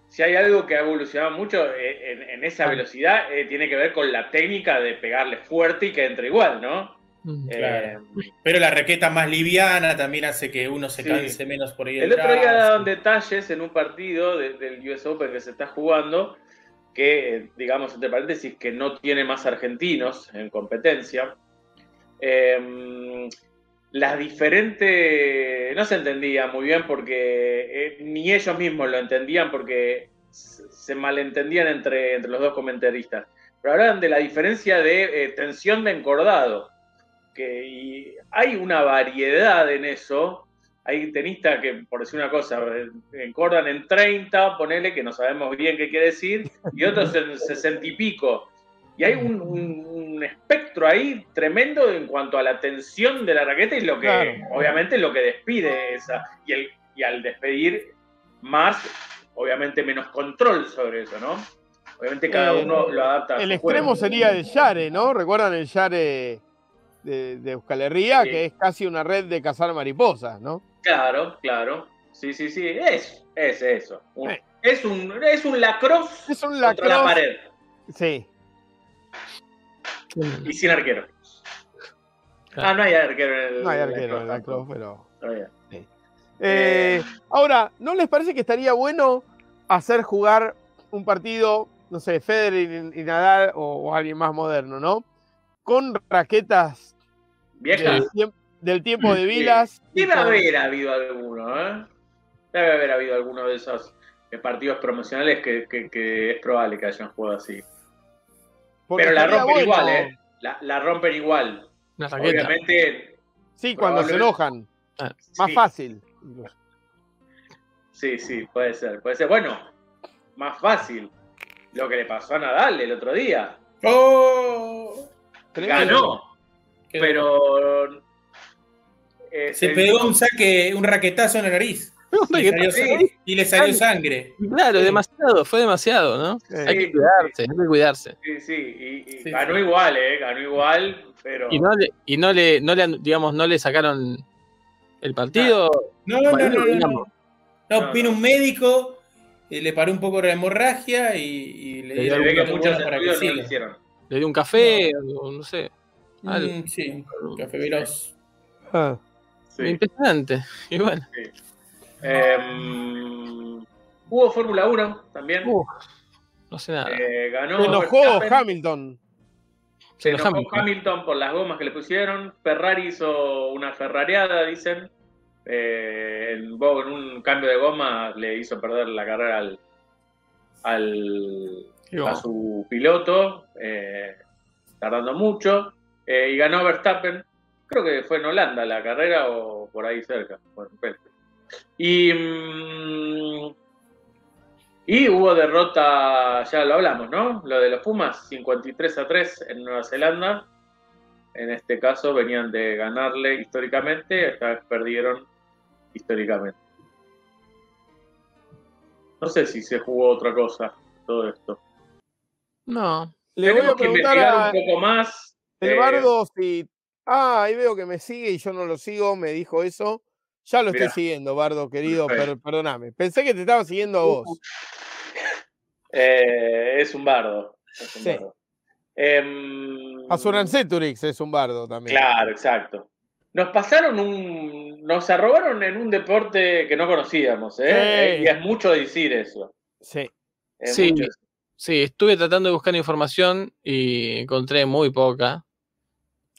si hay algo que ha evolucionado mucho eh, en, en esa velocidad, eh, tiene que ver con la técnica de pegarle fuerte y que entre igual, ¿no? Mm. Claro. Eh, Pero la raqueta más liviana también hace que uno se Sí. canse menos por ahí el otro día daban detalles en un partido de- del US Open que se está jugando, que, digamos, entre paréntesis, que no tiene más argentinos en competencia. Eh, las diferentes. No se entendía muy bien porque eh, ni ellos mismos lo entendían porque se se malentendían entre, entre los dos comentaristas. Pero hablaban de la diferencia de eh, tensión de encordado. Que, y hay una variedad en eso. Hay tenistas que, por decir una cosa, eh, encordan en 30, ponele, que no sabemos bien qué quiere decir, y otros en 60 y pico. Y hay un, un- un espectro ahí tremendo en cuanto a la tensión de la raqueta y lo que, Claro. obviamente, lo que despide esa. Y, el, y al despedir más, obviamente, menos control sobre eso, ¿no? Obviamente cada Eh, uno lo adapta. a El extremo juego. sería el Yare, ¿no? ¿Recuerdan el Yare de, de Euskal Herria? Sí. Que es casi una red de cazar mariposas, ¿no? Claro, claro. Sí, sí, sí. Es, es eso. Un- Eh. es, un, es un lacrosse Es un la pared. Sí. Y sin arquero. Ah, no hay arquero en el No hay arquero en el lacrosse pero. Eh. Eh. ahora, ¿no les parece que estaría bueno hacer jugar un partido, no sé, Federer y, y Nadal o, o alguien más moderno, ¿no? Con raquetas Vieja. del, tiemp- del tiempo de Vilas. Debe haber habido alguno, ¿eh? Debe haber habido alguno de esos eh, partidos promocionales que, que- que es probable que hayan jugado así. porque Pero la estaría rompen bueno. igual, ¿eh? La, la rompen igual. Obviamente. Sí, cuando se enojan. Ah, Más sí. fácil. Sí, sí, puede ser, puede ser. Bueno, más fácil. Lo que le pasó a Nadal el otro día. ¡Oh! Ganó, Qué- pero. eh, Se el- pegó un saque, un raquetazo en la nariz. Y le salió, Sí. sangre- y le salió sangre. Claro, Sí. demasiado, fue demasiado, ¿no? Sí. Hay que cuidarse, hay que cuidarse. Sí, sí, y, y Sí, ganó sí. igual, ¿eh? Ganó igual, pero. Y no le, y no le, no le, digamos, no le sacaron el partido. No, no, no, no, no. digamos. No, No, vino no. un médico, eh, le paró un poco la hemorragia y, y le que muchos para que no siga. hicieron. Le dio un café, no sé. Algo. Mm, sí, café veloz. Ah, Sí. Impresionante. Y bueno, Em, hubo Fórmula 1 también. uh, no sé nada. Eh, ganó. se enojó Verstappen. Hamilton. Se enojó enojó Hamilton. por las gomas que le pusieron. Ferrari hizo una ferrareada, dicen. Eh, en, un cambio de goma le hizo perder la carrera al, al- a su piloto, eh, tardando mucho. Eh, y ganó Verstappen. Creo que fue en Holanda la carrera o por ahí cerca. Depende. y, mm, y hubo derrota, ya lo hablamos, ¿no? Lo de los Pumas, 53 a 3 en Nueva Zelanda. En este caso venían de ganarle históricamente, esta vez perdieron históricamente. No sé si se jugó otra cosa todo esto. no. Le voy Tenemos a que preguntar investigar a un poco más. El eh, bardo si. Ah, ahí veo que me sigue y yo no lo sigo, me dijo eso. Ya lo estoy siguiendo, Bardo, querido, per- perdóname. Pensé que te estaba siguiendo a vos. eh, es un bardo. es un Sí. bardo. Azuranceturix es un bardo también. Claro, exacto. Nos pasaron un. Nos arrobaron en un deporte que no conocíamos, ¿eh? Sí. Y es mucho decir eso. Sí. Es Sí. mucho. Sí, estuve tratando de buscar información y encontré muy poca.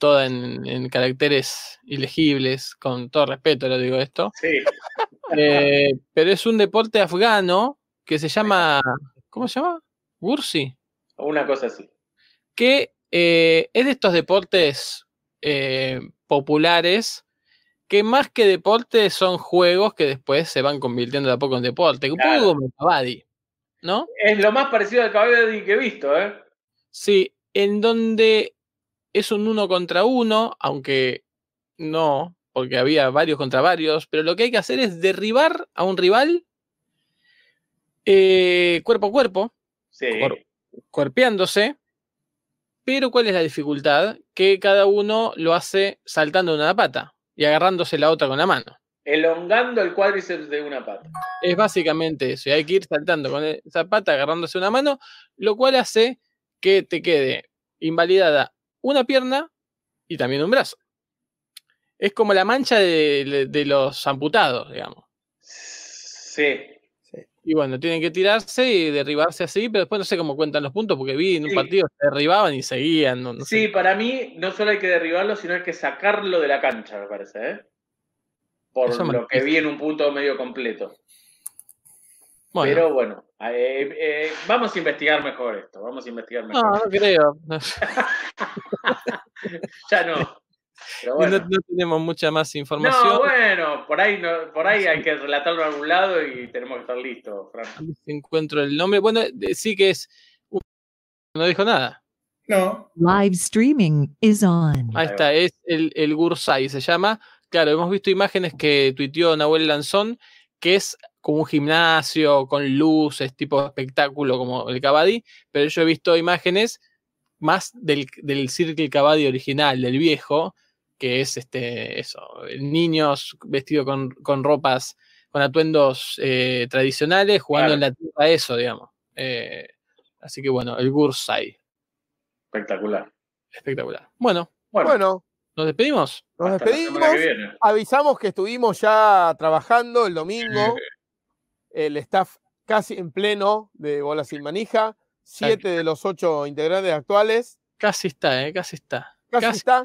Toda en, en caracteres ilegibles, con todo respeto lo digo esto. Sí. Eh, pero es un deporte afgano que se llama. ¿Cómo se llama? Gursi. Una cosa así. Que eh, es de estos deportes eh, populares que más que deportes son juegos que después se van convirtiendo de a poco en deporte. Un Claro. poco como el Kabaddi, ¿no? Es lo más parecido al cabello que he visto, ¿eh? Sí, en donde es un uno contra uno, aunque no, porque había varios contra varios, pero lo que hay que hacer es derribar a un rival eh, cuerpo a cuerpo, Sí. Cuerpeándose, pero ¿cuál es la dificultad? Que cada uno lo hace saltando de una pata y agarrándose la otra con la mano. Elongando el cuádriceps de una pata. Es básicamente eso, y hay que ir saltando con esa pata, agarrándose una mano, lo cual hace que te quede invalidada una pierna y también un brazo. Es como la mancha de, de los amputados, digamos. Sí. Y bueno, tienen que tirarse y derribarse así, pero después no sé cómo cuentan los puntos, porque vi en un Sí. partido se derribaban y seguían. No, no sé. Sí, para mí no solo hay que derribarlo, sino hay que sacarlo de la cancha, me parece, ¿eh? Por Eso me lo que vi en un punto medio completo. Bueno, Pero bueno, eh, eh, vamos a investigar mejor esto. Vamos a investigar mejor. no, no creo. Ya no. Pero bueno. no tenemos mucha más información. No, bueno, por ahí, no, por ahí hay que relatarlo a algún lado y tenemos que estar listos, Fran. Encuentro el nombre. Bueno, sí que es. No dijo nada. No, Live streaming is on. Ahí Ahí está, es el, el Gursai, se llama. Claro, hemos visto imágenes que tuiteó Nahuel Lanzón, que es como un gimnasio con luces, tipo espectáculo como el Kabaddi, pero yo he visto imágenes más del, del Circle Kabaddi original, del viejo, que es este, eso, niños vestidos con, con ropas, con atuendos eh, tradicionales, jugando Claro. en la tierra eso, digamos. Eh, así que bueno, el Gursai, Espectacular. espectacular. Bueno, Bueno, Bueno, ¿nos despedimos? nos hasta despedimos. que. Avisamos que estuvimos ya trabajando el domingo. El staff casi en pleno de Bola Sin Manija. Siete de los ocho integrantes actuales. Casi está, ¿eh? Casi está. Casi, Casi está.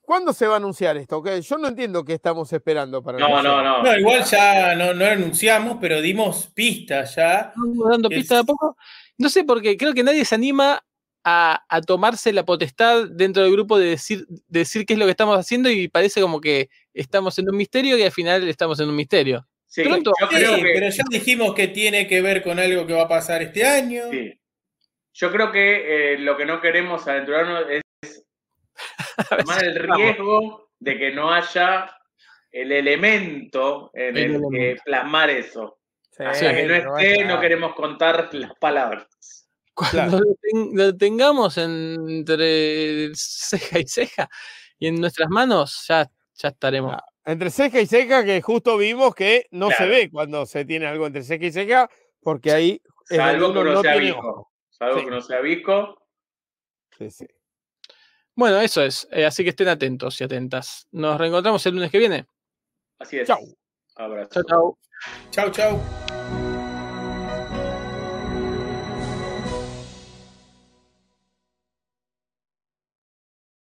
¿Cuándo se va a anunciar esto? ok? Yo no entiendo qué estamos esperando para No, no, anunciar. no. no, igual ya no, no anunciamos, pero dimos pistas ya. Vamos dando Es- pista de a poco. No sé por qué, creo que nadie se anima a, a tomarse la potestad dentro del grupo de decir, de decir qué es lo que estamos haciendo y parece como que estamos en un misterio y al final estamos en un misterio. Sí, Pronto. yo Sí, creo que. pero ya dijimos que tiene que ver con algo que va a pasar este año. sí. Yo creo que eh, lo que no queremos aventurarnos es tomar el riesgo de que no haya el elemento en El el, que plasmar eso. Sí, Hasta que no esté, no queremos contar las palabras. Cuando lo, ten- lo tengamos entre ceja y ceja y en nuestras manos, ya, ya estaremos. Ah, Entre ceja y ceja, que justo vimos que no se ve cuando se tiene algo entre ceja y ceja, porque ahí Salvo que uno no sea visco. Salvo Sí. que no sea visco. Sí, sí. Bueno, eso es. eh, así que estén atentos y atentas. Nos reencontramos el lunes que viene. Así es. Chau. Abrazo. Chao, chao. Chau, chau.